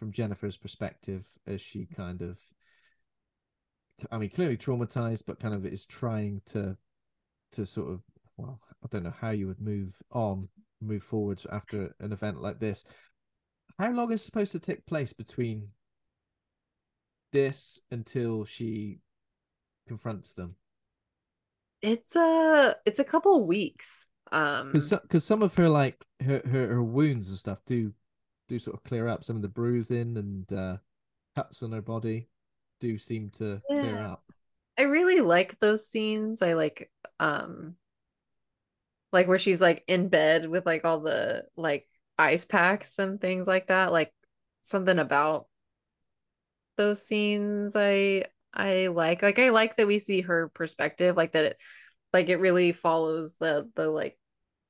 from Jennifer's perspective as she kind of, I mean, clearly traumatized, but kind of is trying to, to sort of, well, I don't know how you would move on, move forwards after an event like this. How long is supposed to take place between this until she confronts them? it's a it's a couple weeks um because because some of her like her, her her wounds and stuff do do sort of clear up some of the bruising and uh cuts on her body do seem to yeah. clear up i really like those scenes. I like um like where she's like in bed with like all the like ice packs and things like that like something about those scenes i I like. Like I like that we see her perspective like that it like it really follows the the like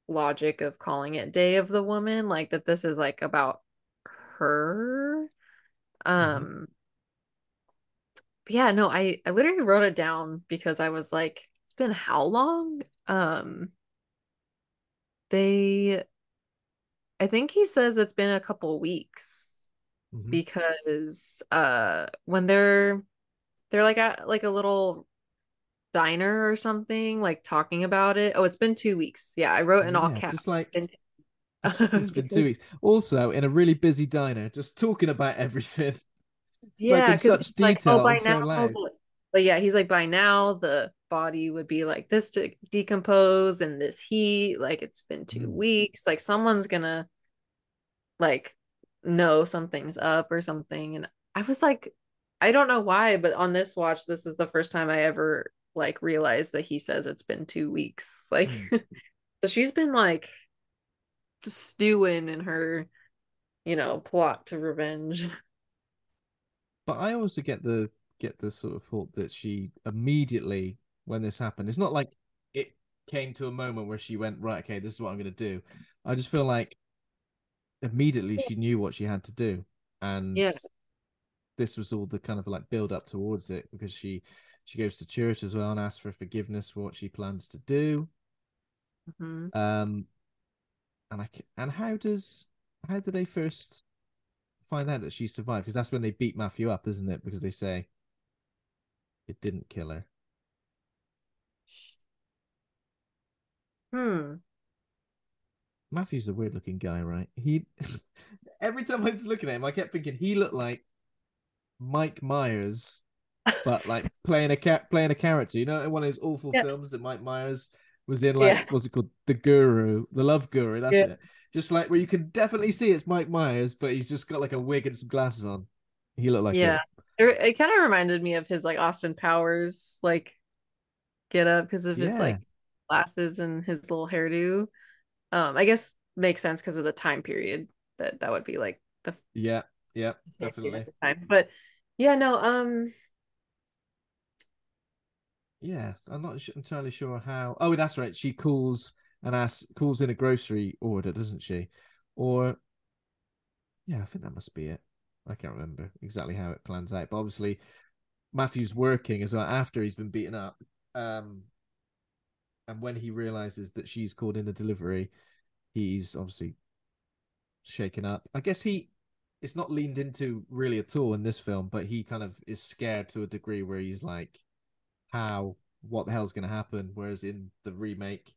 logic of calling it Day of the Woman like that this is like about her mm-hmm. um yeah, no, I I literally wrote it down because I was like, it's been how long? Um they I think he says it's been a couple weeks Mhm. because uh when they're they're like at like a little diner or something, like talking about it. Oh, it's been two weeks. Yeah, I wrote in all caps. just like Been- it's been two weeks. Also, in a really busy diner, just talking about everything. Yeah, in 'cause such he's like, oh, detail by so now, loud. but yeah, he's like, by now the body would be like this to decompose and this heat, like it's been two Mm. weeks. Like someone's gonna like know something's up or something. And I was like, I don't know why, but on this watch, this is the first time I ever like realized that he says it's been two weeks. Like, Mm. so she's been like stewing in her, you know, plot to revenge. But I also get the get the sort of thought that she immediately when this happened, it's not like it came to a moment where she went, right, okay, this is what I'm gonna do. I just feel like immediately she knew what she had to do. And Yeah. this was all the kind of like build up towards it because she she goes to church as well and asks for forgiveness for what she plans to do. Mhm. Um, and I and how does how do they first find out that she survived? Because that's when they beat Matthew up, isn't it? Because they say it didn't kill her. Hmm. Matthew's a weird looking guy, right? He every time I was looking at him, I kept thinking he looked like Mike Myers, but like playing a cat playing a character. You know, in one of those awful Yeah. films that Mike Myers was in, like Yeah. what's it called, The Guru, The Love Guru. That's Yeah. it. Just like where you can definitely see it's Mike Myers, but he's just got like a wig and some glasses on. He looked like Yeah. it. It, it kind of reminded me of his like Austin Powers like get up because of his like glasses and his little hairdo. Um, I guess makes sense because of the time period that that would be like the Yeah, yeah, definitely. the time. But yeah, no, um, Yeah, I'm not entirely sure how. Oh, that's right. She calls and asks, calls in a grocery order, doesn't she? Or, yeah, I think that must be it. I can't remember exactly how it plans out, but obviously Matthew's working as well after he's been beaten up. Um, and when he realizes that she's called in a delivery, he's obviously shaken up. I guess he it's not leaned into really at all in this film, but he kind of is scared to a degree where he's like, how what the hell's going to happen? Whereas in the remake,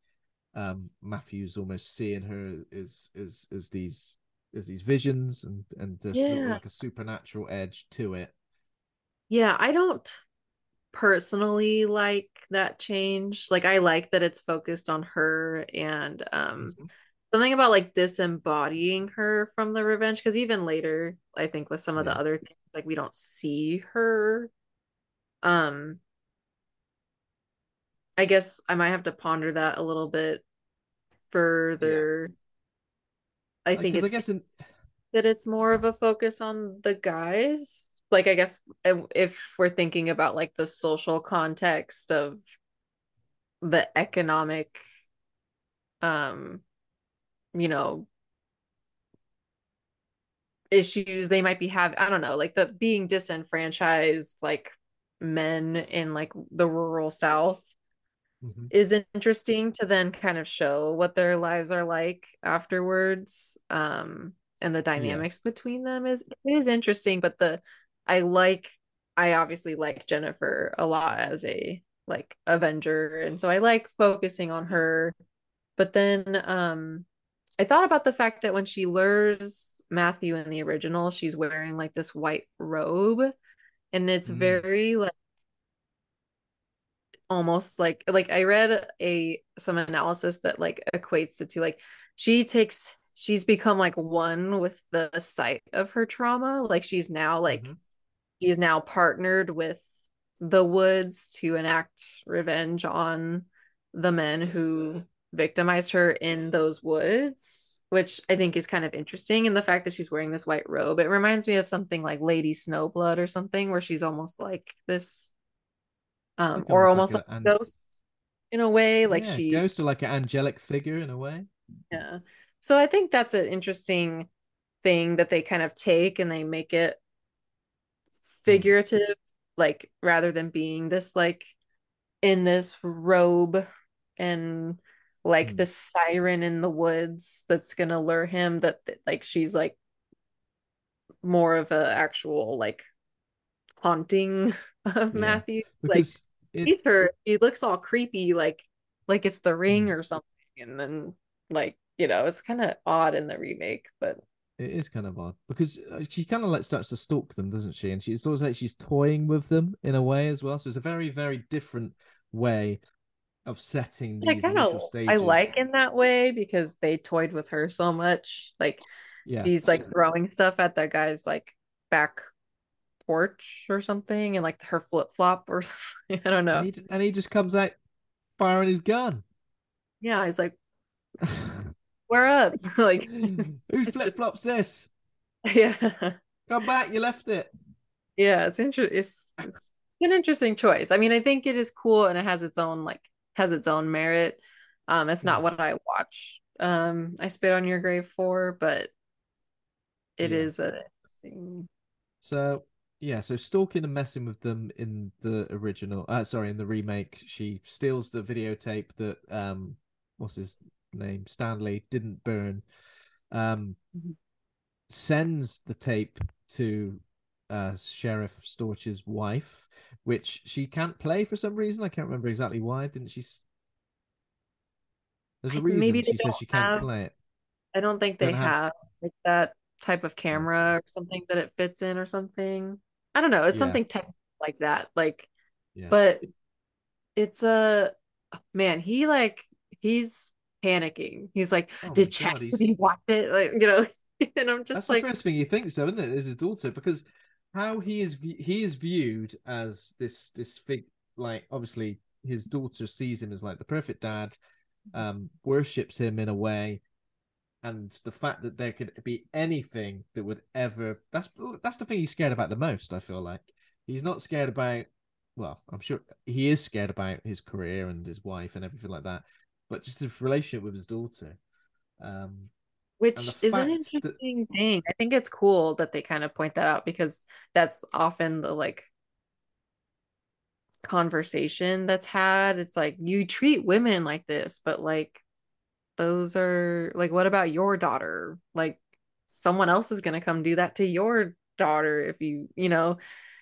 um, Matthew's almost seeing her as as as these as these visions and and there's sort of like a supernatural edge to it. yeah, I don't personally like that change. Like I like that it's focused on her and um Mhm. something about like disembodying her from the revenge because even later i think with some of Yeah. the other things like we don't see her um i guess i might have to ponder that a little bit further. I think it's I guess in that it's more of a focus on the guys. Like i guess if- if we're thinking about like the social context of the economic um you know issues they might be having i don't know like the being disenfranchised like men in like the rural south Mhm. is interesting to then kind of show what their lives are like afterwards um and the dynamics between them is it is interesting but the i like i obviously like jennifer a lot as a like avenger and so i like focusing on her but then um i thought about the fact that when she lures matthew in the original she's wearing like this white robe and it's Mm. very like almost like like I read a some analysis that like equates it to like she takes she's become like one with the site of her trauma like she's now like Mhm. she's now partnered with the woods to enact revenge on the men who victimized her in those woods which I think is kind of interesting and the fact that she's wearing this white robe it reminds me of something like Lady Snowblood or something where she's almost like this um Like or almost like like, a- a ghost in a way like yeah, she ghost or like an angelic figure in a way. yeah so i think that's an interesting thing that they kind of take and they make it figurative like rather than being this like in this robe and like Mm. the siren in the woods that's gonna lure him that that, like she's like more of a actual like haunting of Yeah. Matthew like it, he's her he looks all creepy like like it's the ring Mm. or something and then like you know it's kind of odd in the remake but it is kind of odd because uh, she kind of like starts to stalk them, doesn't she? And she's always like she's toying with them in a way as well. So it's a very, very different way of setting these of stages. I like in that way because they toyed with her so much. Like Yeah. he's like throwing stuff at that guy's like back porch or something, and like her flip flop or something. I don't know. And he, and he just comes out firing his gun. Yeah, he's like, "We're up!" like, Whose it's flip just- flops this? yeah, Come back, you left it. yeah. It's interesting. It's, it's an interesting choice. I mean, I think it is cool and it has its own like has its own merit. Um, it's not what I watch. Um, I spit on your grave for, but it Yeah. is a interesting. So yeah, so stalking and messing with them in the original, uh, sorry, in the remake, she steals the videotape that um, what's his name, Stanley didn't burn, um, Mhm. sends the tape to uh Sheriff Storch's wife, which she can't play for some reason. I can't remember exactly why. Didn't she? There's a reason maybe she says she can't have- play it. I don't think they Don't have- have like that type of camera or something that it fits in or something. I don't know. It's Yeah. something technical like that. Like, Yeah. but it's a man. He like he's panicking. He's like, Oh did God, Chastity watch it? Like, you know. And I'm just That's like, the first thing you think, so isn't it? Is his daughter because how he is he is viewed as this this big like obviously his daughter sees him as like the perfect dad, um, worships him in a way, and the fact that there could be anything that would ever that's that's the thing he's scared about the most. I feel like he's not scared about. Well, I'm sure he is scared about his career and his wife and everything like that, but just his relationship with his daughter. Um, which is an fact that- interesting thing. I think it's cool that they kind of point that out because that's often the like conversation that's had. It's like you treat women like this, but like those are like what about your daughter? Like someone else is going to come do that to your daughter if you, you know,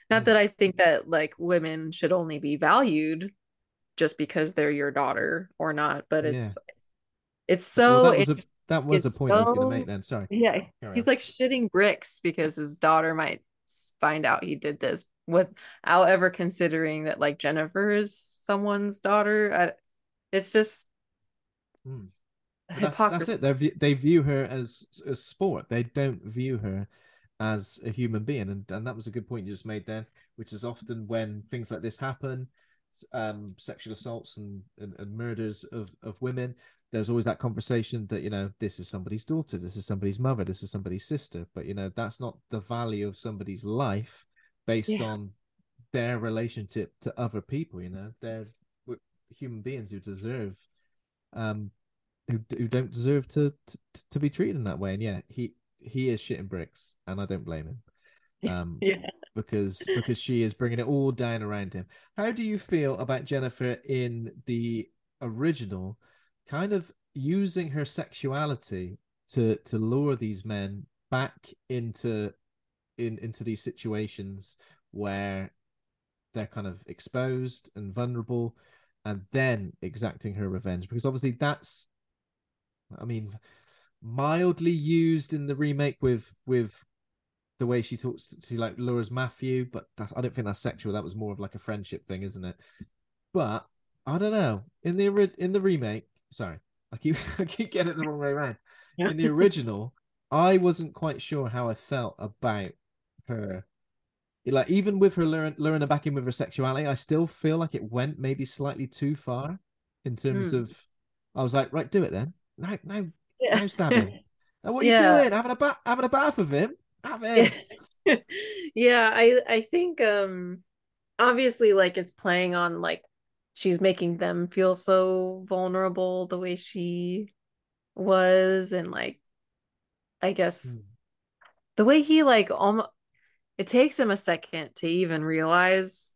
not Mm. that I think that like women should only be valued just because they're your daughter or not, but it's it's so well, that was a that was the point I was going to make. Then sorry. Yeah, he's like shitting bricks because his daughter might find out he did this without ever considering that like Jennifer is someone's daughter. I, it's just Hmm. That's, that's it. They view, they view her as a sport. They don't view her as a human being, and and that was a good point you just made there, which is often when things like this happen, um, sexual assaults and, and, and murders of of women. There's always that conversation that you know this is somebody's daughter, this is somebody's mother, this is somebody's sister, but you know that's not the value of somebody's life based Yeah. on their relationship to other people. You know, they're human beings who deserve um who who don't deserve to, to to be treated in that way. And yeah, he he is shitting bricks, and I don't blame him. Um, Yeah. because because she is bringing it all down around him. How do you feel about Jennifer in the original, kind of using her sexuality to to lure these men back into in into these situations where they're kind of exposed and vulnerable and then exacting her revenge because obviously that's i mean mildly used in the remake with with the way she talks to, to like Laura's matthew but that's i don't think that's sexual that was more of like a friendship thing isn't it but i don't know in the in the remake sorry i keep i keep getting it the wrong way around in the original i wasn't quite sure how i felt about her like even with her luring, luring her back in with her sexuality, I still feel like it went maybe slightly too far in terms Hmm. of. I was like, right, do it then. Now, now, Yeah. now, stab him. Now, what are Yeah. you doing? Having a bath, having a bath of him? Have him. yeah i i think um obviously like it's playing on like she's making them feel so vulnerable the way she was and like i guess Hmm. the way he like almost it takes him a second to even realize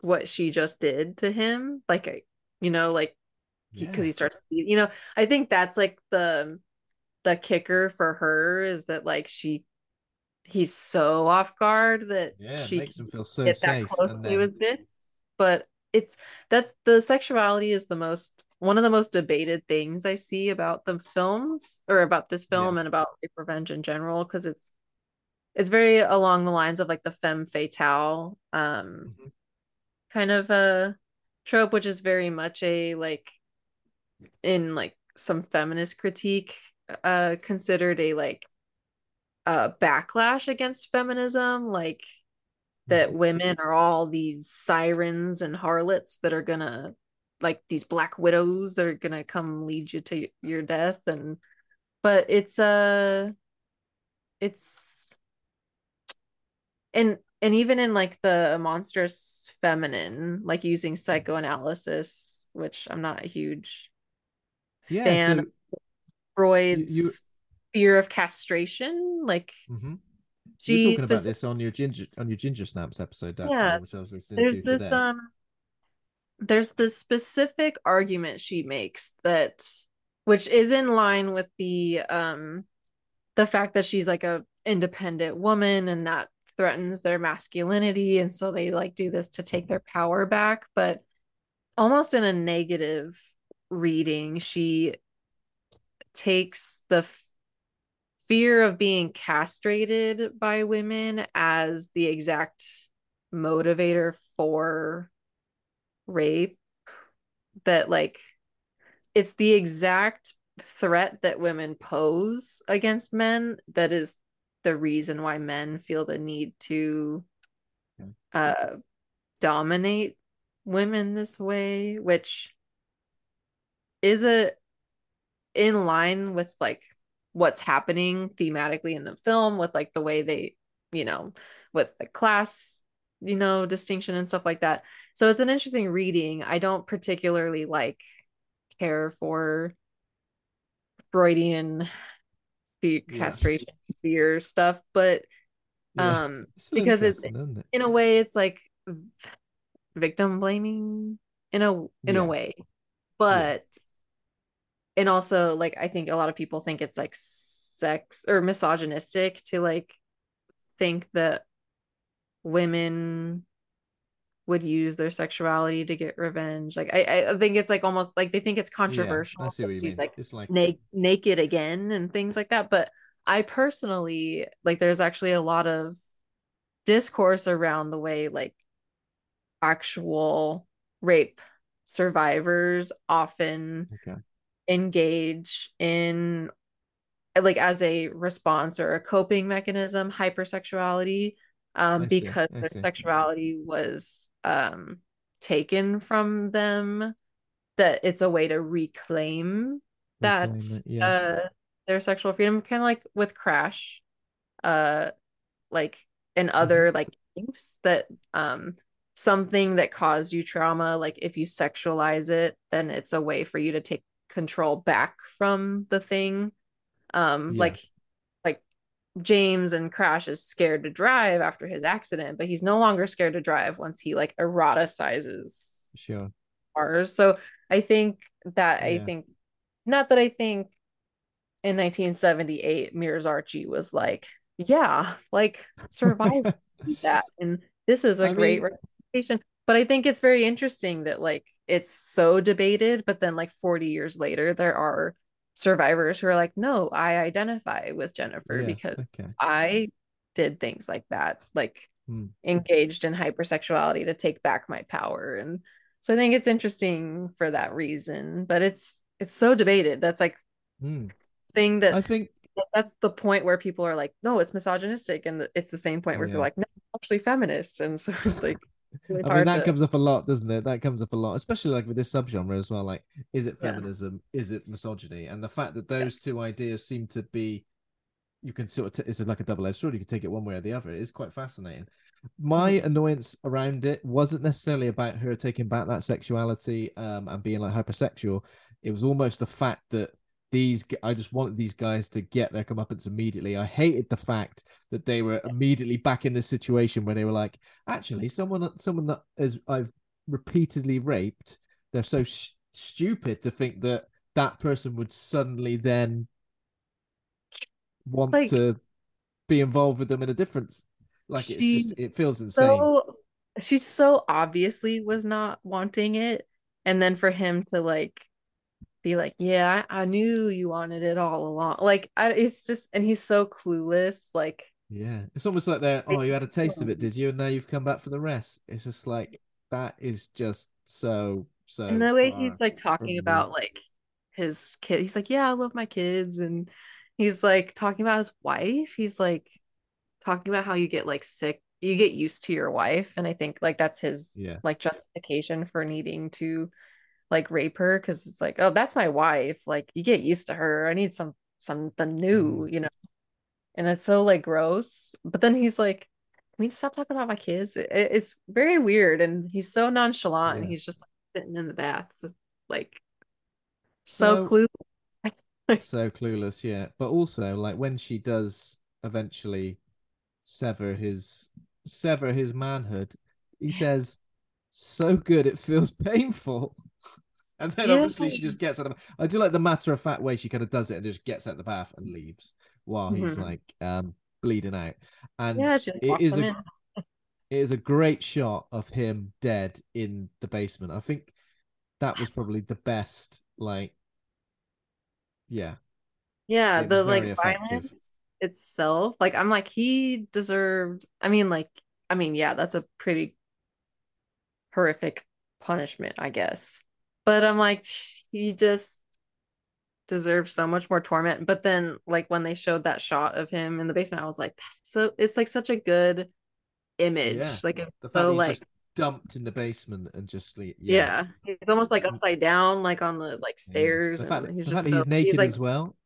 what she just did to him like you know like because he, he starts you know i think that's like the the kicker for her is that like she he's so off guard that yeah, she makes him feel so get safe that closely then... with bits but it's that's the sexuality is the most one of the most debated things i see about the films or about this film yeah. and about rape revenge in general because it's it's very along the lines of like the femme fatale um mm-hmm. kind of a trope which is very much a like in like some feminist critique uh considered a like uh backlash against feminism like that mm-hmm. women are all these sirens and harlots that are gonna like these black widows that are gonna come lead you to your death and but it's uh it's and and even in like the monstrous feminine like using psychoanalysis which i'm not a huge yeah, fan so freud's you, you... fear of castration like mm-hmm. were talking about this on your ginger on your ginger snaps episode actually, yeah, which i was listening there's to this, today. um there's this specific argument she makes that which is in line with the um the fact that she's like a independent woman and that threatens their masculinity and so they like do this to take their power back but almost in a negative reading she takes the f- fear of being castrated by women as the exact motivator for rape that like it's the exact threat that women pose against men that is the reason why men feel the need to uh dominate women this way which is it in line with like what's happening thematically in the film with like the way they you know with the class you know distinction and stuff like that so it's an interesting reading i don't particularly like care for freudian fear, yes. castration fear stuff but yeah. um because it's it? in a way it's like victim blaming in a in yeah. a way but yeah. and also like i think a lot of people think it's like sex or misogynistic to like think that women would use their sexuality to get revenge. Like I, I think it's like almost like they think it's controversial. Yeah, I see what you mean. Like, it's like na- naked again and things like that. But I personally like there's actually a lot of discourse around the way like actual rape survivors often okay. engage in like as a response or a coping mechanism hypersexuality um, because their sexuality was um, taken from them. That it's a way to reclaim that yeah. uh, their sexual freedom, kind of like with Crash, uh, like and mm-hmm. other mm-hmm. like things that um something that caused you trauma like if you sexualize it then it's a way for you to take control back from the thing um yeah. like James and Crash is scared to drive after his accident, but he's no longer scared to drive once he like eroticizes sure cars. So I think that yeah. I think not that I think in 1978 Meir Zarchi was like, yeah, like survive that. And this is a I great mean... But I think it's very interesting that like it's so debated, but then like 40 years later, there are survivors who are like, no, I identify with Jennifer yeah, because okay. I did things like that, like hmm. engaged in hypersexuality to take back my power. And so I think it's interesting for that reason, but it's it's so debated. That's like hmm. thing that I think that's the point where people are like, no, it's misogynistic, and it's the same point where yeah. people are like, no, actually feminist, and so it's like Really I mean, that to... comes up a lot, doesn't it? That comes up a lot, especially like with this subgenre as well. Like, is it feminism? Yeah. Is it misogyny? And the fact that those yeah. two ideas seem to be, you can sort of, t- it's like a double edged sword. You can take it one way or the other. It is quite fascinating. My mm-hmm. annoyance around it wasn't necessarily about her taking back that sexuality um, and being like hypersexual. It was almost the fact that these I just wanted these guys to get their comeuppance immediately. I hated the fact that they were immediately back in this situation where they were like, actually, someone someone that is I've repeatedly raped, they're so sh- stupid to think that that person would suddenly then want Like- to be involved with them in a different like it's just it feels insane. so she so obviously was not wanting it and then for him to like be like yeah I, I knew you wanted it all along like I, it's just and he's so clueless like Yeah, it's almost like they're oh, you had a taste of it, did you? And now you've come back for the rest. It's just like that is just so so. and the way he's like talking me. about like his kid he's like yeah i love my kids and he's like talking about his wife he's like talking about how you get like sick you get used to your wife and i think like that's his Yeah. like justification for needing to like rape her because it's like oh that's my wife like you get used to her i need some something new Mm. you know and it's so like gross but then he's like can we stop talking about my kids It- it- it's very weird and he's so nonchalant and he's just like sitting in the bath like so So- clueless so clueless, yeah. But also, like when she does eventually sever his sever his manhood, he says, "So good, it feels painful." And then Yeah. obviously she just gets out of. I do like the matter of fact way she kind of does it and just gets out the bath and leaves while he's Mhm. like um bleeding out. And yeah it is a in. it is a great shot of him dead in the basement. I think that was probably the best, like, yeah, yeah the like effective. violence itself like i'm like he deserved i mean like i mean yeah that's a pretty horrific punishment i guess but i'm like he just deserves so much more torment but then like when they showed that shot of him in the basement i was like that's so it's like such a good image Yeah. like it's the fact so that he's like just dumped in the basement and just yeah. yeah, he's almost like upside down like on the like yeah. stairs The fact, and he's the just fact that he's so naked like as well,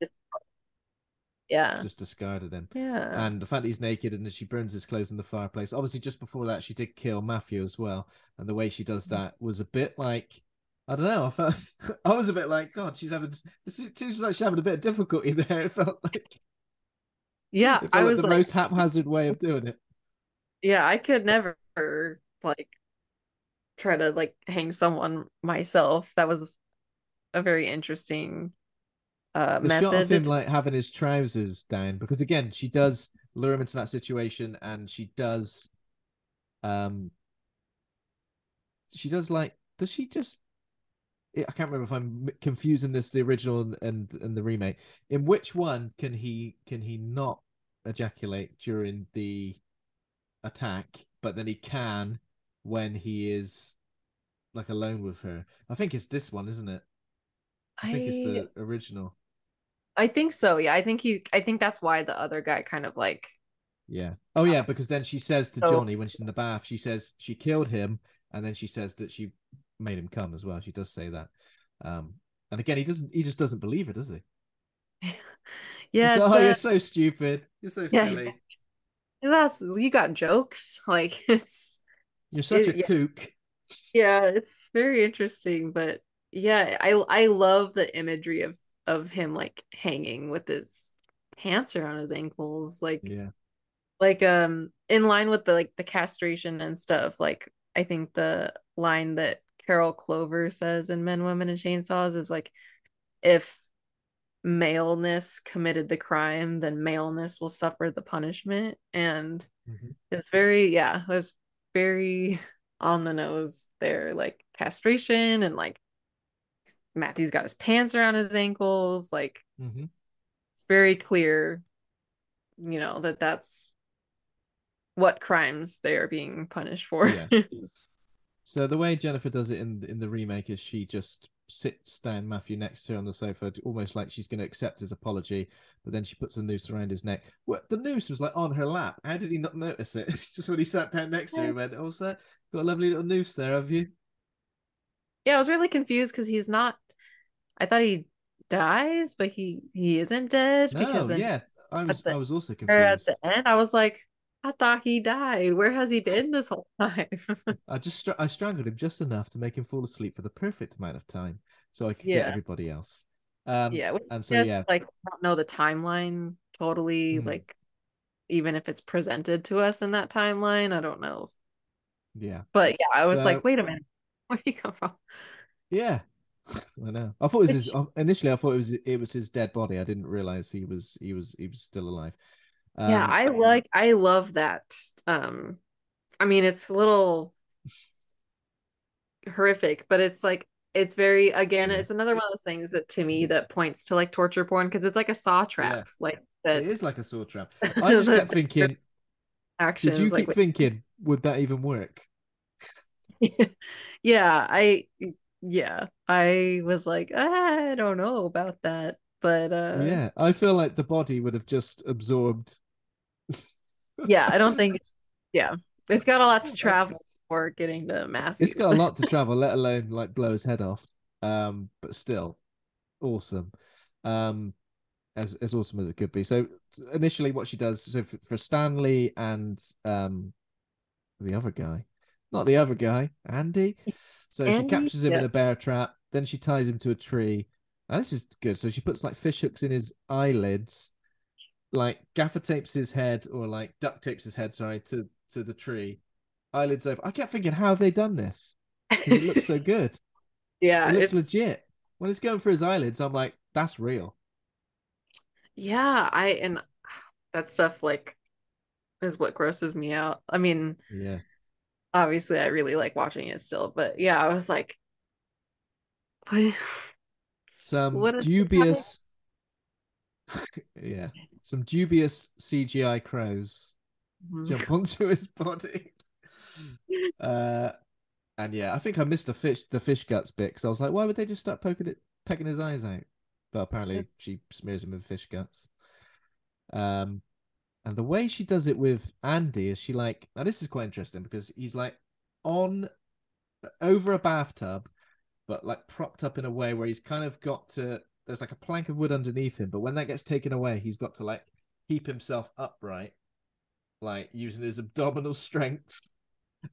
yeah just discarded him. yeah And the fact that he's naked and she burns his clothes in the fireplace. Obviously, just before that, she did kill Matthew as well. And the way she does Mm-hmm. that was a bit like, I don't know. I felt, I was a bit like, God, she's having, it seems like she's having a bit of difficulty there. It felt like, yeah felt i like was the like most haphazard way of doing it. Yeah, I could never like try to like hang someone myself. That was a very interesting uh the shot of method. him like having his trousers down because again she does lure him into that situation and she does um she does like does she just I can't remember if I'm confusing this the original and and, and the remake. In which one can he can he not ejaculate during the attack, but then he can when he is like alone with her? I think it's this one, isn't it? I think it's the original. I think so. Yeah, I think he I think that's why the other guy kind of like Yeah. Oh yeah, uh, because then she says to So- Johnny when she's in the bath, she says she killed him, and then she says that she made him come as well. She does say that. Um, and again, he doesn't. He just doesn't believe it, does he? yeah, like, oh, uh, you're so stupid. You're so Yeah, silly. that's you got jokes. Like it's You're such it- a kook. yeah, it's very interesting, but yeah, I I love the imagery of of him like hanging with his pants around his ankles like Yeah. like um in line with the like the castration and stuff like i think the line that carol clover says in men women and chainsaws is like if maleness committed the crime then maleness will suffer the punishment and Mhm. it's very yeah it was very on the nose there like castration and like matthew's got his pants around his ankles like hmm it's very clear you know that that's what crimes they are being punished for Yeah. So the way Jennifer does it in in the remake is she just sits down Matthew next to her on the sofa, almost like she's going to accept his apology, but then she puts a noose around his neck. What the noose was like on her lap. How did he not notice it? just when he sat down next to her, he went, "Oh, that? Got a lovely little noose there, have you?" yeah i was really confused because he's not i thought he dies but he he isn't dead No, because then yeah, I was the- I was also confused. at the end i was like i thought he died where has he been this whole time I just str- I strangled him just enough to make him fall asleep for the perfect amount of time, so I could Yeah. get everybody else. Um, yeah, and so just yeah, like I don't know the timeline totally, Mhm. like even if it's presented to us in that timeline, I don't know. yeah, But yeah, I was So- like, wait a minute, where you come from? yeah. I know. I thought it was his, initially. I thought it was it was his dead body. I didn't realize he was he was he was still alive. Yeah, Um, I like I love that. Um, I mean, it's a little horrific, but it's like it's very again, Yeah. it's another one of those things that to me that points to like torture porn because it's like a saw trap, like that it is like a saw trap. I just kept thinking, actions. did you like keep thinking, would that even work? yeah, I yeah, I was like, I don't know about that, but uh yeah, I feel like the body would have just absorbed. Yeah, I don't think yeah. It's got a lot to travel for getting to Matthew. It's got a lot to travel, let alone like blow his head off. Um, but still, awesome. Um, as as awesome as it could be. So initially, what she does, so for, for Stanley and um, the other guy, not the other guy, Andy. So she captures him in a bear trap. Then she ties him to a tree. Now this is good. So she puts like fish hooks in his eyelids, like gaffer tapes his head or like duct tapes his head. Sorry to to the tree. Eyelids open. I kept thinking, how have they done this? it looks so good. yeah, it looks it's legit. When it's going for his eyelids, I'm like, that's real. yeah, I and that stuff like is what grosses me out. I mean, Yeah. obviously I really like watching it still, but yeah, I was like what Some What dubious Yeah. Some dubious CGI crows Mhm. jump onto his body. Uh and yeah, I think I missed the fish the fish guts bit because I was like, why would they just start poking it pecking his eyes out? But apparently she smears him with fish guts. Um and the way she does it with Andy is she like now this is quite interesting because he's like on over a bathtub, but like propped up in a way where he's kind of got to there's like a plank of wood underneath him, but when that gets taken away, he's got to like keep himself upright, like using his abdominal strength.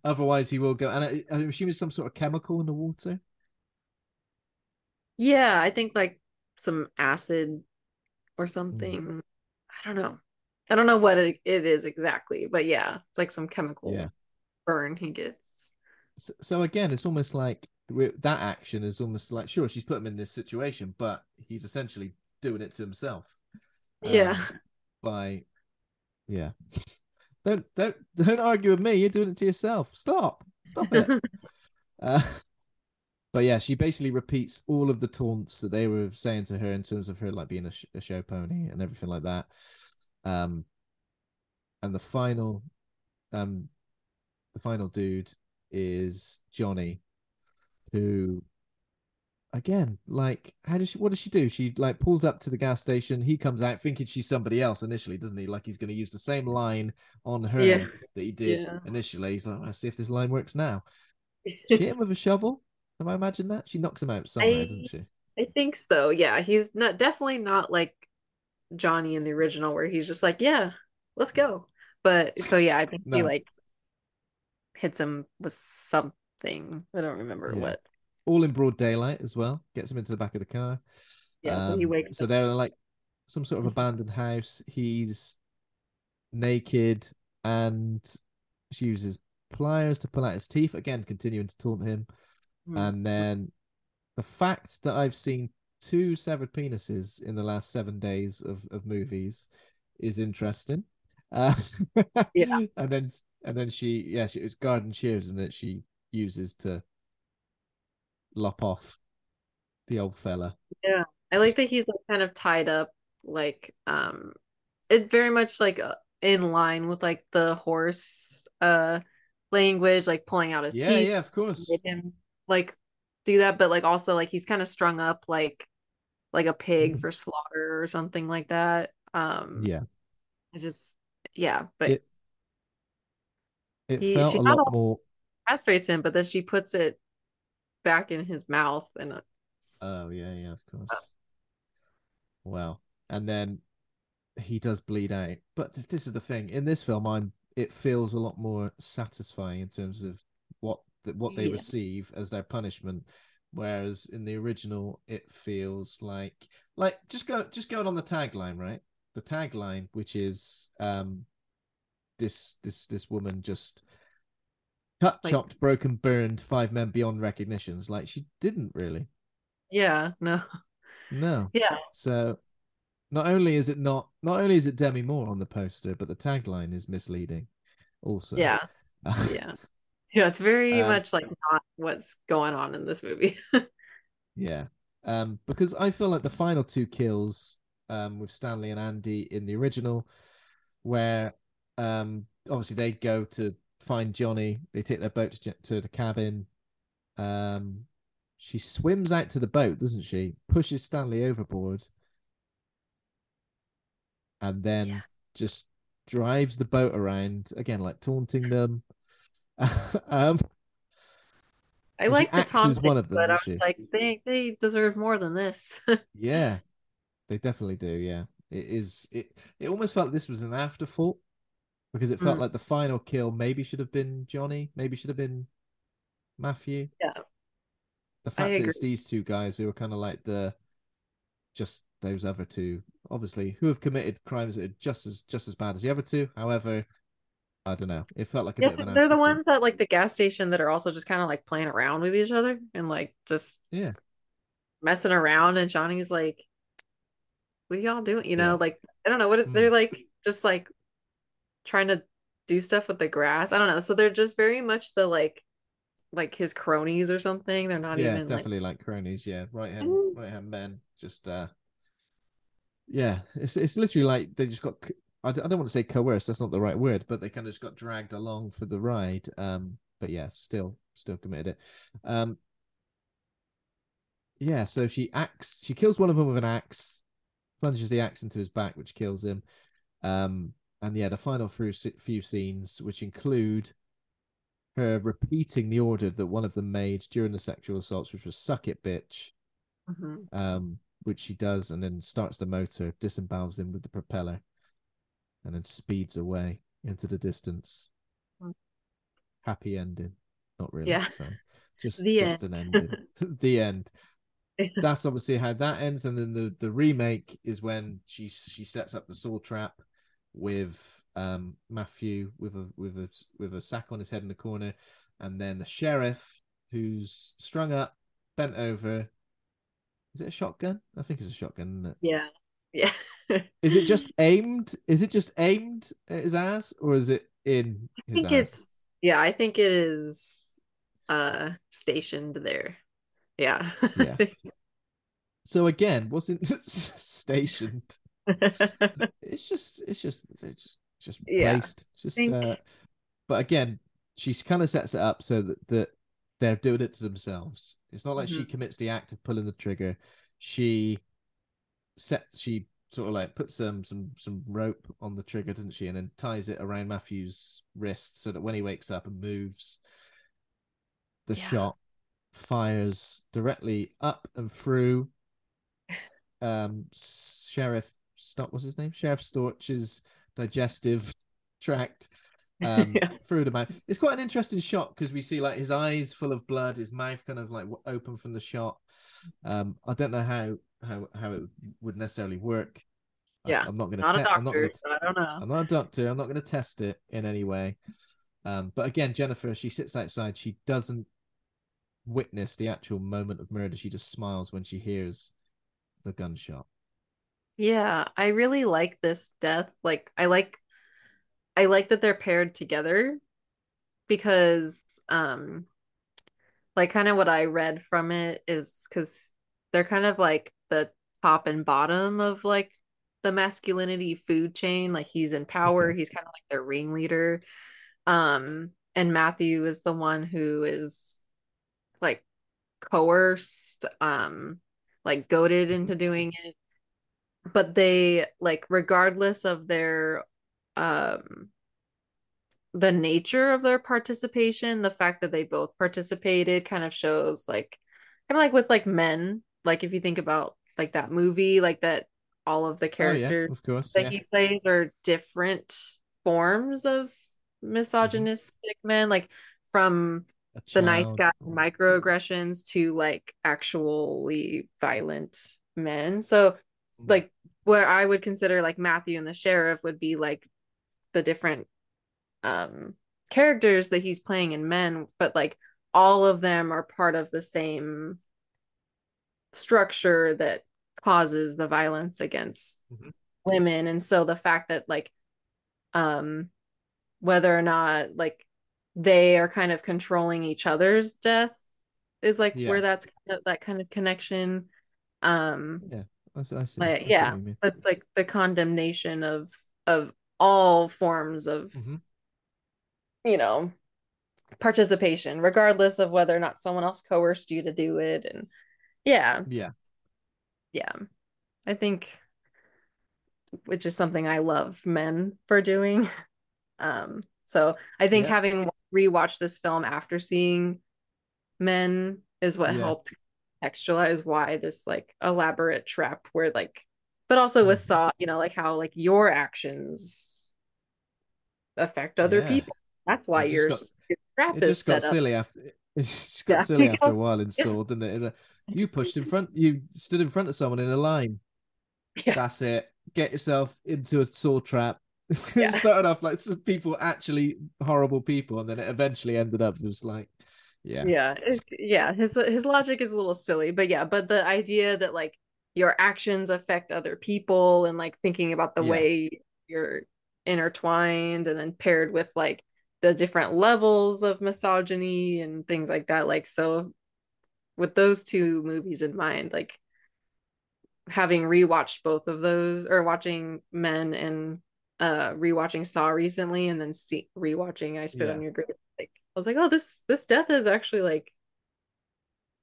Otherwise, he will go. And I, I'm assuming some sort of chemical in the water. Yeah, I think like some acid or mm. something. I don't know. I don't know what it, it is exactly, but yeah, it's like some chemical Yeah. burn he gets. So, so again, it's almost like that action is almost like sure she's put him in this situation, but he's essentially doing it to himself. Yeah. um, by yeah. Don't don't don't argue with me. You're doing it to yourself. Stop. Stop it. uh, but yeah, she basically repeats all of the taunts that they were saying to her in terms of her like being a, sh- a show pony and everything like that. Um, and the final, um, the final dude is Johnny, who, again, like, how does she? What does she do? She like pulls up to the gas station. He comes out thinking she's somebody else initially, doesn't he? Like he's going to use the same line on her Yeah. that he did Yeah. initially. He's like, let's see if this line works now. She hit him with a shovel. Have I imagined that? She knocks him out somehow, I- doesn't she? I think so. Yeah, he's not definitely not like Johnny in the original where he's just like, yeah, let's go. But so yeah, I think he like hits him with something. I don't remember Yeah. what. All in broad daylight as well. Gets him into the back of the car. Yeah, but he Um, wakes so up. they're like some sort of abandoned house. He's naked and she uses pliers to pull out his teeth. Again, continuing to taunt him. Hmm. And then the fact that I've seen two severed penises in the last seven days of, of movies is interesting. Uh, Yeah. And then and then she yeah, she, it's garden shears and that she uses to lop off the old fella. Yeah. I like that he's like kind of tied up, like um, it very much like uh, in line with like the horse uh language, like pulling out his yeah, teeth. yeah, yeah of course. him like do that, but like also like he's kind of strung up like like a pig Mhm. for slaughter or something like that. Um, Yeah. I just yeah, but It- It felt a lot all- more castrates him, but then she puts it back in his mouth and Oh yeah, yeah, of course. Wow. And then he does bleed out. But th- this is the thing. In this film, I'm it feels a lot more satisfying in terms of what th- what they Yeah. receive as their punishment whereas in the original it feels like like just go just going on the tagline, right? The tagline, which is um this this this woman just cut, Like- chopped, broken, burned, five men beyond recognitions. Like she didn't really. Yeah, no. No. Yeah. So not only is it not not only is it Demi Moore on the poster, but the tagline is misleading also. Yeah. Yeah. Yeah, it's very Um, much like not what's going on in this movie. Yeah. Um, because I feel like the final two kills um with Stanley and Andy in the original, where um obviously they go to find Johnny, they take their boat to, to the cabin. Um she swims out to the boat, doesn't she? Pushes Stanley overboard. And then Yeah. just drives the boat around again, like taunting them. um I So like the Tom one of them, but I was like, they they deserve more than this. Yeah, they definitely do. Yeah, it is. It it almost felt this was an afterthought because it felt Mm. like the final kill maybe should have been Johnny, maybe should have been Matthew. Yeah. The fact that it's these two guys who are kind of like the just those other two, obviously, who have committed crimes that are just as just as bad as the other two. However, I don't know. It felt like a yes, bit of an they're the ones that like the gas station that are also just kind of like playing around with each other and like just Yeah. messing around and Johnny's like what are y'all doing? You know, Yeah. like I don't know what Mm. they're like just like trying to do stuff with the grass. I don't know. So they're just very much the like like his cronies or something. They're not yeah, even like definitely like cronies. Yeah, right hand, Mm. right hand men. Just uh, yeah, it's it's literally like they just got. I d- I don't want to say coerced. That's not the right word, but they kind of just got dragged along for the ride. Um, but yeah, still, still committed it. Um, yeah. So she axe. She kills one of them with an axe, plunges the axe into his back, which kills him. Um, and yeah, the final few few scenes, which include her repeating the order that one of them made during the sexual assaults, which was "suck it, bitch," Mhm. um, which she does, and then starts the motor, disembowels him with the propeller, and then speeds away into the distance. Mm. Happy ending, not really. Yeah. Just The just an ending. the end. That's obviously how that ends, and then the the remake is when she she sets up the saw trap with um Matthew with a with a with a sack on his head in the corner, and then the sheriff who's strung up, bent over. Is it a shotgun? I think it's a shotgun. Isn't it? Yeah. Yeah. Is it just aimed? Is it just aimed at his ass, or is it in I think ass? it's yeah, I think it is uh stationed there. Yeah. Yeah. So again, wasn't stationed. It's just, it's just, it's just Yeah, placed. Just, uh, but again, she kind of sets it up so that that they're doing it to themselves. It's not like she Mhm. commits the act of pulling the trigger. She set, she sort of like puts some some some rope on the trigger, didn't she, and then ties it around Matthew's wrist so that when he wakes up and moves, the Yeah. shot fires directly up and through um sheriff Stott what's his name Chef storch's digestive tract um Yeah. through the mouth it's quite an interesting shot because we see like his eyes full of blood his mouth kind of like open from the shot um i don't know how how how it would necessarily work Yeah, i'm not gonna Not a te- i'm not gonna so I don't know. I'm not a doctor. I'm not going to test it in any way. Um, but again, Jennifer, she sits outside. She doesn't witness the actual moment of murder. She just smiles when she hears the gunshot. Yeah, I really like this death. Like I like I like that they're paired together because um like kind of what I read from it is cuz they're kind of like the top and bottom of like the masculinity food chain. Like he's in power, he's kind of like their ringleader. Um and Matthew is the one who is like coerced um like goaded into doing it but they like regardless of their um the nature of their participation the fact that they both participated kind of shows like kind of like with like men like if you think about like that movie like that all of the Oh characters yeah, of course. that Yeah. he plays are different forms of misogynistic men like from the nice guy microaggressions to like actually violent men. So. Like where I would consider like Matthew and the sheriff would be like the different um characters that he's playing in men, but like all of them are part of the same structure that causes the violence against Mhm. women. And so the fact that like um whether or not like they are kind of controlling each other's death is like Yeah. where that's that kind of connection um Yeah, I see. I see, like, I see yeah but it's like the condemnation of of all forms of Mhm. you know participation regardless of whether or not someone else coerced you to do it and yeah Yeah, yeah i think which is something i love men for doing um so i think Yeah. having rewatched this film after seeing men is what Yeah. helped textualize why this like elaborate trap where like but also with Mhm. saw you know like how like your actions affect other Yeah. people that's why It your, got- your trap it is just got set up silly after. It just got Yeah. silly after a while in Saw, didn't it? It, uh, You pushed in front. You stood in front of someone in a line. Yeah. That's it. Get yourself into a saw trap. It started off like some people actually horrible people, and then it eventually ended up just like, yeah, yeah yeah his his logic is a little silly but yeah but the idea that like your actions affect other people and like thinking about the Yeah. way you're intertwined and then paired with like the different levels of misogyny and things like that like so with those two movies in mind like having rewatched both of those or watching men and uh rewatching saw recently and then see rewatching i spit Yeah. on your grave i was like oh this this death is actually like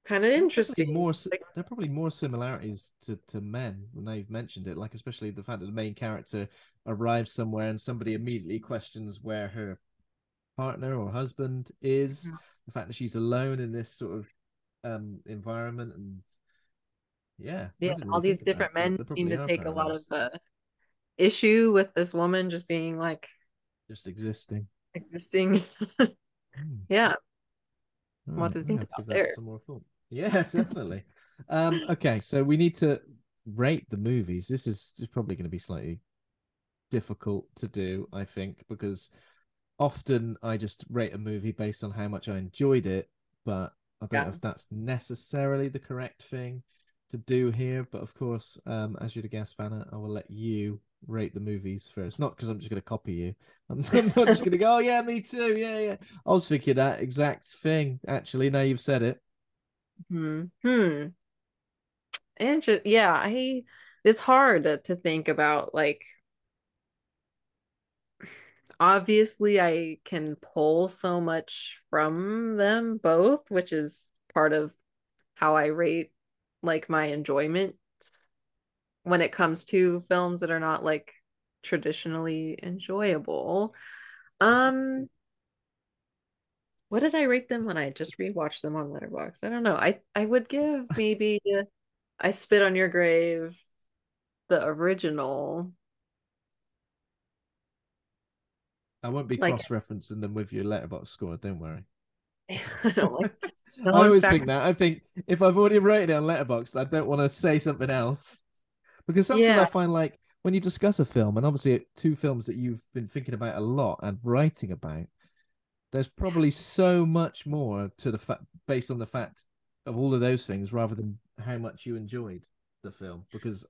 kind of There are probably interesting More, Like, there are probably more similarities to, to men when they've mentioned it, like especially the fact that the main character arrives somewhere and somebody immediately questions where her partner or husband is, Mhm. the fact that she's alone in this sort of um environment, and yeah, yeah didn't all these different men seem to take a lot of the issue with this woman just being like just existing. existing Hmm. yeah All What right, to think about there. some more thought. Yeah, definitely. um, okay, so we need to rate the movies. This is just probably going to be slightly difficult to do, I think, because often I just rate a movie based on how much I enjoyed it, but I don't Yeah. know if that's necessarily the correct thing to do here. But of course, um, as you're the guest, Vanna, I will let you rate the movies first. Not because I'm just going to copy you. I'm, not just going to go, oh, yeah, me too. Yeah, yeah. I was thinking that exact thing, actually. Now you've said it. Hmm. Hmm. Inter- yeah, I it's hard to think about like obviously I can pull so much from them both, which is part of how I rate like my enjoyment when it comes to films that are not like traditionally enjoyable. Um what did I rate them when I just rewatched them on Letterboxd? I don't know. I I would give maybe I Spit on Your Grave the original. I won't be Like- cross-referencing them with your Letterboxd score. Don't worry. I don't like I always fact- think that. I think if I've already rated it on Letterboxd, I don't want to say something else because sometimes Yeah. I find like when you discuss a film, and obviously two films that you've been thinking about a lot and writing about, there's probably so much more to the fact based on the fact of all of those things rather than how much you enjoyed the film because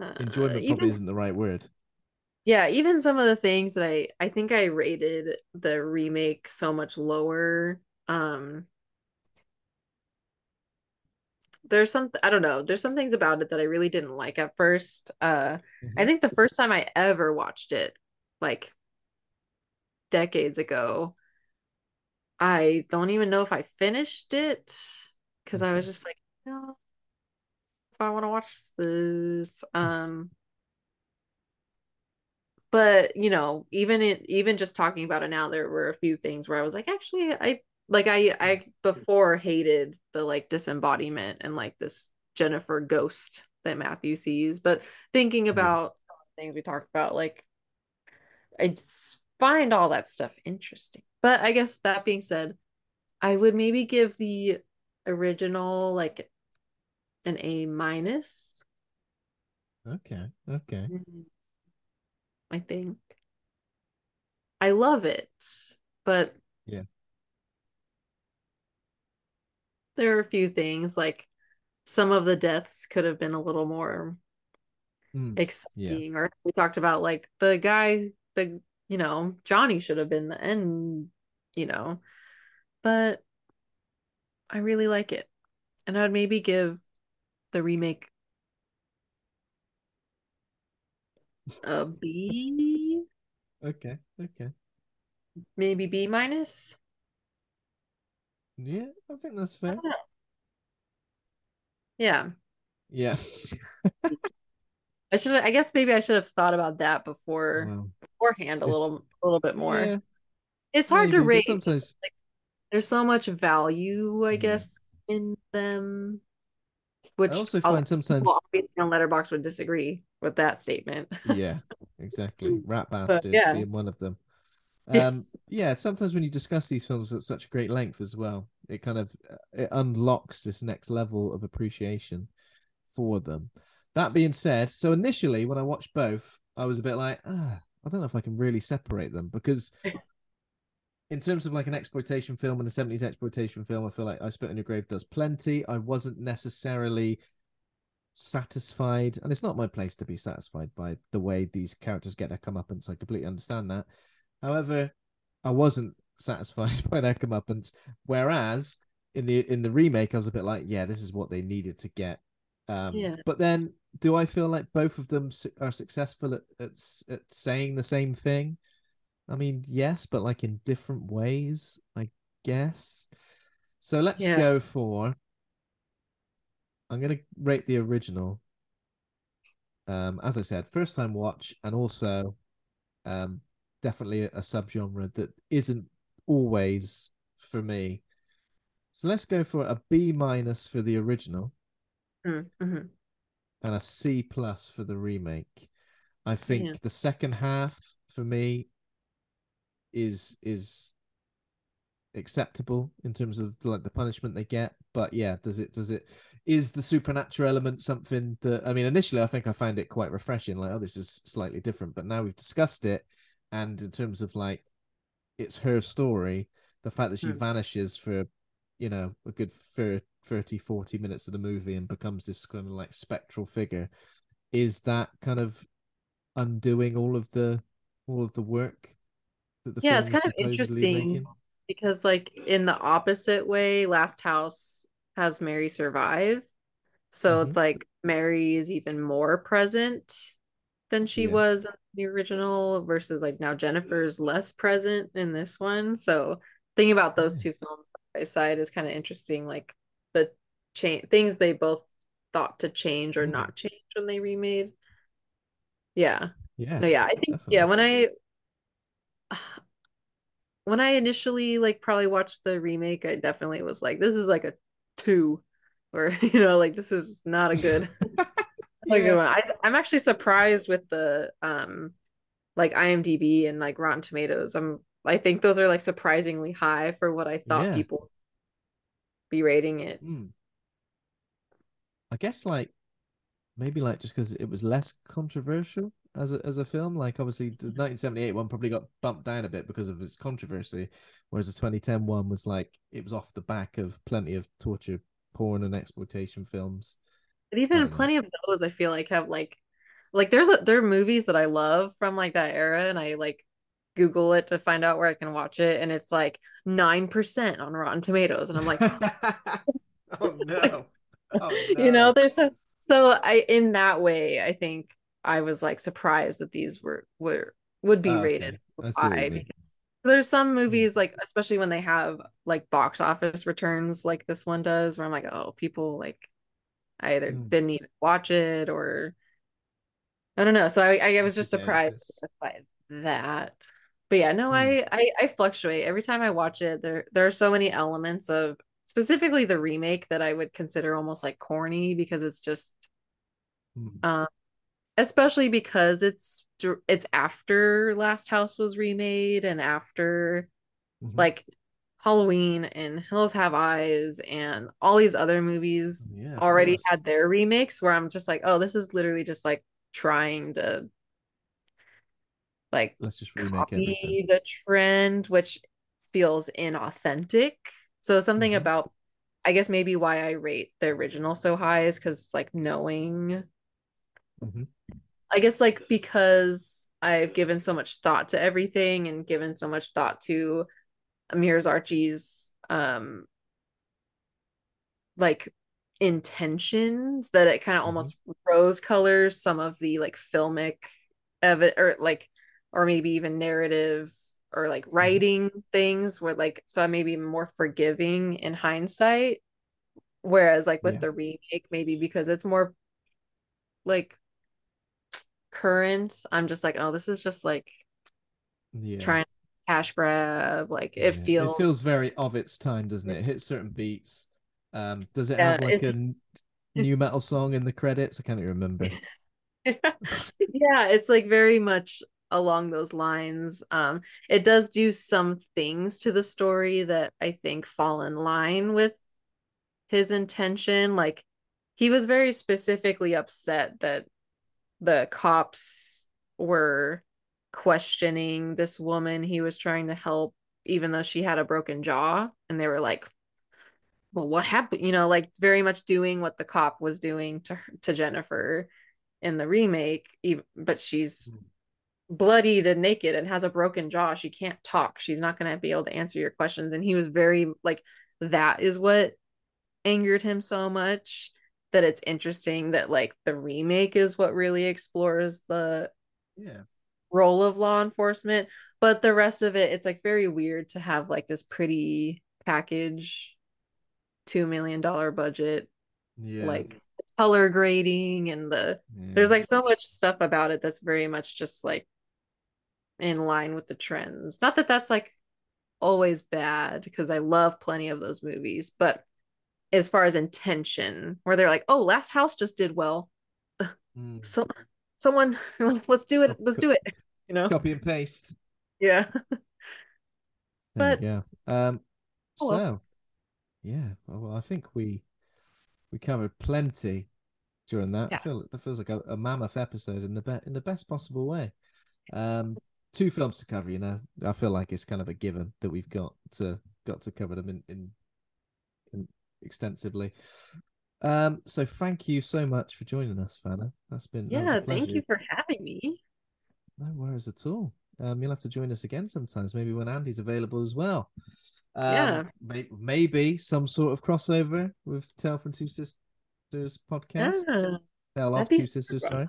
Uh, enjoyment probably even isn't the right word. yeah, even some of the things that I I think I rated the remake so much lower. Um there's some I don't know, there's some things about it that I really didn't like at first. Uh I Mhm. think the first time I ever watched it, like decades ago, I don't even know if I finished it because I was just like, no, if I want to watch this. Um, but you know, even it, even just talking about it now, there were a few things where I was like, actually, I like I I before hated the like disembodiment and like this Jennifer ghost that Matthew sees, but thinking mm-hmm. about some of the things we talked about, like I find all that stuff interesting. But I guess that being said, I would maybe give the original like an A minus. Okay. Okay. Mm-hmm. I think. I love it, but Yeah. There are a few things like some of the deaths could have been a little more Mm, exciting or we talked about like the guy the you know Johnny should have been the end you know but I really like it and I would maybe give the remake a B Okay. Okay. maybe B minus Yeah, I think that's fair. Ah. yeah Yeah. I should I guess maybe I should have thought about that before Wow. beforehand a It's- little a little bit more Yeah, it's hard maybe, to rate sometimes- like there's so much value I Yeah. guess in them which I also find of sometimes. obviously on Letterboxd would disagree with that statement yeah, exactly. Rat bastard yeah. being one of them. Yeah. Um, yeah. Sometimes when you discuss these films at such a great length as well, it kind of uh, it unlocks this next level of appreciation for them. That being said, so initially when I watched both, I was a bit like, ah, I don't know if I can really separate them because. In terms of like an exploitation film and a 70s exploitation film, I feel like I Spit on Your Grave does plenty. I wasn't necessarily satisfied, and it's not my place to be satisfied by the way these characters get their comeuppance. I completely understand that. However, I wasn't satisfied by their comeuppance. Whereas in the in the remake, I was a bit like, yeah, this is what they needed to get. Um, Yeah. But then, do I feel like both of them are successful at, at at saying the same thing? I mean, yes, but like in different ways, I guess. So let's Yeah. go for. I'm gonna rate the original. Um, as I said, first time watch, and also, um, definitely a, subgenre that isn't always for me. So let's go for a B minus for the original Mm, mhm. and a C plus for the remake. I think Yeah. the second half for me is is acceptable in terms of like the punishment they get. But yeah, does it does it is the supernatural element something that I mean initially I think I found it quite refreshing, like, oh, this is slightly different. But now we've discussed it, and in terms of like it's her story, the fact that she Hmm. vanishes for you know a good thir- 30 40 minutes of the movie and becomes this kind of like spectral figure is that kind of undoing all of the all of the work that the Yeah, it's kind of interesting. making? because like in the opposite way last house has mary survive so Mhm. it's like mary is even more present than she Yeah. was in the original versus like now jennifer's less present in this one. So thinking about those two films side by side is kind of interesting like the change things they both thought to change or Mm. not change when they remade. Yeah. Yeah no yeah i think yeah when i when i initially like probably watched the remake i definitely was like this is like a two or you know like this is not a good a good Yeah. one I, i'm actually surprised with the um like imdb and like rotten tomatoes i'm i think those are like surprisingly high for what i thought Yeah. people be rating it Hmm. I guess like maybe like just because it was less controversial as a as a film. Like obviously the 1978 one probably got bumped down a bit because of its controversy, whereas the 2010 one was like it was off the back of plenty of torture porn and exploitation films. But even know. plenty of those I feel like have like like there's a there are movies that I love from like that era and I like Google it to find out where I can watch it and it's like 9% on Rotten Tomatoes and I'm like oh no. Oh, you know there's a so I in that way I think I was like surprised that these were were would be Oh, rated I see what you high there's some Hmm. movies like especially when they have like box office returns like this one does where I'm like oh people like I either Mm. didn't even watch it or I don't know. So I, I was just surprised by that. But yeah, no, Hmm. I, I I fluctuate every time I watch it. There there are so many elements of specifically the remake that I would consider almost like corny because it's just Hmm. um especially because it's it's after Last House was remade and after Mhm. like Halloween and Hills Have Eyes and all these other movies Oh, Yeah, already had their remakes where I'm just like, oh, this is literally just like trying to like Let's just everything. copy the trend, which feels inauthentic. So something Mhm. about, I guess maybe why I rate the original so high is because like knowing, Mhm. I guess like because I've given so much thought to everything and given so much thought to Meir Zarchi's um like intentions that it kind of Mhm. almost rose colors some of the like filmic it or like or maybe even narrative or like writing things where like so I may be more forgiving in hindsight whereas like with Yeah. the remake maybe because it's more like current I'm just like oh this is just like Yeah. trying cash grab like it Yeah. feels It feels very of its time, doesn't it? It hits certain beats. Um, does it Yeah, have like a it's- n- new metal song in the credits? I can't remember. yeah it's like very much along those lines um it does do some things to the story that i think fall in line with his intention like he was very specifically upset that the cops were questioning this woman he was trying to help even though she had a broken jaw. And they were like well what happened? You know like very much doing what the cop was doing to her, to Jennifer in the remake ev- but she's hmm. bloodied and naked and has a broken jaw. She can't talk. She's not going to be able to answer your questions. And he was very like that is what angered him so much that it's interesting that like the remake is what really explores the Yeah. Role of law enforcement but the rest of it it's like very weird to have like this pretty package two million dollar budget Yeah. like color grading and the there's like so much stuff about it that's very much just like in line with the trends not that that's like always bad because i love plenty of those movies but as far as intention where they're like oh last house just did well Mm. so someone let's do it let's do it you know Copy and paste. yeah But- go. Um, Oh, well. so yeah, well, I think we we covered plenty during that. I Yeah. feel that feels like a, a mammoth episode in the be- in the best possible way. Um, two films to cover. You know, I feel like it's kind of a given that we've got to got to cover them in in, in extensively. Um, so thank you so much for joining us, Vanna. That's been that a yeah thank you for having me No worries at all. Um, you'll have to join us again sometimes, maybe when Andy's available as well. Um, Yeah. may- maybe some sort of crossover with Tale from Two Sisters podcast. yeah Tale that'd of be Two Sisters, fun. sorry.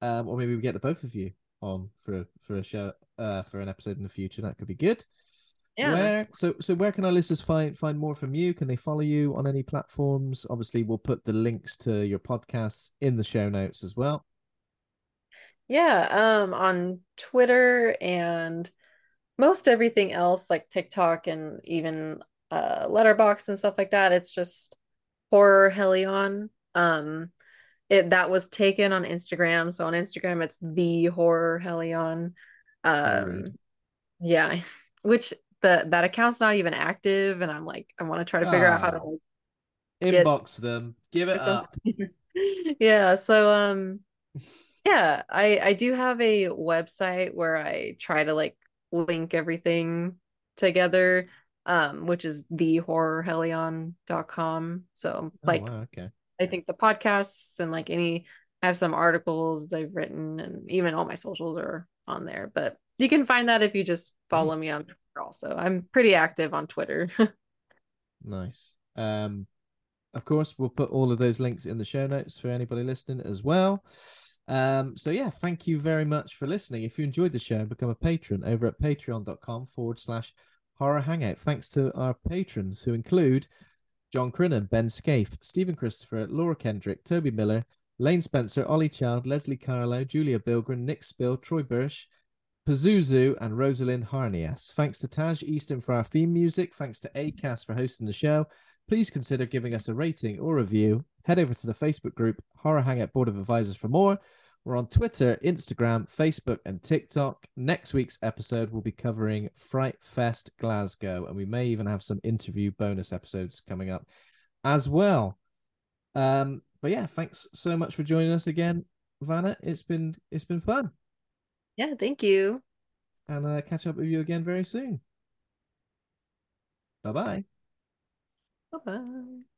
Um, or maybe we get the both of you on for for a show uh for an episode in the future. That could be good. Yeah Where so so where can our listeners find find more from you? Can they follow you on any platforms? Obviously, we'll put the links to your podcasts in the show notes as well. Yeah, um on Twitter and most everything else like TikTok and even uh Letterboxd and stuff like that, it's just Horror Helion. Um it that was taken on Instagram, so on Instagram it's the Horror Helion. Um yeah, which the that account's not even active and I'm like I want to try to figure out how to Ah. like Get- Inbox them, give it up. yeah so um yeah i i do have a website where i try to like link everything together um which is thehorrorhelion.com so Oh, like wow, okay. i think the podcasts and like any i have some articles i've written and even all my socials are on there but you can find that if you just follow me on also i'm pretty active on twitter Nice. Um, of course, we'll put all of those links in the show notes for anybody listening as well. Um, so yeah, thank you very much for listening. If you enjoyed the show, become a patron over at patreon.com forward slash horror hangout. Thanks to our patrons who include John Crinnan, Ben Scaife, Stephen Christopher, Laura Kendrick, Toby Miller, Lane Spencer, Ollie Child, Leslie Carlo, Julia Bilgren, Nick Spill, Troy Birch, Pazuzu, and Rosalind Harnias. Thanks to Taj Easton for our theme music. Thanks to Acast for hosting the show. Please consider giving us a rating or review. Head over to the Facebook group Horror Hangout Board of Advisors for more. We're on Twitter, Instagram, Facebook, and TikTok. Next week's episode will be covering Fright Fest Glasgow, and we may even have some interview bonus episodes coming up as well. Um, but yeah, thanks so much for joining us again, Vanna. It's been it's been fun. Yeah, thank you. And uh, catch up with you again very soon. Bye bye. Bye bye.